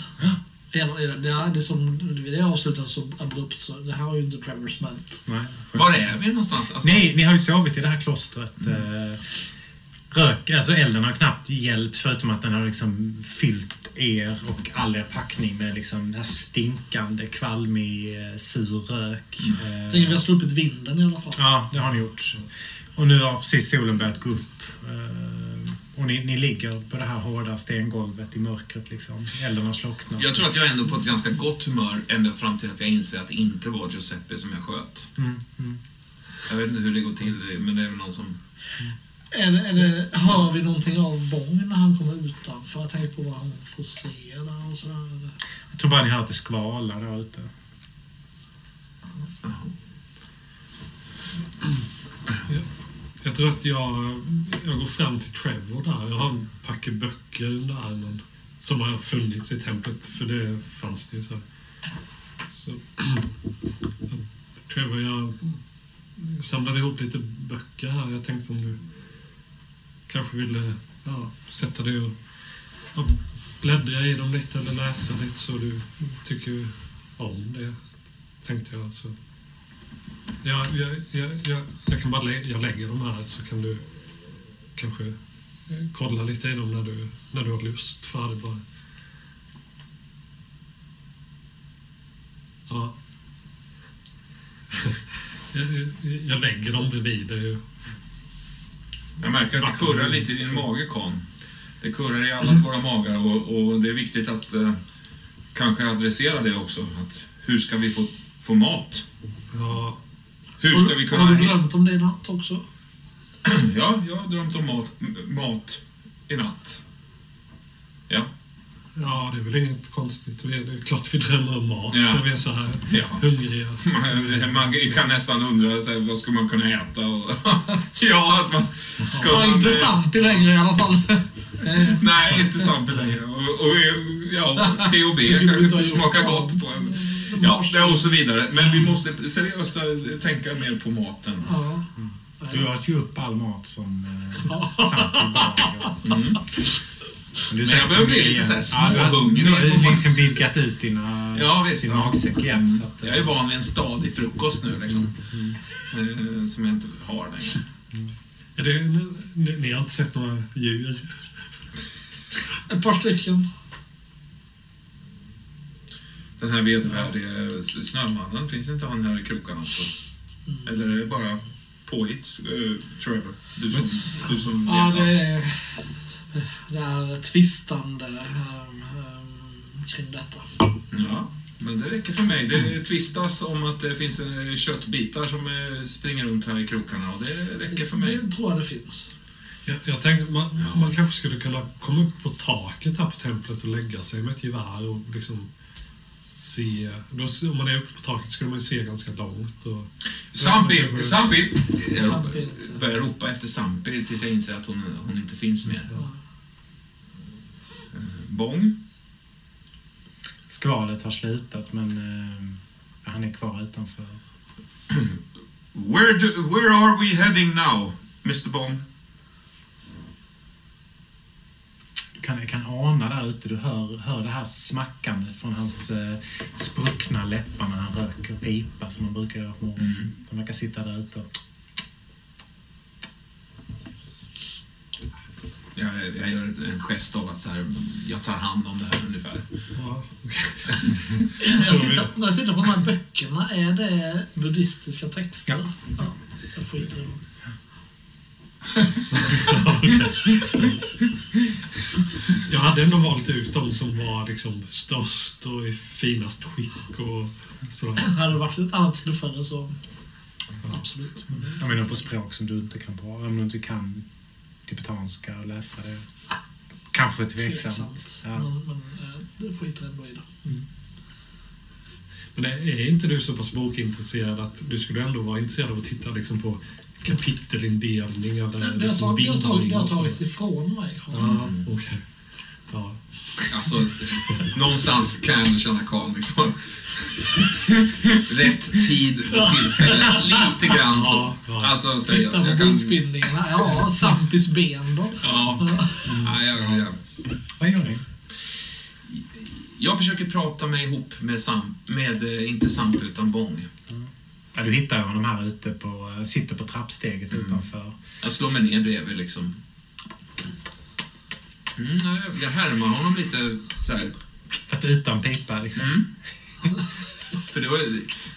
Hela, det, är, det, som, det avslutas så abrupt så det här har ju inte Trevor smält. Nej. Var är vi någonstans? Alltså, Ni, ni har ju sovit i det här klostret. Eh, rök, alltså elden har knappt hjälpt förutom att den har liksom fyllt er och all er packning med liksom den här stinkande, kvalmig, eh, sur rök. Eh, Jag tänker vi har sluppit vinden i alla fall. Ja, det har ni gjort. Och nu har precis solen börjat gå upp. Eh, Och ni, ni ligger på det här hårda stengolvet i mörkret liksom. Elden har slocknat. Jag tror att jag är ändå på ett ganska gott humör ända fram till att jag inser att det inte var Giuseppe som jag sköt. Mm, mm. Jag vet inte hur det går till, men det är väl någon som... Är det, hör vi någonting av Bång när han kommer utanför? Jag tänker på vad han får se där och sådär. Jag tror bara ni hör att det skvalar där ute. Jag tror att jag, jag går fram till Trevor där. Jag har en packe böcker under armen. Som har funnits i templet, för det fanns det ju så. så Trevor, jag, jag samlade ihop lite böcker här. Jag tänkte om du kanske ville ja, sätta dig och ja, bläddra i dem lite eller läsa lite så du tycker om det, tänkte jag. Så. Ja, jag, jag, jag, jag kan bara lä jag lägger dem här så kan du kanske eh, kolla lite i dem när du, när du har lust för det bara. Ja. jag- jag lägger dem bredvid dig. Jag märker att det kurrar lite i din mage, Kan. Det kurrar i allas våra magar och, och det är viktigt att eh, kanske adressera det också. Att hur ska vi få, få mat? Ja, Hur ska vi kunna... Har du drömt om det i natt också? Ja, jag har drömt om mat, mat i natt. Ja. Ja, det är väl inget konstigt. Det är, klart vi drömmer om mat Ja. när vi är så här Ja. hungriga. Man, man kan nästan undra här, vad ska man kunna äta? Och, ja, att man... Ska Ja, man, inte Sampi längre i alla fall. Nej, inte Sampi längre. Och, och, ja, THB skulle kanske inte ha skulle smaka gjort. gott på en... Ja, det och så vidare. Men vi måste seriöst tänka mer på maten. Ja. Du åt ju upp all mat som eh, Santi bad. Mm. Du Men jag börjar bli lite så här småhungrig. Du har liksom vidgat ut dina, Ja, visst, din ja. magsäck igen. Så att, eh, Jag är van vid en stadig frukost nu liksom. Eh, Som jag inte har längre. Är det, ni, ni har inte sett några djur? Ett par stycken. Den här vedervärdige snömannen, finns inte han här i krokarna också? Eller är det bara påhitt, eh, Trevor? Du som, du som Ja, vet det allt. är, det är tvistande um, um, kring detta. Ja, men det räcker för mig. Det tvistas om att det finns eh, köttbitar som eh, springer runt här i krokarna och det räcker för mig. Det tror jag det finns. Jag, jag tänkte man, man kanske skulle kunna komma upp på taket här på templet och lägga sig med ett gevär och liksom se... Då, om man är uppe på taket skulle man ju se ganska långt. Och, Sampi! Ja, Sampi! Jag börjar ropa efter Sampi tills jag inser att hon, hon inte finns mer. Ja. Bång? skvalet har slutat men eh, han är kvar utanför. Where, do, where are we heading now, Mr Bond? Du kan, kan ana där ute, du hör, hör det här smackandet från hans eh, spruckna läppar när han röker pipa som man brukar göra på morgonen. Mm. Han verkar sitta där ute och Jag, jag gör en gest av att så här, jag tar hand om det här ungefär. Ja, Jag tittar, när jag tittar på de här böckerna, är det buddhistiska texter? Ja. jag skiter i dem. Jag hade ändå valt ut de som var liksom störst och i finast skick och sådär. Hade det varit ett annat tillfälle så absolut. Men det, Jag menar på språk som du inte kan prata, om du inte kan tibetanska och läsa det. Kanske tveksamt. tveksamt. Ja. Men, men eh, det skiter jag ändå i det. Men är inte du så pass bokintresserad att du skulle ändå vara intresserad av att titta liksom på kapitelindelningar? Där Det, det, har, det, har, tagit, bildning det har tagits ifrån mig. Ja, okej. Ja. Alltså, någonstans kan jag ändå känna Karl liksom. Rätt tid och tillfälle. Lite grann så. Ja, ja. Alltså Titta på Jag kan... Ja, Sampis ben då. Ja. Ja, jag, jag, Vad gör ni? jag försöker prata mig ihop med, Sam, med eh, inte Samp utan Bång. Ja, du hittar honom här ute på, sitter på trappsteget Mm. utanför. Jag slår mig ner bredvid liksom. Mm, jag- härmar honom lite så här. Fast utan pipa liksom. Mm. För det var,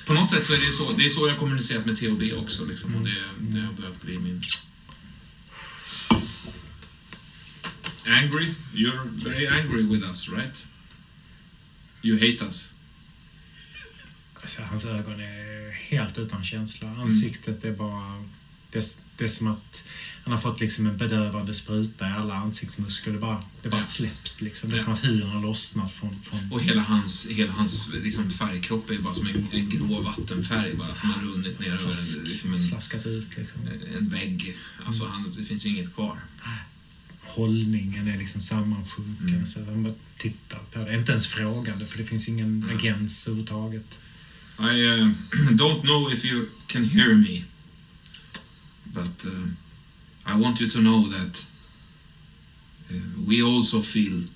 på något sätt så är det så, det är så jag kommunicerat med THB också. Liksom, och det, det har börjat bli min... Angry? You're very angry with us, right? You hate us. Alltså, hans ögon är helt utan känsla. Mm. Ansiktet är bara... Det, det är som att han har fått liksom en bedövande spruta i alla ansiktsmuskler. Det bara, det bara Ja. släppt liksom. Det är Ja. som att huden har lossnat från... från Och hela hans, hela hans liksom, färgkropp är bara som en, en grå vattenfärg bara, som har runnit ner över slask, en, liksom en, slaskat ut liksom. en vägg. Alltså, han, det finns ju inget kvar. Hållningen är liksom sammansjunken. Mm. Så han bara tittar på det. Inte ens frågande, för det finns ingen Mm. agens överhuvudtaget. I uh, don't know if you can hear me, but uh, I want you to know that uh, we also feel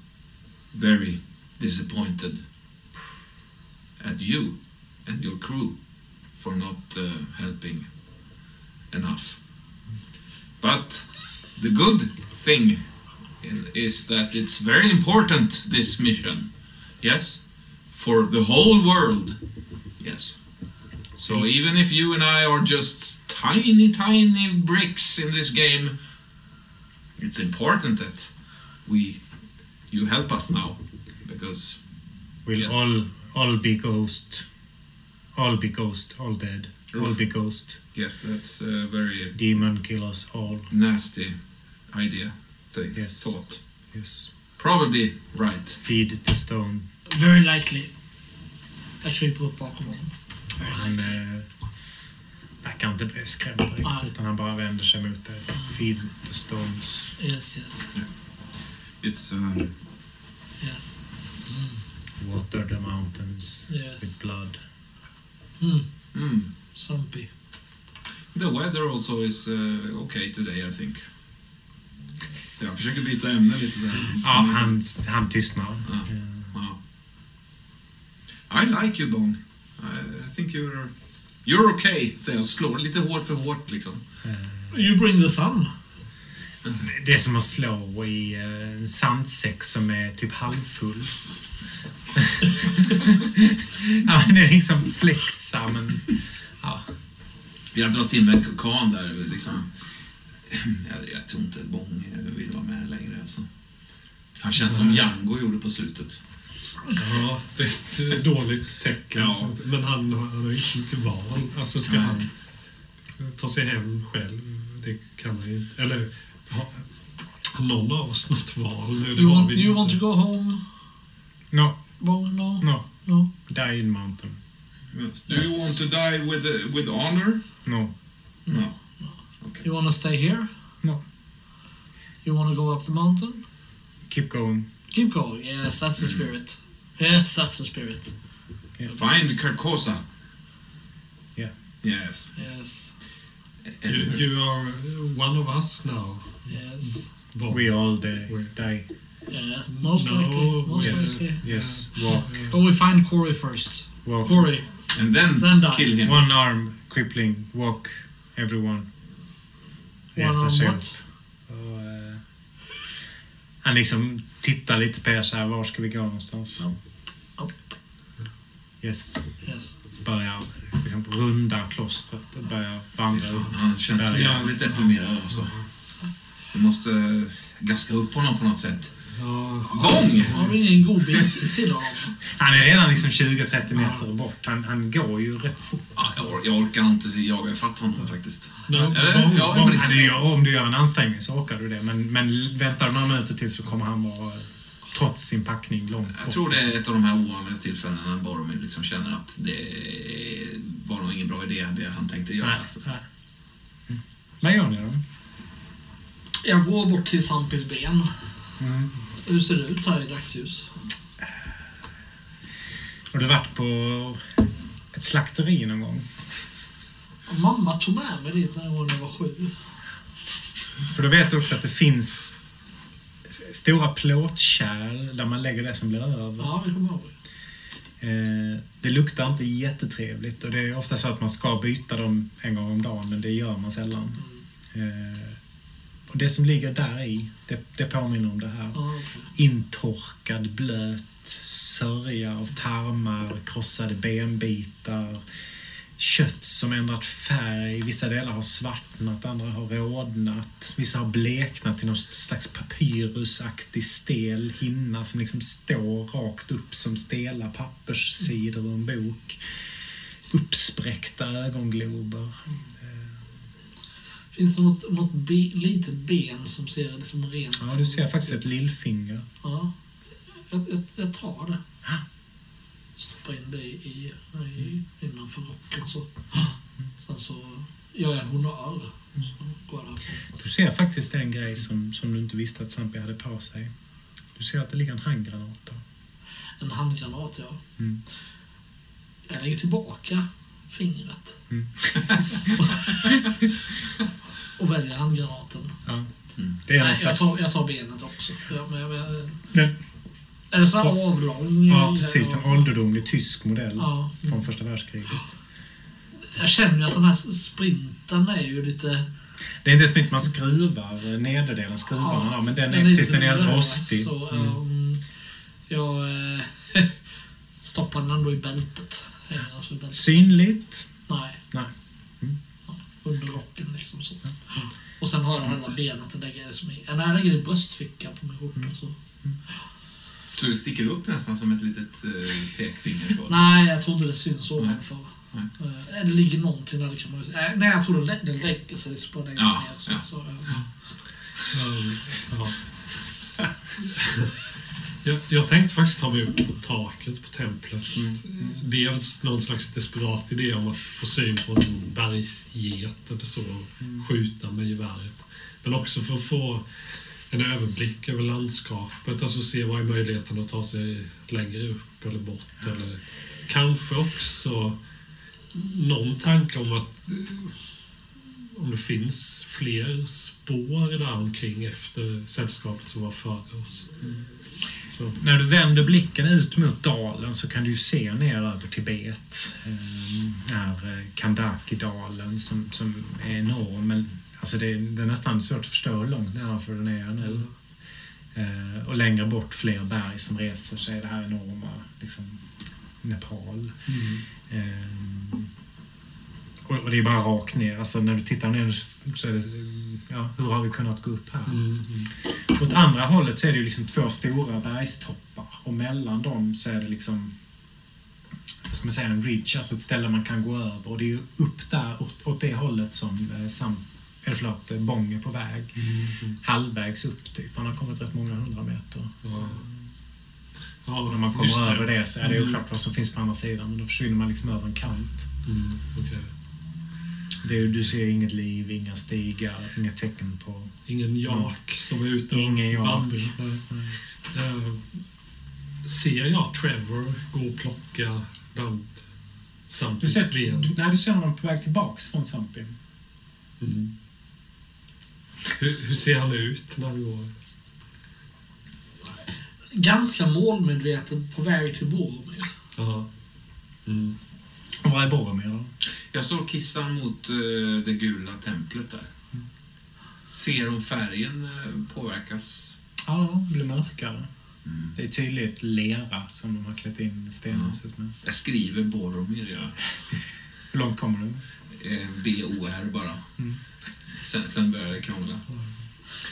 very disappointed at you and your crew for not uh, helping enough. But the good thing is that it's very important, this mission. Yes? For the whole world. Yes. So even if you and I are just tiny, tiny bricks in this game, it's important that we, you help us now, because we'll Yes. all, all be ghost. All be ghost, all dead. All be ghost. yes, that's a very Demon kill us all. nasty idea, th- Yes. thought. Yes. Probably right. Feed the stone. Very likely. Jag kryper upp bakom honom. Very Han eh, verkar inte bli skrämd riktigt, utan han bara vänder sig mot dig. Feed the stones. Yes, yes, It's um, yes. Water the mountains Yes. with blood. Mm. mm, Sumpy. the weather also is uh, okay today, I think. Jag försöker byta ämne lite här. Ja, han, han tystnar. Ja. Wow. I like you, Bong. I, think you're... You're okay, säger jag. Slår lite hårt för hårt, liksom. You bring the sun. Det är som att slå i eh, en sandsäck som är typ halvfull. ja, men det är liksom flexa, men... Ja. Jag drar till med en kukan där, liksom. Jag, jag tror inte Bong vill vara med längre, alltså. Han känns som Django gjorde på slutet. Ja, det är ett dåligt tecken. Ja. Men han, han har ju inte mycket val. Alltså ska han ta sig hem själv? Det kan han ju inte. Eller har, någon av oss något val nu? Det You want, vi you want to go home? No, Bong? No? no. No? Die in mountain. Yes. Do you want to die with, uh, with honor? No. No. You want to stay here? No. You want to go up the mountain? Keep going. Keep going. Yes, that's the spirit. Yes, that's the spirit. Find Carcosa. Yeah. Yes. Yes, You, you are one of us now. yes. Bob. We all die. We- die. Yeah, most No, likely. Most Yes. likely. Yes. Walk. But we find Corey first. Walk. Corey. And then, Then die. kill him. One arm, crippling, walk, everyone. One Resa on sig what? upp. Och, eh, han liksom tittar lite på er så här, var ska vi gå någonstans? Ja. Yes. Yes. Börjar liksom runda klostret och börjar vandra upp. Han känns jävligt deprimerad alltså. Vi måste gaska upp honom på något sätt. Ja, Gång! Har vi ingen god bit till honom? Han är redan liksom 20-30 meter bort. Han, han går ju rätt fort. Ja, jag, or- jag orkar inte jaga ifatt honom faktiskt. no, Eller? Ja, du gör, om du gör en ansträngning så orkar du det. Men, men väntar du några minuter till så kommer han vara, trots sin packning, långt bort. Jag tror det är ett av de här ovanliga tillfällena när Boromir liksom känner att det var nog ingen bra idé det han tänkte göra. Nej, så nej. Vad gör ni då? Jag går bort till Sampis ben. Mm. Hur ser det ut här i dagsljus? Har du varit på ett slakteri någon gång? Mamma tog med mig dit när jag var sju. För då vet du också att det finns stora plåtkärl där man lägger det som blir över. Ja, det kommer jag ihåg. Eh, det luktar inte jättetrevligt och det är ofta så att man ska byta dem en gång om dagen men det gör man sällan. Eh, och det som ligger där i, det, det påminner om det här. Okej. Intorkad, blöt sörja av tarmar, krossade benbitar, kött som ändrat färg. Vissa delar har svartnat, andra har rodnat. Vissa har bleknat till någon slags papyrusaktig stel hinna som liksom står rakt upp som stela papperssidor ur en bok. Uppspräckta ögonglober. Finns det något, något be, litet ben som ser liksom rent Ja, du ser faktiskt ett lillfinger. Ja. Jag, jag, jag tar det. Stoppar in det i, i, innanför rocken så. Sen så gör jag en honnör. Jag därifrån. Du ser faktiskt en grej som, som du inte visste att Zampi hade på sig. Du ser att det ligger en handgranat där. En handgranat, ja. Mm. Jag lägger tillbaka fingret. Mm. och väljer handgranaten. Ja. Mm. Det är Nej, jag tar, jag tar benet också. Ja, men, men, Det- är det så här avlång? Ja, precis. En Ja. ålderdomlig tysk modell Ja. från första världskriget. Jag känner ju att den här sprinten är ju lite... Det är inte att man skruvar eh, nederdelen, skruvarna där, men den är lite precis, den är alldeles rostig. Så, Mm. um, jag eh, stoppar den ändå i bältet. Alltså i bältet. Synligt. Nej. Nej. Mm. Ja, Under rocken liksom så. Och sen har jag hela benet och lägger det som i... Jag lägger det i bröstfickan på min skjorta. Mm. Så. Så det sticker upp nästan som ett litet eh, pekfinger. Nej, jag tror inte det syns ovanför. Nej. Eh, Det ligger någonting där det kan man ju- eh, Nej, jag tror det lä- det lägger sig liksom bara längst Ja, ner. Så, ja. så, ja. Ja. Jag, jag tänkte faktiskt ta mig upp på taket på templet. Dels någon slags desperat idé om att få syn på en bergsget eller så och skjuta med geväret. Men också för att få en överblick över landskapet, alltså se vad är möjligheten att ta sig längre upp eller bort. Eller kanske också någon tanke om att eh, om det finns fler spår där omkring efter sällskapet som var före oss. Så, När du vänder blicken ut mot dalen så kan du se ner över Tibet. Eh, eh, Kandaki-dalen som, som är enorm. Men, alltså det, det är nästan svårt att förstå hur långt nedanför den är nu. Eh, och längre bort fler berg som reser sig. Det här enorma liksom, Nepal. Eh, och, och det är bara rakt ner. Alltså när du tittar ner så är det... Ja, hur har vi kunnat gå upp här? mm, Åt andra hållet så är det ju liksom två stora bergstoppar och mellan dem så är det liksom vad ska man säga, en ridge, alltså ett ställe man kan gå över. Och det är ju upp där, åt, åt det hållet som eh, Sam, eller förlåt, eh, Bång är på väg. Halvvägs upp typ. Han har kommit rätt många hundra meter. ja. Och när Ja, man kommer över det så är det Mm. oklart vad som finns på andra sidan. Men då försvinner man liksom över en kant. Mm, okej. Det är, du ser inget liv, inga stigar, inga tecken på... Ingen jak som är ute och Ingen vandrar. Eh, ser jag Trevor gå och plocka bland ser, ben. du, nej, du ser honom på väg tillbaks från Sampi. Mm. Hur, hur ser han ut när han går? Ganska målmedvetet på väg till Boromir. Ja. Mm. Och var är Boromir då? Jag står och kissar mot eh, det gula templet där. Ser om färgen eh, påverkas. Ja, det blir mörkare. Mm. Det är tydligt lera som de har klätt in stenhuset med. Jag skriver Boromir, jag. Hur långt kommer du? Eh, B-O-R bara. Mm. Sen, sen börjar det krångla.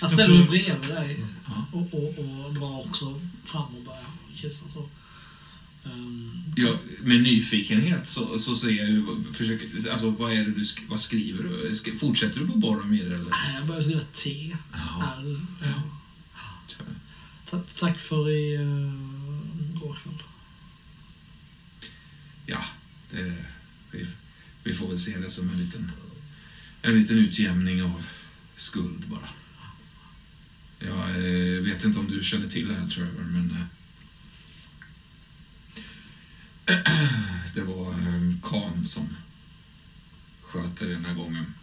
Jag ställer mig tror- bredvid dig Ja. och, och, och drar också fram och börjar kissa. Så. Ehm, Jag, med nyfikenhet så, så ser jag ju, försöker, alltså vad är det du, sk- vad skriver du? Sk- Fortsätter du på Boromir eller? nej, jag börjar skriva T. Ja. R. Ja. Ta- tack för i uh, går kväll. Ja, det, vi, vi får väl se det som en liten, en liten utjämning av skuld bara. Jag eh, vet inte om du känner till det här Trevor, men eh, det var eh, Khan som sköt dig den här gången.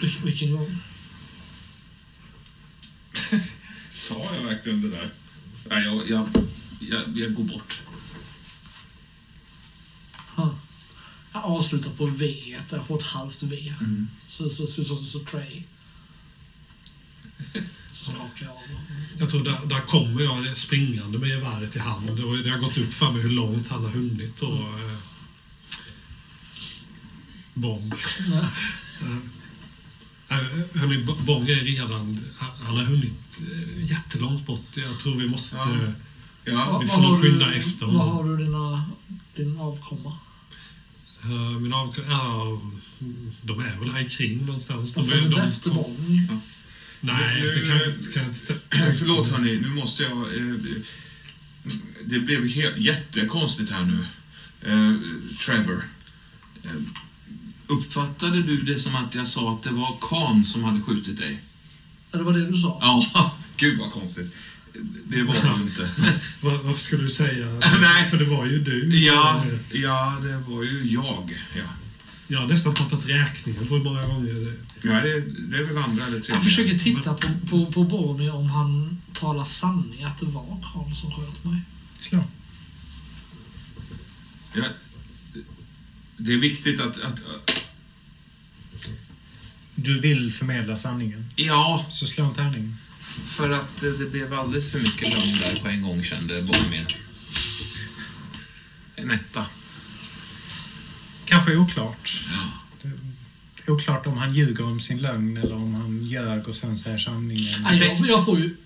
Vil- vilken gång? Sa jag verkligen det där? Nej, jag, jag, jag, jag går bort. Huh. Jag avslutar på V. Jag får ett halvt V. Mm. Så, så, så, så, så, så Trey. Så skakar jag. Jag tror där, där kommer jag springande med geväret i hand. Och det har gått upp för mig hur långt han har hunnit. Och, eh, Bong. Eh, hörni, B- Bong är redan... Han har hunnit eh, jättelångt bort. Jag tror vi måste... Ja. Ja, vi Vad får nog har du- skynda efter honom. Vad har du dina, din avkomma? Eh, min av, ja, de är väl här kring någonstans. De är- följer inte efter Bång. Nej, Nu- det kan, kan jag inte... Förlåt hörni, nu måste jag... Eh, det blev helt, jättekonstigt här nu. Eh, Trevor. Eh, uppfattade du det som att jag sa att det var Khan som hade skjutit dig? Ja, Det var det du sa? Ja, gud vad konstigt. Det var det ju inte. Var, varför skulle du säga... Nej. För det var ju du. Ja, ja, det var ju jag. Ja, Jag har nästan tappat räkningen på hur många gånger det... ja det, det är väl andra eller tredje. Jag försöker titta på, på, på Boromir om han talar sanning att det var Karl som sköt mig. Slå. Ja, det är viktigt att, att... Du vill förmedla sanningen. Ja, Så slå en tärning. För att eh, det blev alldeles för mycket lögn där på en gång kände Boromir. En etta. Kanske oklart. Ja. Det är oklart om han ljuger om sin lögn eller om han ljög och sen säger sanningen. Nej, jag, jag får ju...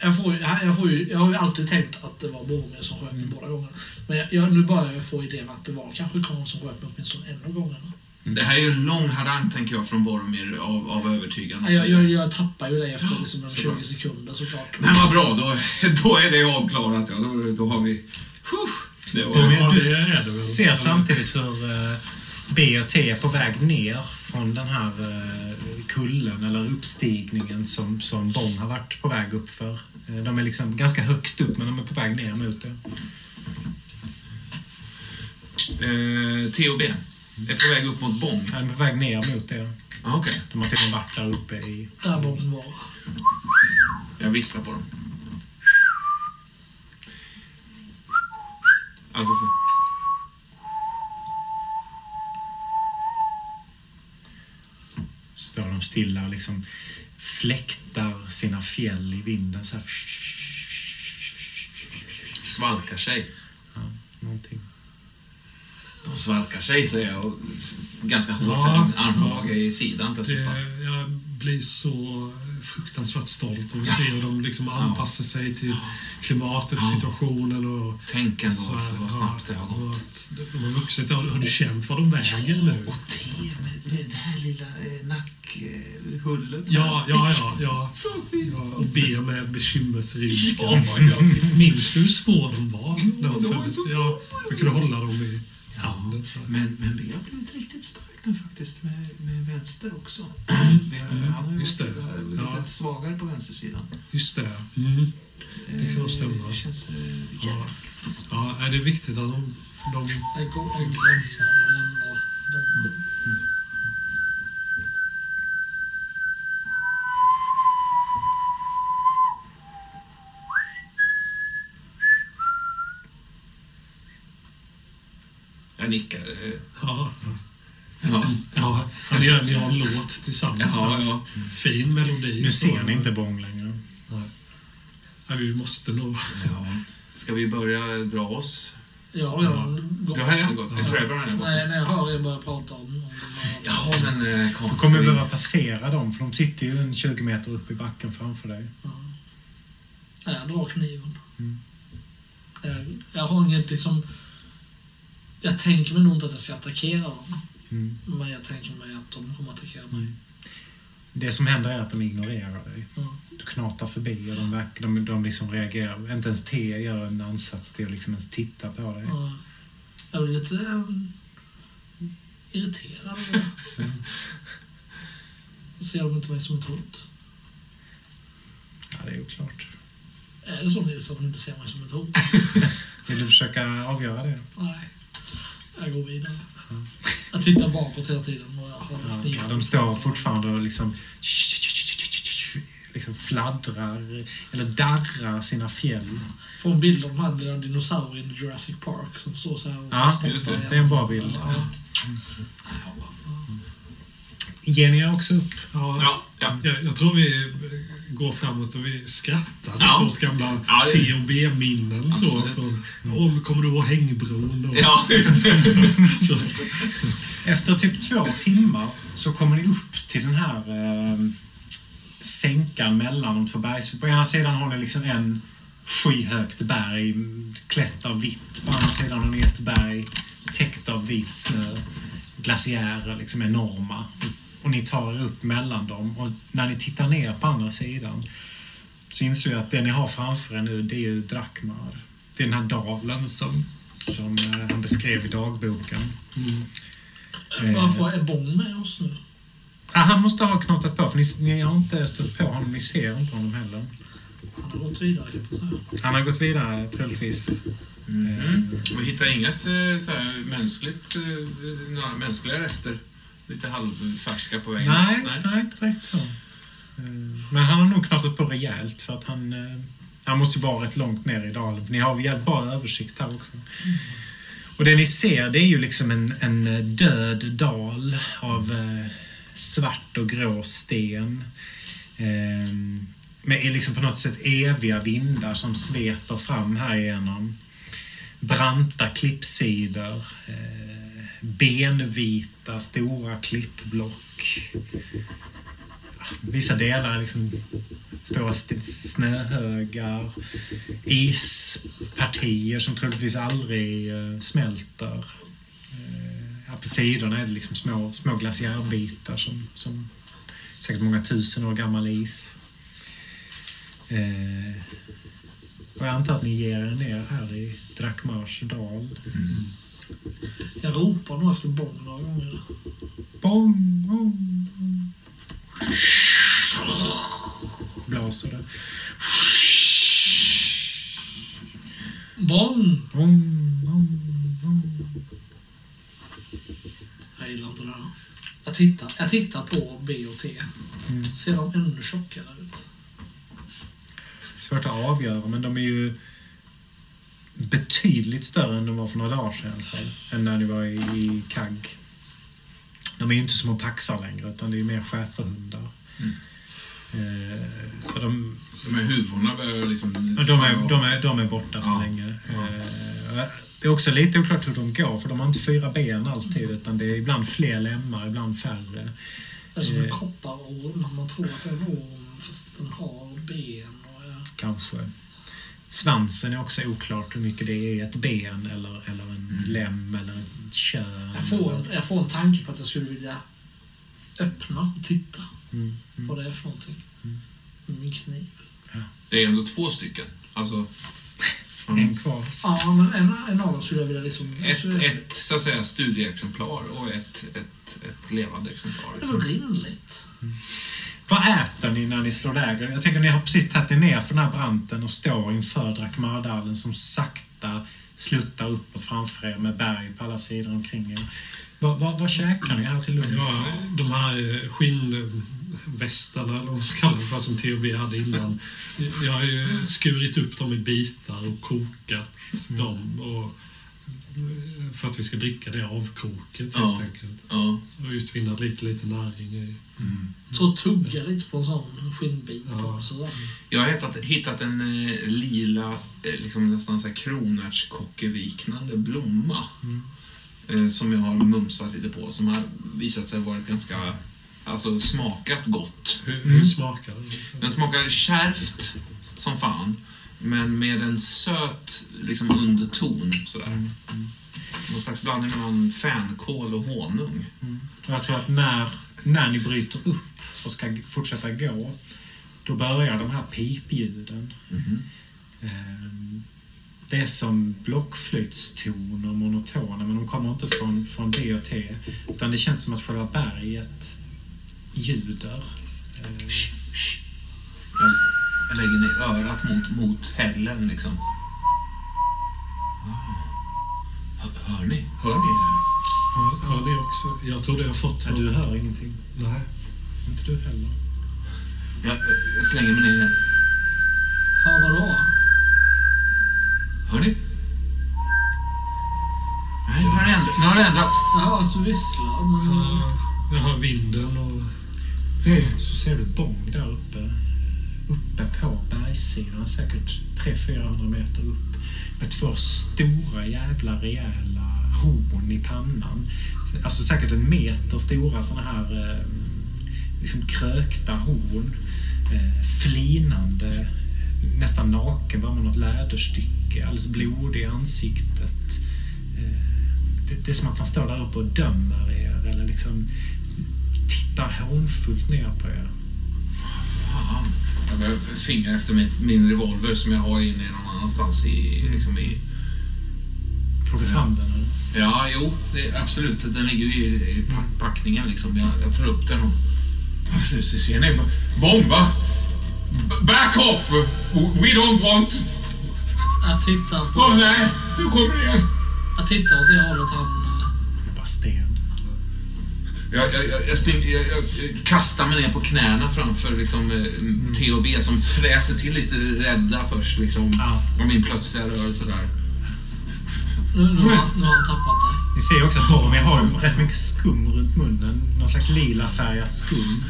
Jag, får, jag, får ju, jag har ju alltid tänkt att det var Boromir som sköt mig båda gångerna. Men jag, jag, nu börjar jag få idén att det var kanske Karl som sköt mig åtminstone en av gångerna. Det här är ju en lång harang, tänker jag, från Boromir av, av övertygande. Jag, jag, jag tappar ju det efter liksom en så 20 bra. sekunder såklart. Men vad bra, då, då är det avklarat. Ja. Då, då har vi... Puh, det var... Men Ja, du ser samtidigt hur eh, B och T är på väg ner från den här eh, kullen eller uppstigningen som, som Bong har varit på väg upp för. Eh, De är liksom ganska högt upp men de är på väg ner mot det. Eh, T och B är på väg upp mot Bång. Ja, De är på väg ner mot det. Ah, Okej, De har till och med varit där uppe i... Där Boromir var. jag visslar på dem. Alltså, så. Står de stilla och liksom fläktar sina fjäll i vinden så här. Svalkar sig. Ja, någonting. De svalkar sig, säger jag. Och ganska hårt. Ja. armbåge i sidan plötsligt. det jag blir så fruktansvärt stolt av att se hur de liksom anpassar sig till klimatet, Ja. situationen och... Tänk ändå så alltså, här, vad snabbt det har ja, gått. De har vuxit. Har, har du känt vad de väger nu? Och te med, med det här lilla eh, nackhullet. Ja, ja, ja. ja. Så fint. Ja, och be med bekymmersrynken. Ja, ja. Minns du hur små de var? När de var så ja, vi kunde hålla dem i handen. Så. Men, men vi har blivit riktigt starka. faktiskt med, med vänster också. Vi har, han har ju just varit det. lite Ja. svagare på vänstersidan. Just det. Mm. Det kan stämma. Det känns eh, Ja. Ja, är det är viktigt att de... de låt tillsammans. Ja, ja. Fin melodi. Nu ser ni inte Bong längre. Ja, vi måste nog... ja. Ska vi börja dra oss? Jag har redan gått. Du har redan gått? Ja. Trevor har redan gått? Nej, när jag hör er börja prata om, om. Ja, men eh, Du kommer behöva passera dem, för de sitter ju en 20 meter upp i backen framför dig. Ja. Nej, jag drar kniven. Mm. Jag, jag har inget liksom... Jag tänker mig nog inte att jag ska attackera dem. Mm. Men jag tänker mig att de kommer attackera mig. Det som händer är att de ignorerar dig. Ja. Du knatar förbi och de, verk, de, de liksom reagerar. Inte ens T gör en ansats till att liksom ens titta på dig. Ja. Jag blir lite um, irriterad. det. Ser de inte mig som ett hot? Ja, det är oklart. Är det så Nils att de inte ser mig som ett hot? Vill du försöka avgöra det? Nej. Jag går vidare. Jag tittar bakåt hela tiden och Ja, de står fortfarande och liksom, liksom fladdrar eller darrar sina fjäll. Får en bild av den här lilla dinosaurien i Jurassic Park som står så här och Ja, just det. Det är en bra bild. Ja. Ger ni er också upp? Ja, Ja, ja. Jag, jag tror vi går framåt och vi skrattar Ja. åt gamla Ja, det- T och B-minnen. Så, Absolut. från, om, kommer du ihåg Hängbron? Och, Ja, så, Efter typ två timmar så kommer ni upp till den här eh, sänkan mellan de två bergs... På ena sidan har ni liksom en skyhögt berg klätt av vitt. På andra sidan har ni ett berg täckt av vit snö. Glaciärer, liksom enorma. Och ni tar er upp mellan dem. Och när ni tittar ner på andra sidan så inser jag att det ni har framför er nu, det är ju Drakmar. Det är den här dalen som, som eh, han beskrev i dagboken. Eh, Varför är Bong med oss nu? Ja, han måste ha knatat på, för ni, ni har inte stött på honom. Ni ser inte honom heller. Han har gått vidare kan man säga. Han har gått vidare, troligtvis. Mm. Vi hittar inget eh, så här, mänskligt, några mänskliga rester. Lite halvfärska på vägen. Nej, nej, inte direkt så. Eh, Men han har nog knatat på rejält, för att han... eh, Han måste ju vara rätt långt ner i dalen. Ni har jävligt bra översikt här också. Och det ni ser, det är ju liksom en, en eh, död dal av svart och grå sten. Eh, med liksom på något sätt eviga vindar som sveper fram här igenom. Branta klippsidor. Benvita, stora klippblock. Ah, vissa delar är liksom stora snöhögar. Ispartier som troligtvis aldrig eh, smälter. Eh, på sidorna är det liksom små, små glaciärbitar som, som säkert många tusen år gammal is. Eh, och jag antar att ni ger er ner här i Drakmars dal. Mm. Jag ropar nog efter Bong några gånger. Bong, bong, bong. Blåser det. Bong! Bong, bong, bong. Jag gillar inte det här. Jag tittar, jag tittar på B och T. Mm. Ser de ännu tjockare ut? Svårt att avgöra, men de är ju betydligt större än de var för några dagar sedan i alla fall. Än när ni var i, i Kagg. De är ju inte små taxar längre, utan det är mer schäferhundar. Mm. Eh, de, De här huvorna börjar liksom... de, är, de, är, de är borta så Ja. länge. Eh, det är också lite oklart hur de går, för de har inte fyra ben alltid, utan det är ibland fler lemmar, ibland färre. Det är som en Eh. kopparorm. Man tror att det är en orm fast den har ben. Och är... kanske. Svansen är också oklart hur mycket det är ett ben eller, eller en lem eller ett kön. jag, får en, jag får en tanke på att jag skulle vilja öppna och titta Mm, mm. vad det är för någonting. Med min kniv. Det är ändå två stycken. Alltså, En kvar. Ja, men en, en av dem skulle jag vilja liksom... Ett, ett så att säga, studieexemplar och ett, ett, ett levande exemplar. Det var Liksom. rimligt. Vad äter ni när ni slår läger? Jag tänker ni har precis tagit er ner för den här branten och står inför Drakmardalen som sakta sluttar uppåt framför er med berg på alla sidor omkring er. Vad, vad, vad käkar ni här till lunch? Ja, de här eh, skinnvästarna, eller vad man kallar det för, som THB hade innan. Jag har ju skurit upp dem i bitar och kokat dem. Och, för att vi ska dricka det avkoket helt Ja. enkelt. Ja. Och utvinna lite, lite näring i. Så tugga lite på en sån skinnbit Ja. också. Jag har hittat, hittat en eh, lila, eh, liksom nästan så här kronärtskockeliknande blomma. Eh, som jag har mumsat lite på, som har visat sig varit ganska, alltså smakat gott. Hur, hur smakar den? Den smakar kärvt som fan, men med en söt liksom underton sådär. Någon slags blandning mellan fänkål och honung. Och jag tror att när, när ni bryter upp och ska fortsätta gå, då börjar de här pipljuden. Ehm, Det är som blockflöjtstoner, monotona, men de kommer inte från, från B och T. Utan det känns som att själva berget ljuder. Ehm, Jag, jag lägger ner örat mot, mot hällen liksom. Hör, hör ni? Hör ni det här? Hör, hör ni också? Jag trodde jag fått... Ja, du hör ingenting. Nej. Inte du heller. Jag, jag slänger mig ner. Ja, vadå? Hör ni? Nej, nu har det, ändrat, nu har det ändrats. Ja, att du visslar, men... Ja, Jag hör vinden och... Så ser du Bång där uppe. Uppe på bergssidan, säkert 300-400 meter upp. Med två stora jävla rejäla horn i pannan. Alltså säkert en meter stora sådana här eh, liksom krökta horn. Eh, flinande, eh, nästan naken, bara med något läderstycke. Alldeles blodig i ansiktet. Eh, det, det är som att han står där uppe och dömer er eller liksom tittar hånfullt ner på er. Fan. Jag behöver finger efter min, min revolver som jag har inne någon annanstans i... Liksom i Får du fram den? Eller? ja, jo, det, absolut. Den ligger ju i, i pack, packningen liksom. Jag, jag tar upp den och... Så, ser ni? Bomb, va? Back off! We don't want... Jag tittar på... Åh nej, du kommer igen. Jag tittar åt det hållet han... eh, Det är bara sten. Jag, jag, jag, jag, spring, jag, jag kastar mig ner på knäna framför liksom, eh, THB som fräser till lite rädda först. Liksom, Ja. Av min plötsliga rörelse där. Nu, nu, har, nu har han tappat det. Ni ser också att Boromir har rätt mycket skum runt munnen. Någon slags lila färgat skum.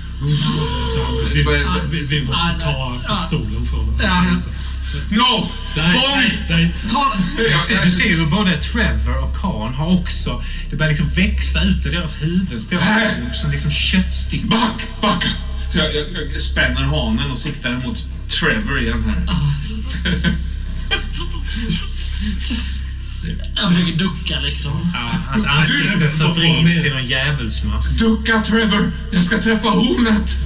Så han, vi, börjar- vi, vi måste ta pistolen från honom. Ja. No! Nej, nej, nej. Ta! Du ser, ju både Trevor och Khan har också... Det börjar liksom växa ut ur deras huvuden. Stora ord som liksom köttstycken. Back, backa! Jag, jag, jag spänner hanen och siktar mot Trevor igen här. Jag försöker ducka liksom. Ja, hans ansikte förvrids till någon djävulsmask. Ducka Trevor! Jag ska träffa hornet!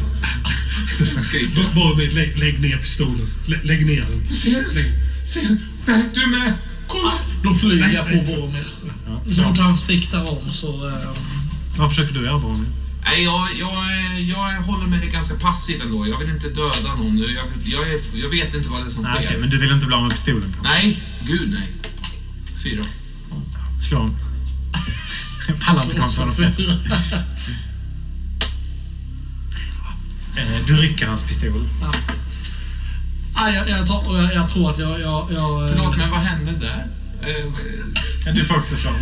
Skriker. Boromir, lägg, lägg ner pistolen. Lä, lägg ner den. Ser du? Ser du? Nej, du är med! Kolla! Då flyger Nej, jag nej. på Boromir. Ja, Så fort han siktar om så... Eh, Vad försöker du göra Boromir? Nej, jag, jag, jag håller mig ganska passiv ändå. Jag vill inte döda någon. Jag, jag, är, jag vet inte vad det är som Nej, sker. okej, men du vill inte bli av med pistolen kanske? Nej, gud nej. Fyra. Slå honom. Jag pallar inte honom. Eh, Du rycker hans pistol. ah, jag, jag, jag, jag tror att jag... jag, jag eh, Förlåt, men vad hände där? Eh, Ja, Du får också slå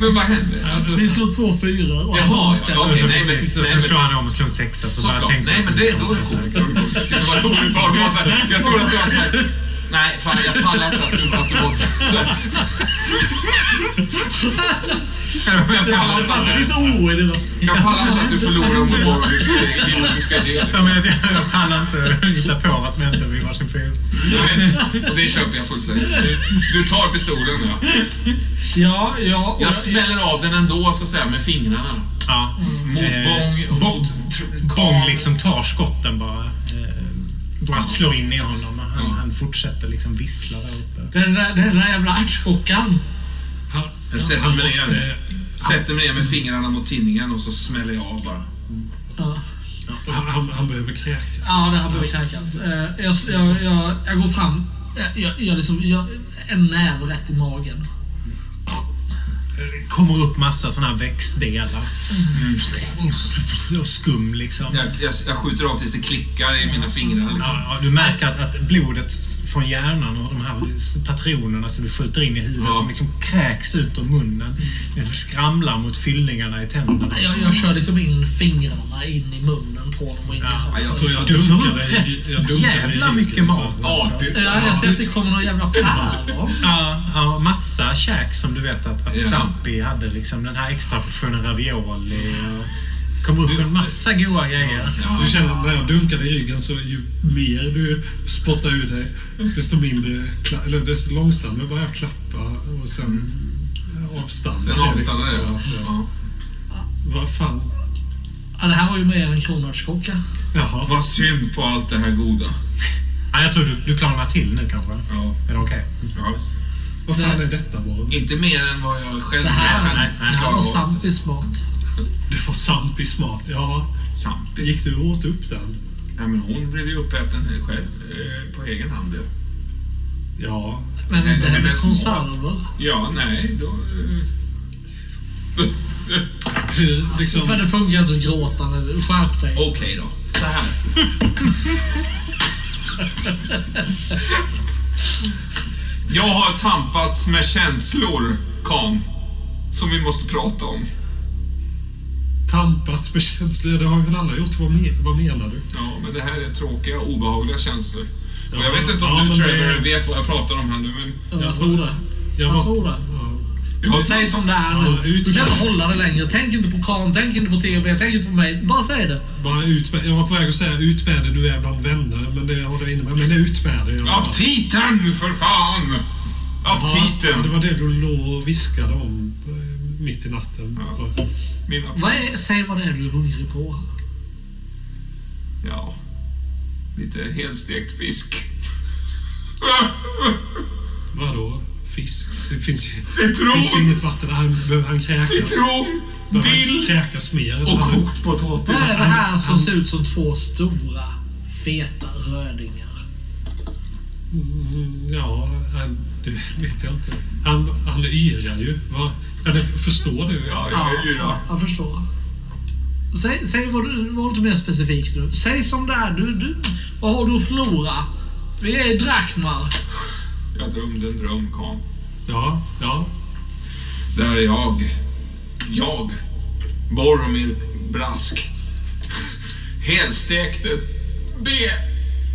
men vad hände? Alltså, Vi slår två fyror och han Jaha, hakar. ja, så- nej, men- och nej, Sen slår han om och slår en sexa. Så bara Såklart. tänkte Nej, men det, du är så- roligt bara. Så Jag tror att det var så här. Nej, fan jag pallar inte att du, att du. Så. Jag pallar inte att, så oro i din röst. jag pallar inte att du förlorar mot Borgs idiotiska idéer. Men jag, jag pallar inte hitta på vad som hände vid varsin film. Nej, och det köper jag fullständigt. Du, du tar pistolen, ja. Ja, ja. Jag smäller av den ändå, så att säga, med fingrarna. Ja. Mot Eh, Bång Bång- Bong Khan. liksom tar skotten bara. Bara slår in i honom. Han, Ja. han fortsätter liksom vissla där uppe. Den där, den där jävla ärtskockan. Han, Jag sätter han mig måste... ner. Sätter mig ner med fingrarna mot tinningen och så smäller jag av bara. Ja, Han, han, han behöver kräkas. ja det här behöver kräkas. Eh, Jag, jag, jag, jag går fram. Jag, jag, jag, liksom, jag, en näve rätt i magen. Kommer upp massa såna här växtdelar. Och skum liksom. Jag, jag, jag skjuter av tills det klickar i mina fingrar. Liksom. Ja, ja, du märker att, att blodet från hjärnan och de här patronerna som du skjuter in i huvudet, Ja. de liksom kräks ut ur munnen. Det skramlar mot fyllningarna i tänderna. Jag, jag kör liksom in fingrarna in i munnen på honom och in i Ja, Jag tror jag Du får i jävla mycket mat. att- alltså. Artigt. Ja, jag ser att det kommer någon jävla päron. Ja, ja, massa käk som du vet att, att Ja. Zampi hade. Liksom den här extra portionen ravioli. Och kommer upp en massa goda grejer. Du känner när jag dunkar i ryggen så ju mer du spottar ur dig, desto mindre, eller desto långsammare börjar jag klappa och sen eh, avstannar Sen det avstannar liksom det. att, eh, Ja. Vad fan? Ja, det här var ju mer än en kronärtskocka. Jaha. Vad synd på allt det här goda. Ja, jag tror du, du klarnar till nu kanske. Ja, Är det okej? ja visst. Vad fan är detta Borg? Inte mer än vad jag själv Det här, kan nej, nej, det här var. Sampis mat. Du får Sampis mat. Ja. Zampi. Gick du och åt upp den? Ja, men hon blev ju uppäten själv eh, på egen hand. Ja, Ja. Men inte det är hennes konserver. ja nej, då... Eh, Hur, liksom, För det funkar inte att gråta nu. Skärp dig. Okej då. Så här. Jag har tampats med känslor, Kan. Som vi måste prata om. tampats med känslor, det har vi väl alla gjort. Vad, men, vad menar du? Ja, men det här är tråkiga, obehagliga känslor. Och Ja, jag vet inte om ja, du, Trevor, det- vet vad jag pratar om här nu, men... Ja, jag jag tror tror- det. Jag Jag var- tror det. Ja. Säg som det är Ja, nu. ut Du kan inte hålla det längre. Tänk inte på Karl, tänk inte på TB, tänk inte på mig. Bara säg det. Bara ut med, jag var på väg att säga ut med det, du är bland vänner, men det har du inne med. Men ut med det. Jag- Aptiten, för fan! Ja, det Aptiten! var det du låg och viskade om eh, mitt i natten. Ja. Vad är, säg vad det är du är hungrig på. Ja. Lite helstekt fisk. Vadå? Fisk? Det finns Citron! finns ju inget vatten. Han, behöver han kräkas? Citron! Dill! kräkas mer? Och Han- kokt potatis. Vad är det här som han- ser ut som två stora, feta rödingar? Mm, Ja, han, det vet jag inte. Han, han yrar ju. Va? Eller förstår du? Ja, jag ju ja, jag förstår. Säg, säg vad du, var lite mer specifikt nu. Säg som det är. Du, du, vad har du att förlora? Vi är i Drakmar. Jag drömde en dröm, Kan. Ja, ja. Där jag, jag, Boromir Brask, helstekte B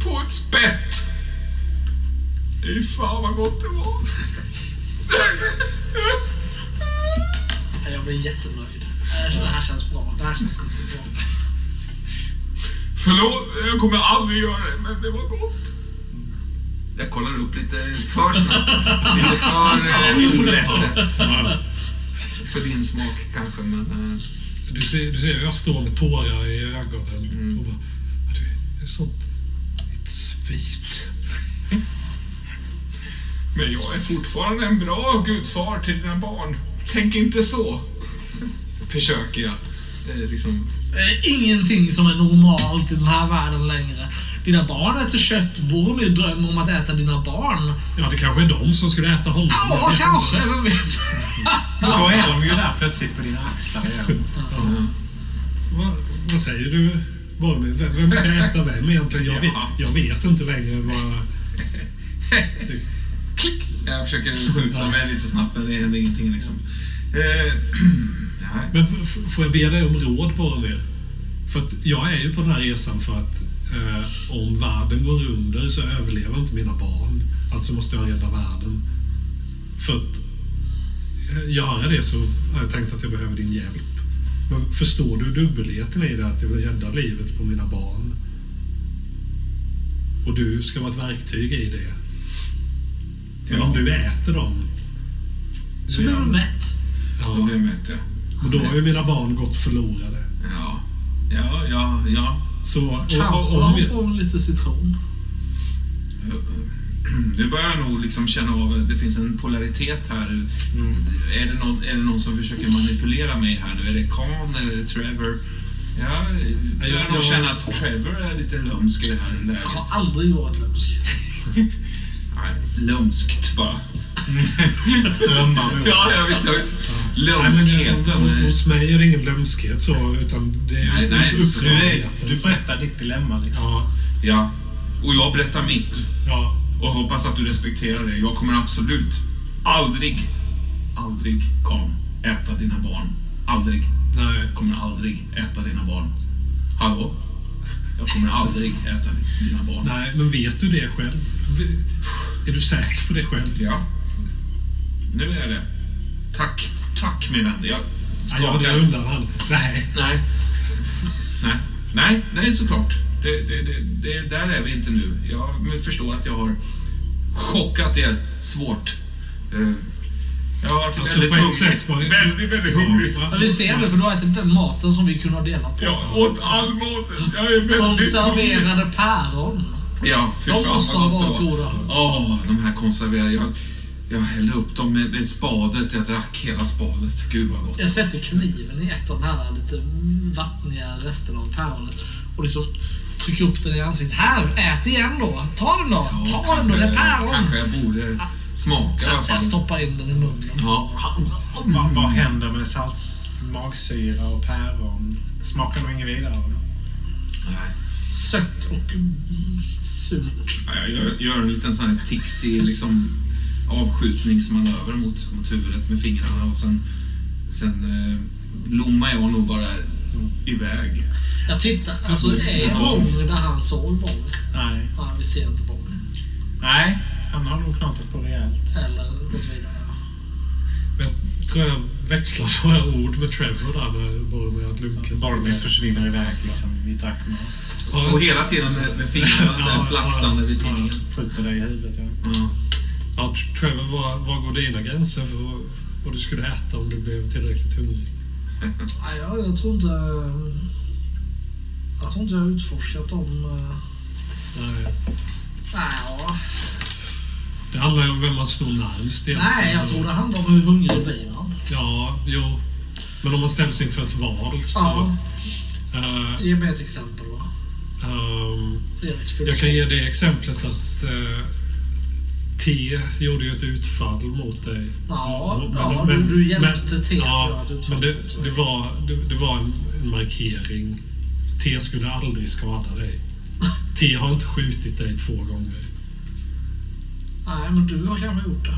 på ett spett. Fy fan vad gott det var. Jag blir jättenöjd. Äh, Det här känns bra. Det här känns bra. Förlåt, jag kommer aldrig göra det, men det var gott. Jag kollar upp lite för snabbt. Lite för eh, olässet. För din smak kanske, men... Eh, Du ser, du ser jag står med tårar i ögonen. Mm. Och bara, du, det är sånt... Ett svin. men jag är fortfarande en bra gudfar till dina barn. Tänk inte så. Försöker jag. Eh, liksom, ingenting som är normalt i den här världen längre. Dina barn äter kött. Boromir drömmer om att äta dina barn. Ja, det kanske är de som skulle äta honom. Ja, kanske. Vem vet? Då är de ju där plötsligt på dina axlar igen. Va, vad säger du? Boromir? Vem vem ska äta vem egentligen? Jag vet, Ja. jag vet inte längre vad... klick. Jag försöker skjuta mig lite snabbt, men det händer ingenting liksom. Eh, nej. Men får jag be dig om råd Boromir? För att jag är ju på den här resan för att eh, om världen går under så överlever inte mina barn. Alltså måste jag rädda världen. För att eh, göra det så har jag tänkt att jag behöver din hjälp. Men förstår du dubbelheten i det? Att jag vill rädda livet på mina barn. Och du ska vara ett verktyg i det. Men Ja. om du äter dem, Så blir du mätt. Då ja, blir jag mätt, ja. och då har ju mina barn gått förlorade. Ja, ja, ja. ja. Så och, Kanske och, om, ha på lite citron. Du börjar nog liksom känna av det finns en polaritet här. Är, det någon, är det någon som försöker manipulera mig här nu? Är det Khan eller är det Trevor? Jag börjar jag- nog jag- känna att Trevor är lite lömsk i det här läget. Jag har aldrig varit lömsk. Nej, lömskt bara. Strömmar. Ja, ja visst. Ja, visst. Nej, men Lömskheten. hos- eh, hos mig är det ingen lömskhet så, utan det är Nej, nej, Du, är, du berättar ditt dilemma liksom. Ja, Ja, och jag berättar mitt. ja. Och hoppas att du respekterar det. Jag kommer absolut aldrig, aldrig, Karl, äta dina barn. Aldrig. Nej. Jag kommer aldrig äta dina barn. Hallå? Jag kommer aldrig äta dina barn. Nej, men vet du det själv? Är du säker på det själv? Ja. Nu är det. Tack. Tack min vän. Jag Ja, jag skakar. undan han. Nej. Nej. Nej. Nej, nej såklart. Det, det, det, det, där är vi inte nu. Jag förstår att jag har chockat er svårt. Eh, Jag har varit Alltså, väldigt hungrig. sätt Väldigt, väldigt hungrig. Ja, vi ser det, för du har ätit den maten som vi kunde ha delat på. Jag åt all maten. Jag är väldigt Konserverade päron. Ja, fy De fan måste vad ha varit goda. Åh, de här konserverade. Jag, jag hällde upp dem med, med spadet. Jag drack hela spadet. Gud vad gott. Jag sätter kniven i ett av de här lite vattniga resterna av päronet och liksom trycker upp den i ansiktet. Här, ät igen då. Ta den då. Ja, Ta den då, det är päron. Kanske jag borde smaka i alla Jag fall. stoppar in den i munnen. Ja. Vad, vad händer med salt, magsyra och päron? Smakar nog inget vidare. Nej. Sött och surt. Ja, Jag gör, gör en liten sån här tixig liksom, avskjutningsmanöver mot, mot huvudet med fingrarna och sen, sen eh, lommar jag nog bara iväg. Jag tittar, alltså är Ja. Bång där han såg Bång? Nej. Ja, vi ser inte Bång. Nej, han har nog knatat på rejält. Eller gått vidare. Men jag tror jag växlade några ord med Trevor där när Boromir hade lunkat. Boromir försvinner iväg liksom i Drakmar. Och Ja, hela tiden med, med fingrarna så här Ja, flaxande ja, vid ja. tinningen. Skjuter dig i huvudet, ja. Ja. Ja, Trevor, var, var går dina gränser för vad, vad du skulle äta om du blev tillräckligt hungrig? Nej, jag, jag tror inte... Jag tror inte jag har utforskat dem. eh, Nej. Nej, ja. Det handlar ju om vem man står närmst egentligen. Nej, jag tror det handlar om hur hungrig blir man. Ja, jo. Men om man ställs inför ett val så... Ja, eh, ge mig ett exempel då. ehm, Rent jag kan ge det exemplet att uh, T gjorde ju ett utfall mot dig. Ja, Men- ja men- du, hjälpte till att göra ett utfall. Men det, det var, det, det var en, en markering. T skulle aldrig skada dig. T har inte skjutit dig två gånger. Nej, men du har kanske gjort det.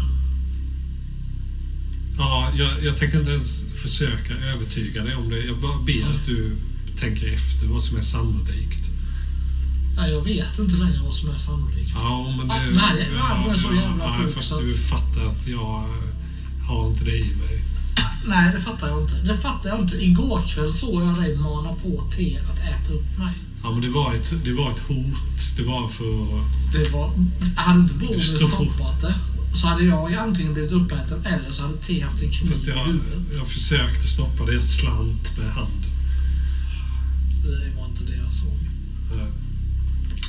Ja, jag, jag tänker inte ens försöka övertyga dig om det. Jag bara ber att du tänker efter vad som är sannolikt. Nej, jag vet inte längre vad som är sannolikt. Ja, men det... Ah, nej, nej, du är så jävla ja, sjuk Fast du att- fattar att jag har inte det i mig. Nej, det fattar jag inte. Det fattar jag inte. Igår kväll såg jag dig mana på te att äta upp mig. Ja, men det var ett, det var ett hot. Det var för... Det var... Hade inte Stor. stoppat det så hade jag antingen blivit uppäten eller så hade te haft en kniv Fast i jag, huvudet. jag försökte stoppa det. Jag slant med handen.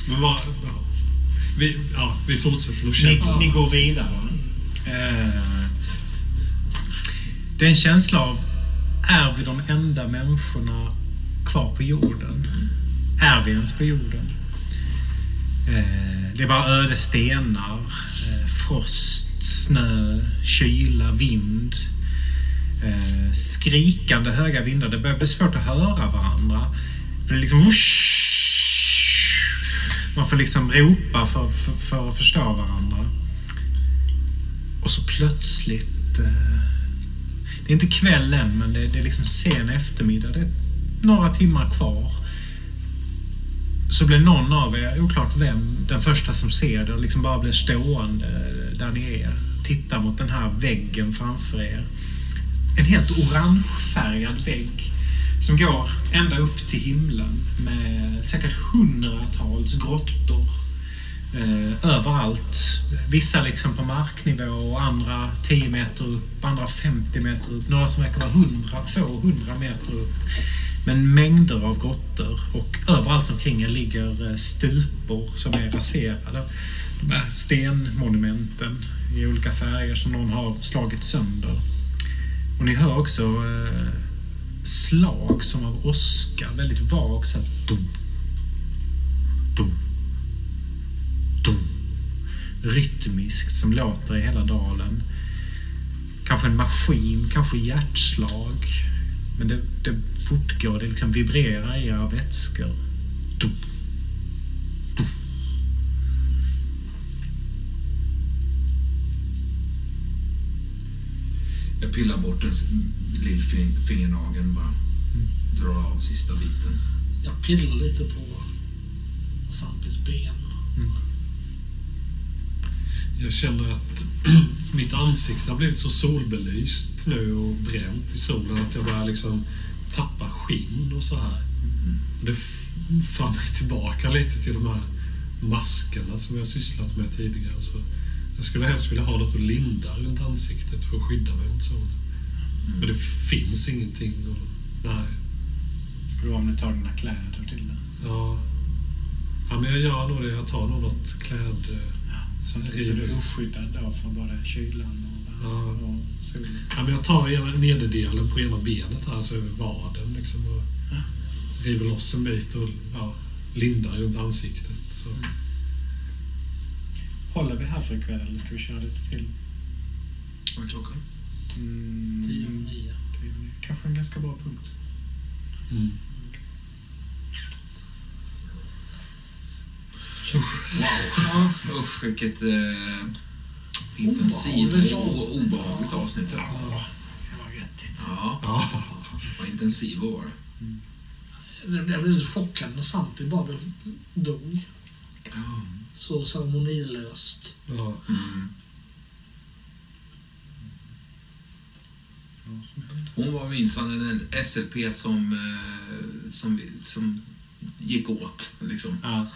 Men vad... Ja. Vi, ja, vi fortsätter att Ni, kämpa. ni går vidare. Eh, det är en känsla av, är vi de enda människorna kvar på jorden? Är vi ens på jorden? Eh, det är bara öde stenar, eh, frost, snö, kyla, vind. Eh, skrikande höga vindar. Det börjar bli svårt att höra varandra. För det är liksom... Man får liksom ropa för, för, för att förstå varandra. Och så plötsligt... Eh, det är inte kväll än, men det, det är liksom sen eftermiddag. Det är några timmar kvar. Så blir någon av er, oklart vem, den första som ser det och liksom bara blir stående där ni är. Tittar mot den här väggen framför er. En helt orangefärgad vägg som går ända upp till himlen med säkert hundratals grottor eh, överallt. Vissa liksom på marknivå och andra 10 meter upp, andra 50 meter upp. Några som verkar vara 100-200 meter upp. Men mängder av grottor och överallt omkring ligger eh, stupor som är raserade. de här stenmonumenten i olika färger som någon har slagit sönder. Och ni hör också eh, slag som av åska, väldigt vagt. Så här, dum, dum, dum. Rytmiskt som låter i hela dalen. Kanske en maskin, kanske hjärtslag. Men det, det fortgår, det liksom vibrerar i era vätskor. Dum, dum. Jag pillar bort en lillfingernageln bara. Drar av sista biten. Jag pillar lite på Sampis ben. Jag känner att mitt ansikte har blivit så solbelyst nu och bränt i solen att jag börjar liksom tappa skinn och så här. Och det för mig tillbaka lite till de här maskerna som jag sysslat med tidigare. Så jag skulle helst vilja ha något att linda runt ansiktet för att skydda mig mot solen. Men det finns ingenting. Och, nej. Ska du om du tar dina kläder till det? Ja. ja, men jag gör nog det. Jag tar nog något kläd... Så att så du är oskyddad då från både kylan och, Ja. och solen. Ja, men jag tar ena- nederdelen på ena benet här, alltså över vaden. Liksom, och Ja. river loss en bit och ja, lindar runt ansiktet. Så. Håller vi här för ikväll eller ska vi köra lite till? Vad är klockan? Mm, Tio och nio. tio, nio. Kanske en ganska bra punkt. Mm. Ja, Usch, vilket eh, intensivt Obehagligt och obehagligt avsnitt. Ja, Det var göttigt. ja Ja. vad intensiv var det. jag blev lite chockad när Sampi bara dog. Så ceremonilöst. Ja. Mm. Vad som hände. Hon var minsann en SLP som, eh, som, som gick åt. Liksom. Ja,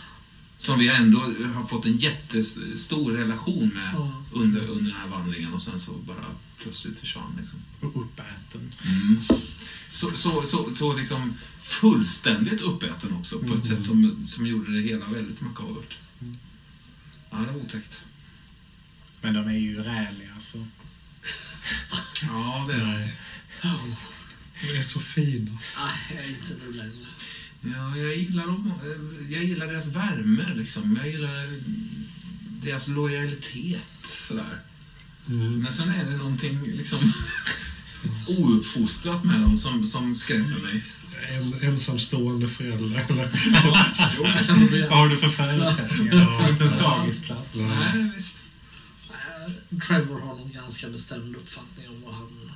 Som vi ändå har fått en jättestor relation med Ja. under, under den här vandringen och sen så bara plötsligt försvann. Liksom. och uppäten. Mm. Så, så, så, så liksom fullständigt uppäten också på ett sätt som, som gjorde det hela väldigt makabert. Ja, det var otäckt. Men de är ju räliga alltså. Ja, det är det. De är så fina. Nej, jag är inte nu längre. Ja, jag gillar dem. Jag gillar deras värme, liksom. Jag gillar deras lojalitet, sådär. Mm. Men sen är det någonting liksom ouppfostrat med dem som, som skrämmer mig. En, ensamstående förälder. Eller? Vad har du för förutsättningar? Inte ens dagisplats. Nej, visst. Eh, Trevor har nog ganska bestämd uppfattning om vad han,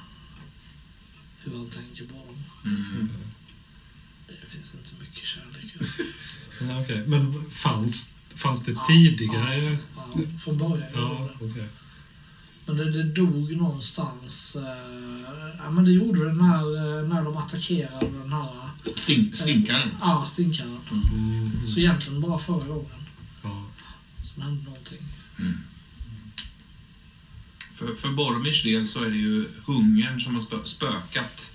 hur han tänker på dem. Mm. Det finns inte mycket kärlek. Ja, okej. Men fanns, fanns det tidigare? Ja, från början Ja, det. okej. Men det, det dog någonstans. Eh, ja, men det gjorde det när, eh, när de attackerade den här Stink, stinkaren. ja, stinkaren. Mm. Så egentligen bara förra gången. Ja. Sen hände någonting. För, för Boromirs del så är det ju hungern som har spökat.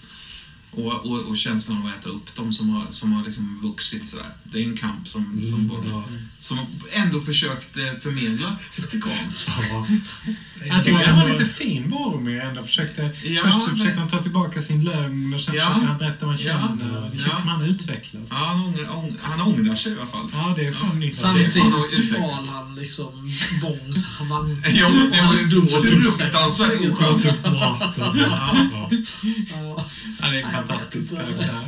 Och, och, och känslan av att äta upp dem som har, som har liksom vuxit sådär. Det är en kamp som, som, Mm, Boromir, ja. som ändå försökt eh, förmedla till. Ja. Jag tycker han var lite fin Boromir ändå. Försökte, Ja, först så försökte han ta tillbaka sin lögn och sen Ja. försökte han berätta vad han Ja. känner. Det känns Ja. som han utvecklas. Ja, han, ångrar, ång, han ångrar sig i alla fall. Ja, det är fan nytt. det är fan Samtidigt stal han liksom Bongs havan. Ja, det var ju fruktansvärt oskönt. Ja. Ja. Ja, Ja, det är fantastisk karaktär.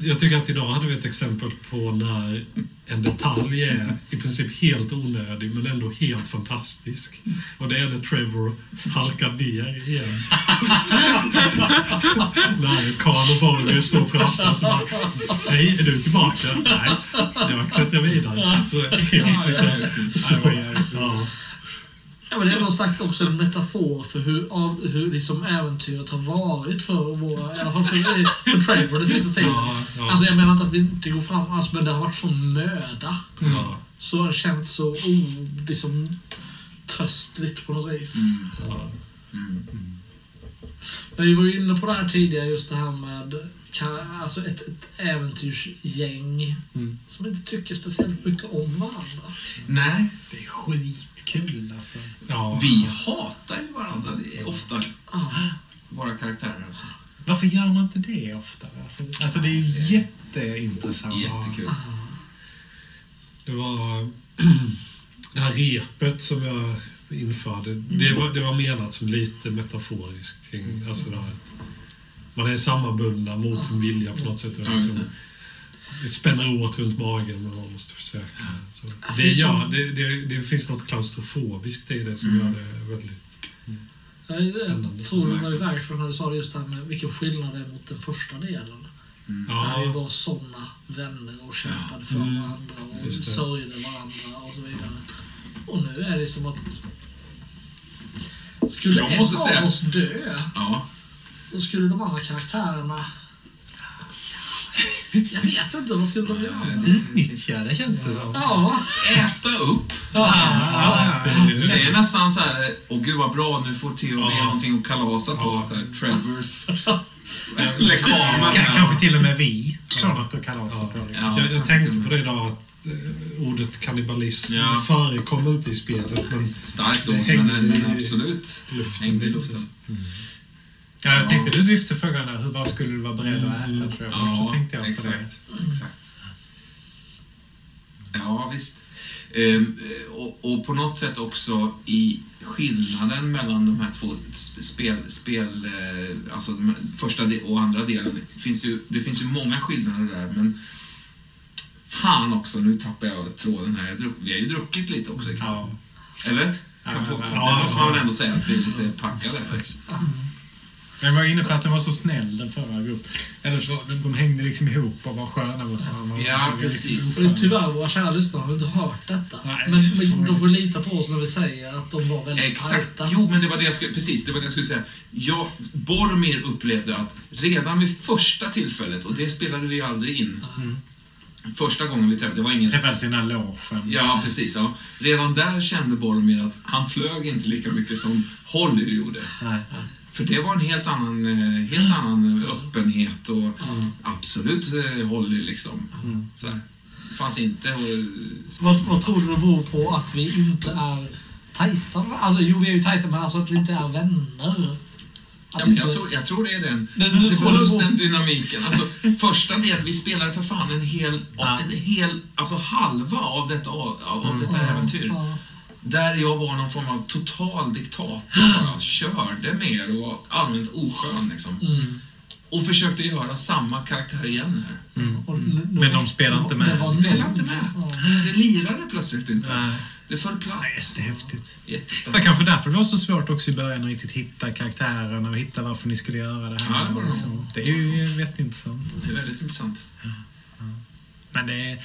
Jag, tycker att idag hade vi ett exempel på när en detalj är i princip helt onödig men ändå helt fantastisk. Och det är när Trevor halkar ner igen. när Karl och Boromir står och pratar så bara Hej, är du tillbaka? Nej, jag klättrar vidare. Så helt liksom, så, ja. Ja, men det är någon slags också en metafor för hur, av, hur liksom äventyret har varit för våra, i alla fall för, för Trevor den sista tiden. Ja, ja. Alltså jag menar inte att vi inte går fram, alltså, men det har varit sån möda. Ja, Så har det känts så o, liksom, tröstligt på något vis. ja. Jag var ju inne på det här tidigare, just det här med... alltså ett, ett äventyrsgäng Mm. som inte tycker speciellt mycket om varandra. Nej, Det är skitkul alltså. Ja. vi hatar ju varandra det är ofta. Ja. Våra karaktärer alltså. Varför gör man inte det oftare? Alltså, alltså det är ju jätteintressant. Jättekul. Det var det här repet som jag införde. Det var, det var menat som lite metaforiskt. Kring, alltså det här, man är sammanbundna mot sin vilja på något sätt. Just liksom, det. spänner åt runt magen men man måste försöka. Så Ja, det, ja, det, det, det finns något klaustrofobiskt i det som Mm. gör det väldigt... Jag Spännande. tror det var ju verkligen när du sa just det här med vilken skillnad det är mot den första delen. Där vi var såna vänner och kämpade för Mm. varandra och sörjde varandra och så vidare. Och nu är det som att skulle Jag en av säga- oss dö, Ja. då skulle de andra karaktärerna... Jag vet inte, vad skulle de göra? Utnyttja det känns det som. Ja, Äta upp. ja, det, Det är nästan så här, åh gud vad bra, nu får Theo Ja. med någonting att kalasa på. Ja. Så här, Trevors kanske till och med vi får något att kalasa Ja. på. Liksom. Ja. jag, jag tänkte på det idag att eh, ordet kannibalism Ja. förekommer inte i spelet men Starkt ord, men, men absolut. luften Hängde i luften. Ja, jag tänkte du lyfte frågan där, hur, vad skulle du vara beredd att äta? Mm. Tror jag. Ja, så tänkte jag på exakt. exakt. Ja, visst. Ehm, eh, och, och på något sätt också i skillnaden mellan de här två sp- spel, spel eh, alltså första och andra delen. Det finns, ju, det finns ju många skillnader där, men fan också, nu tappar jag tråden här. Jag druck, vi har ju druckit lite också det. ikväll. Ja. Eller? Kan få, Ja, det måste man väl ändå säga att vi är lite packade. Jag var inne på att den var så snäll den förra gruppen. Eller så, de, de hängde liksom ihop och var sköna mot varandra. Ja, liksom precis. och tyvärr, våra kära lyssnare har inte hört detta. Nej, men, men de får lita på oss när vi säger att de var väldigt Exakt. tajta. Jo, men det var det jag skulle, precis, det var det jag skulle säga. Jag, Boromir upplevde att redan vid första tillfället, och det spelade vi aldrig in, första gången vi träffades, det var inget... Träffades i den här logen. Ja, precis. Ja. Redan där kände Boromir att han flög inte lika mycket som Holly gjorde. Nej. För det var en helt annan, eh, helt annan öppenhet och absolut eh, Holly liksom. Sådär. Det fanns inte... Vad, vad tror du det beror på att vi inte är tajta? Alltså, jo, vi är ju tajta, men alltså att vi inte är vänner. Att Ja, men inte- jag, tror, jag tror det är den. Det- det Det på. den dynamiken. Alltså, första delen, vi spelade för fan en hel, Ja. en hel alltså halva av detta, av, av detta Ja, äventyr. ja. Där jag var någon form av total diktator bara. Körde med och var allmänt oskön liksom. Mm. Och försökte göra samma karaktär igen här. Nu- nu- Men de spelar inte med. det var- Spela inte med. Ja. Det lirade plötsligt inte. Nej. Det föll platt. Jättehäftigt. Det var kanske därför det var så svårt också i början att riktigt hitta karaktärerna och hitta varför ni skulle göra det här. Ja, det var. Liksom. det är ju jätteintressant. Det är väldigt intressant. Men det är...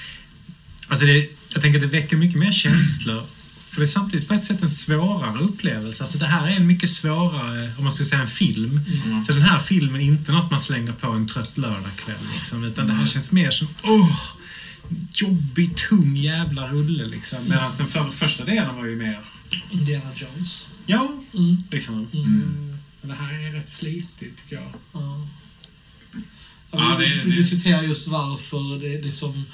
Alltså det, jag tänker att det väcker mycket mer känslor. Det är samtidigt på ett sätt en svårare upplevelse. Alltså det här är en mycket svårare, om man skulle säga en film. Så den här filmen är inte något man slänger på en trött lördagkväll. Liksom, utan det här känns mer som, åh, jobbig, tung jävla rulle. Liksom. Medan den för, första delen var ju mer, Indiana Jones. ja, Mm. liksom. Mm. Men det här är rätt slitigt tycker jag. Ja. Ja, vi, det- vi det- diskuterar just varför det, det som,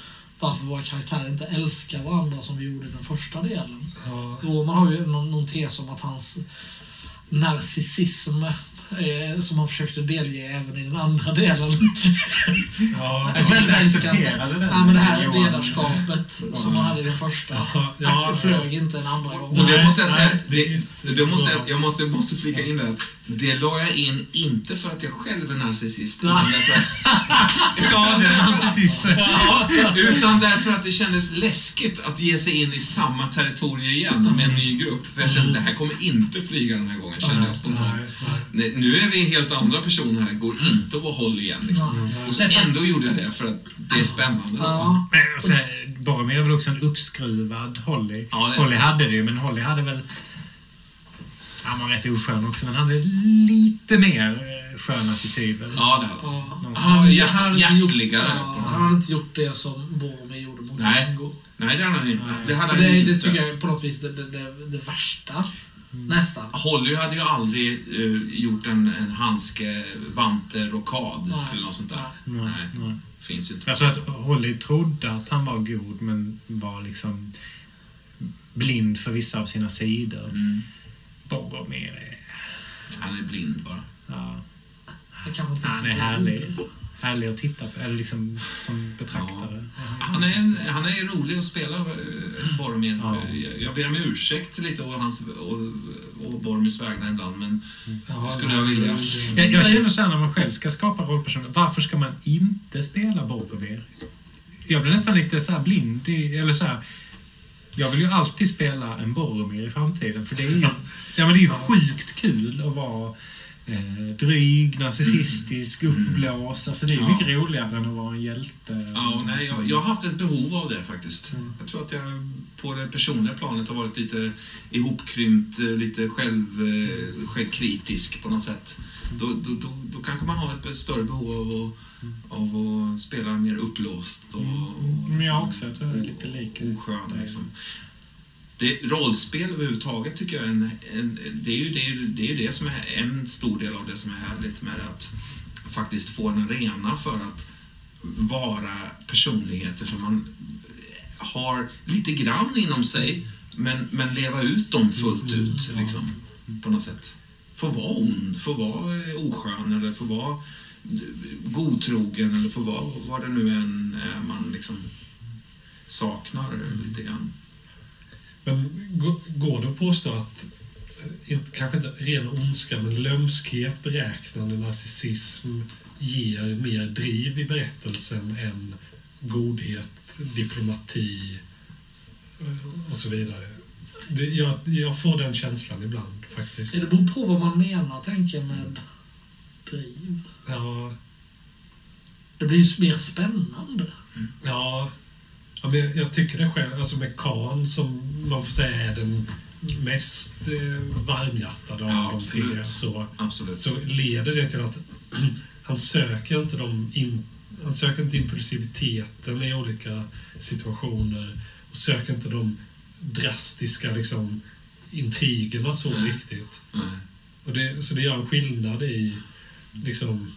varför våra karaktärer inte älskar varandra som vi gjorde i den första delen. ja, Roman har ju någon, någon tes om att hans narcissism eh, som han försökte delge även i den andra delen. ja, Självälskande. Nej, men det här ledarskapet som han hade i den första. Ja, ja, Axel flög inte en andra gång. Och det Nej, måste jag säga, nej, det det, det måste jag, jag måste, måste flika in där. Det la jag in inte för att jag själv är narcissist, utan därför att, Sa den narcissisten. ja, utan därför att det kändes läskigt att ge sig in i samma territorium igen med en ny grupp. För jag kände att det här kommer inte flyga den här gången, kände jag spontant. nu är vi helt andra personer här, går inte att vara håll igen. Liksom. Och så ändå gjorde jag det för att det är spännande. Ja. Boromir är väl också en uppskruvad Holly. Ja, det Holly det. hade det ju, men Holly hade väl... Han var rätt oskön också, men han hade lite mer eh, skön attityd. väl? Ja, det hade Han hjärt- han, gjort, hjärtligare ja, han hade inte gjort det som Boromir gjorde mot Nej. Dingo. Nej, det hade han inte. Det hade det, inte. det tycker jag är på något vis det, det, det, det värsta Nästan. Holly hade ju aldrig eh, gjort en, en handske, vante, rockad Nej. eller något sånt där. Nej, Nej, nej. finns ju inte. Jag tror att Holly trodde att han var god, men var liksom blind för vissa av sina sidor. Mm. Boromir. Han är blind bara. Ja, Det kanske inte han är härlig. Härlig att titta på, eller liksom som betraktare. Han är, en, han är rolig att spela, eh, Boromir. Ja. Jag, ber om ursäkt lite å hans och, och Boromirs vägnar ibland, men Ja, det skulle jag vilja. Jag, jag känner så här när man själv ska skapa rollpersoner, varför ska man inte spela Boromir? Jag blir nästan lite så här blind eller så här. Jag vill ju alltid spela en Boromir i framtiden, för det är ju, ja, men det är ju sjukt kul att vara eh, dryg, narcissistisk, uppblåst. Alltså det är ju mycket roligare än att vara en hjälte. Ja, nej, jag, jag har haft ett behov av det faktiskt. Mm. Jag tror att jag på det personliga planet har varit lite ihopkrympt, eh, lite själv, eh, självkritisk på något sätt. Då, då, då, då kanske man har ett större behov av att, av att spela mer upplåst och, och Men jag också, jag tror jag är lite lik. oskön. Liksom. Det, rollspel överhuvudtaget tycker jag är en, en, det, är ju, det, är ju, det är ju det som är en stor del av det som är härligt med att faktiskt få en arena för att vara personligheter som man har lite grann inom sig men, men leva ut dem fullt ut liksom, på något sätt. Få vara ond, få vara eh, oskön eller få vara godtrogen eller få vara vad det nu än är man liksom saknar lite grann. Men gå- går det att påstå att, eh, inte, kanske inte ren ondska, men lömskhet, beräknande narcissism ger mer driv i berättelsen än godhet, diplomati eh, och så vidare? Det, jag, jag får den känslan ibland faktiskt. Det beror på vad man menar, tänker jag, med driv. Ja, Det blir ju mer spännande. ja, ja men jag, jag tycker det själv, alltså med Khan som man får säga är den mest eh, varmhjärtade av Ja, de tre, absolut. så Absolut. så leder det till att han söker inte de in, han söker inte impulsiviteten i olika situationer och söker inte de drastiska liksom, intrigerna så Nej. riktigt. Nej. Och det, så det gör en skillnad i liksom,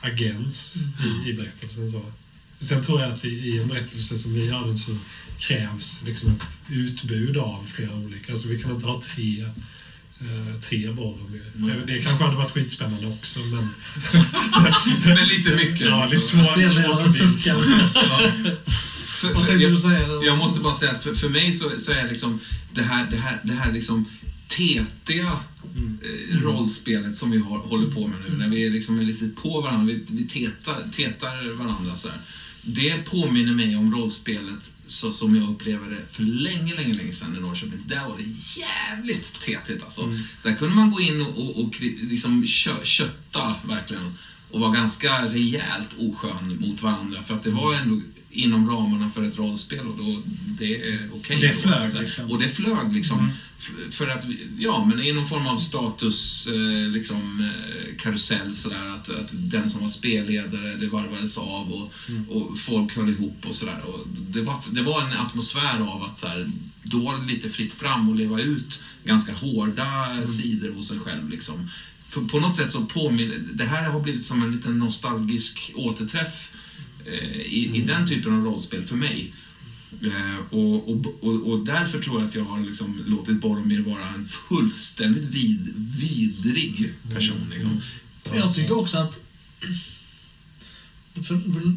agens i, i berättelsen. Så. Sen tror jag att i, i en berättelse som vi den så krävs liksom ett utbud av flera olika. Alltså vi kan inte ha tre eh, tre Boromir. Mm. Det kanske hade varit skitspännande också, men... Men lite mycket. Ja, lite svårt, Spelledaren för. För, jag, jag måste bara säga att för, för mig så, så är liksom det här, det här, det här liksom tetiga eh, rollspelet som vi har, håller på med nu, när vi är liksom är lite på varandra, vi, vi tetar, tetar varandra så här. Det påminner mig om rollspelet så som jag upplevde det för länge, länge, länge sedan i Norrköping. Där var det jävligt tetigt alltså. Där kunde man gå in och, och, och liksom kö, kötta verkligen och vara ganska rejält oskön mot varandra för att det var ändå inom ramarna för ett rollspel och då, det är okej. Det då, flög, så att säga. liksom. Och det flög liksom. F- För att, ja, men i någon form av status, eh, liksom, eh, karusell sådär, att, att den som var spelledare, det varvades av och, och folk höll ihop och sådär. Och det, var, det var en atmosfär av att så här, då var det lite fritt fram och leva ut ganska hårda sidor hos en själv. Liksom. För på något sätt så påminner, det här har blivit som en liten nostalgisk återträff i, i den typen av rollspel för mig. Eh, och, och, och, och därför tror jag att jag har liksom låtit Boromir vara en fullständigt vid, vidrig person. Liksom. Jag tycker också att... För, för,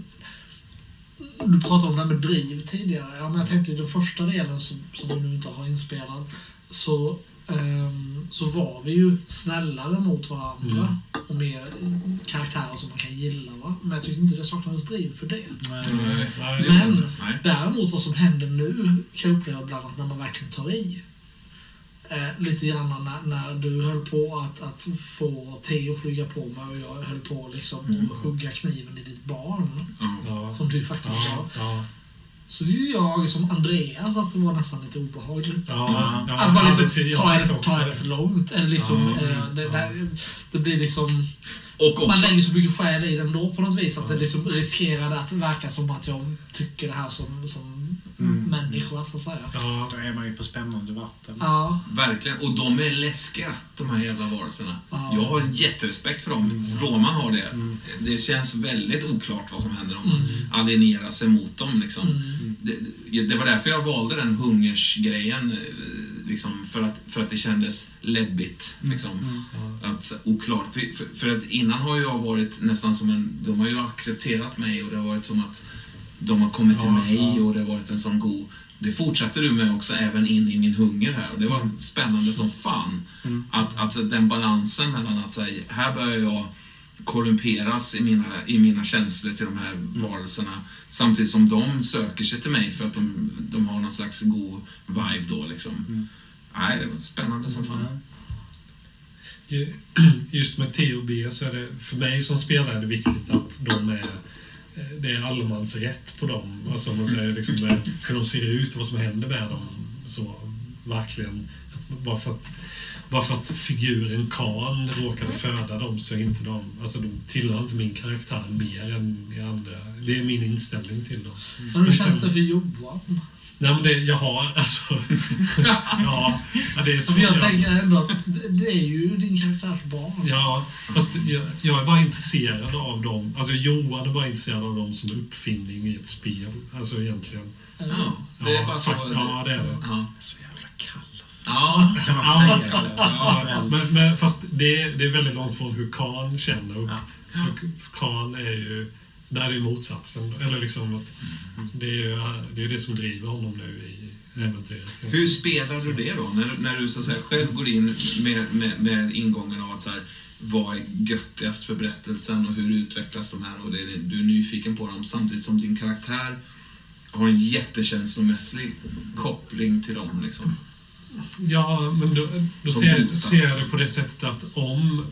du pratade om det här med driv tidigare. Ja, men jag tänkte i den första delen som, som vi nu inte har inspelad så, ehm, så var vi ju snällare mot varandra och mer karaktärer som man kan gilla. Va? Men jag tyckte inte det saknades driv för det. Nej, Nej, det är Men sant. Nej. däremot vad som händer nu kan jag uppleva ibland att när man verkligen tar i. Eh, lite grann när, när du höll på att, att få Theo att flyga på mig och jag höll på liksom att hugga kniven i ditt barn. Ja. Som du faktiskt Ja, sa. ja, Så det är jag som Andreas att det var nästan lite obehagligt. ja, ja, att man liksom, ja, det- jag tar, det, tar det också. för långt? Eller liksom, Ja, eh, det, ja. där, det blir liksom... Och Man också, lägger så mycket själ i den då på något vis att det liksom riskerade att verka som att jag tycker det här som, som människa. överdriva så att säga. Ja, Då är man ju på spännande vatten. Ja, Verkligen. Och de är läskiga, de här jävla varelserna. Ja. Jag har en jätterespekt för dem. Roman har det. Det känns väldigt oklart vad som händer om man alienerar sig mot dem. Liksom. Det, det- det var därför jag valde den hungersgrejen. eh, Liksom, för, att, för att det kändes läbbigt. Liksom. Att, oklart. För, för, för att innan har jag varit nästan som en... De har ju accepterat mig och det har varit som att de har kommit till Ja, mig ja. och det har varit en sån god... Det fortsatte du med också, även in i min hunger här. Och det var spännande som fan. Att, att den balansen mellan att säga, här börjar jag korrumperas i mina, i mina känslor till de här varelserna. Samtidigt som de söker sig till mig för att de, de har någon slags god vibe då liksom. Nej, det var spännande som fan. Ju- Just med T och B så är det för mig som spelare är det viktigt att de är det är allemansrätt på dem. Alltså om man säger liksom med hur de ser ut och vad som händer med dem. Så verkligen. Bara för att, bara för att figuren Khan råkade föda dem så är inte de, alltså de tillhör inte min karaktär mer än i andra. Det är min inställning till dem. hur känns det för Johan? Nej men det, jag har alltså... ja, ja, det är så För jag jag- tänker ändå att det- är ju din karaktärs barn. Ja, fast jag, jag är bara intresserad av dem. Alltså Johan är bara intresserad av dem som uppfinning i ett spel. Alltså egentligen. Ja, det är Ja, bara så. ja, det är det. Ja. Så jävla kall alltså. Ja. Kan man Ja. säga? Ja, Ja, men, men fast det är, det är väldigt långt från hur Khan känner. Och, och Khan är ju... Där är motsatsen. Eller liksom att det är ju det, är det som driver honom nu i äventyret. Hur spelar du det då? När, du- när du så att säga, själv går in med, med, med ingången av att så här, vad är göttigast för berättelsen och hur utvecklas de här och det, du är nyfiken på dem samtidigt som din karaktär har en jättekänslomässig koppling till dem. Liksom. Ja, men då, då ser, ser jag det på det sättet att om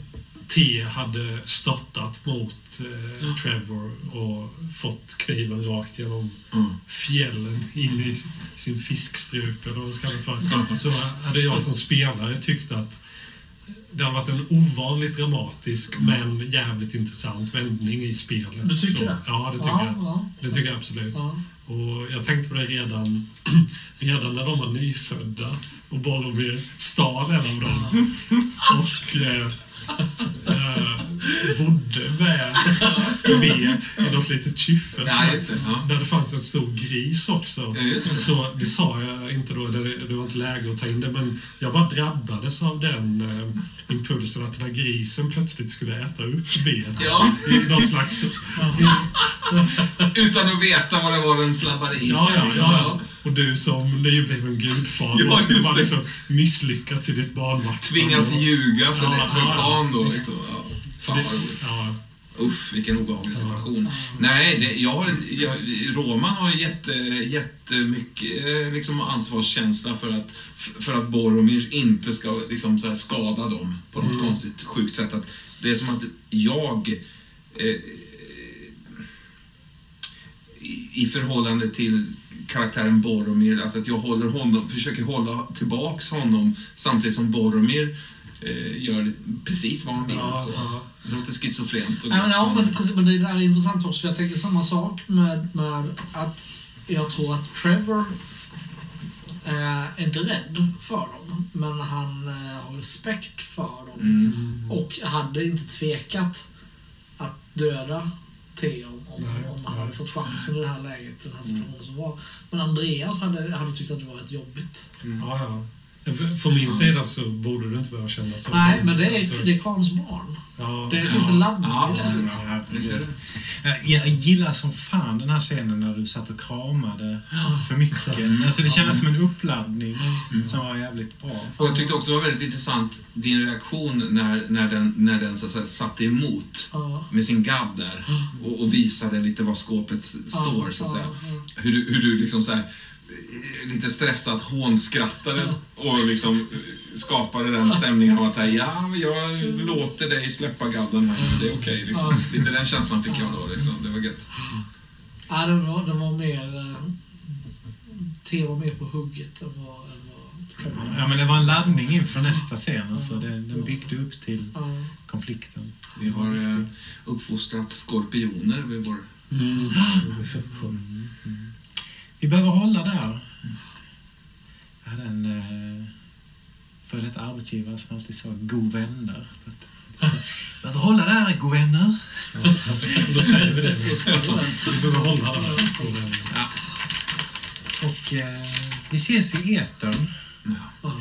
T hade störtat mot eh, Trevor och fått kniven rakt genom Mm. fjällen in i sin fiskstrupe, eller vad ska det för, så hade jag som spelare tyckt att det har varit en ovanligt dramatisk men jävligt intressant vändning i spelet. Du tycker så, det? Ja, det tycker ja, jag. Ja, Det tycker jag absolut. ja. Och jag tänkte på det redan, redan när de var nyfödda och Boromir stal en av dem. Och eh, eh, bodde med B i något litet kyffe. Ja, det. Ja. Där det fanns en stor gris också. Ja, det. Så det sa jag inte då, det, var inte läge att ta in det, men jag bara drabbades av den eh, impulsen att den här grisen plötsligt skulle äta upp B. Ja. I någon slags... Utan att veta vad det var den slabbade i sig. Ja, liksom. ja. Och du som nybliven gudfar Ja, skulle bara liksom misslyckats i ditt barnvakt. Tvingas ljuga för, Ja, det, för Khan då. Liksom. Ja. Fan vad roligt. Ja, Usch, vilken obehaglig situation. Nej, det, jag har, jag, Roman har jätte, jättemycket eh, liksom, ansvarskänsla för att, för att Boromir inte ska liksom, så här, skada dem på något konstigt, sjukt sätt. Att det är som att jag eh, i, i förhållande till karaktären Boromir, alltså att jag håller honom, försöker hålla tillbaks honom samtidigt som Boromir eh, gör precis vad han vill. Ja, ja. Det låter schizofrent. och Nej, men, ja, gott, men, precis, men det där är intressant också. för Jag tänker samma sak med, med att jag tror att Trevor eh, är inte rädd för dem, men han eh, har respekt för dem. Mm. Och hade inte tvekat att döda Theo om, Nej, om han nej. hade fått chansen i det här läget, den här situationen som var. Men Andreas hade, hade tyckt att det var rätt jobbigt. ja, ja. För- Från min sida så borde du inte behöva känna så. Nej, men det är, Alltså, det är Kans barn. ja, Det ja. finns en laddning Ja, absolut. Ja, det. Jag, gillar som fan den här scenen när du satt och kramade för mycket. Alltså det kändes som en uppladdning som var jävligt bra. Och jag tyckte också det var väldigt intressant, din reaktion när, när den, när den så att säga, satte emot Ja. med sin gadd där och, och visade lite var skåpet står, så att säga. ja. Hur, du- hur du liksom så här, lite stressat hånskrattade och liksom skapade den stämningen av att säga ja, jag låter dig släppa gadden här det är okej. liksom. Ja. Lite den känslan fick jag då, liksom. det var gött. Ja, den var, den var mer... eh, Theo var mer på hugget än vad. Ja, men det var en laddning inför nästa scen. Alltså det, den byggde upp till konflikten. Vi har eh, uppfostrat skorpioner vid vår... Mm. Vi behöver hålla där. en eh, före detta arbetsgivare som alltid sa god vänner. Behöver hålla där, god vänner. Då säger vi det. Vi behöver hålla där. Och eh, vi ses i etern. Ja.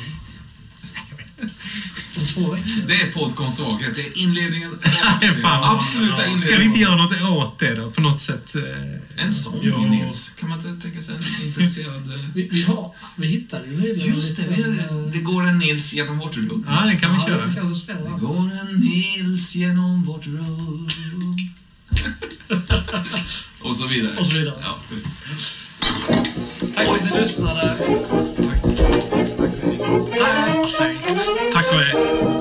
Om två veckor. Det är Podcons svaghet. Det är inledningen. Nej, fan. Absoluta inledningen. Ska vi inte göra något åt det då, på något sätt? eh? En sång, Jo. Nils. Kan man inte tänka sig en intresserad... eh, Vi, vi, har, vi hittade ju nyligen Just det, en liten, vi, eh, det går en Nils genom vårt rum. Ja, det kan vi ja, köra. kanske spelar Det går en Nils genom vårt rum. och så vidare. Och så vidare. Ja, så vidare. Tack för att ni lyssnade. Tack. Tack och hej. Tack och hej.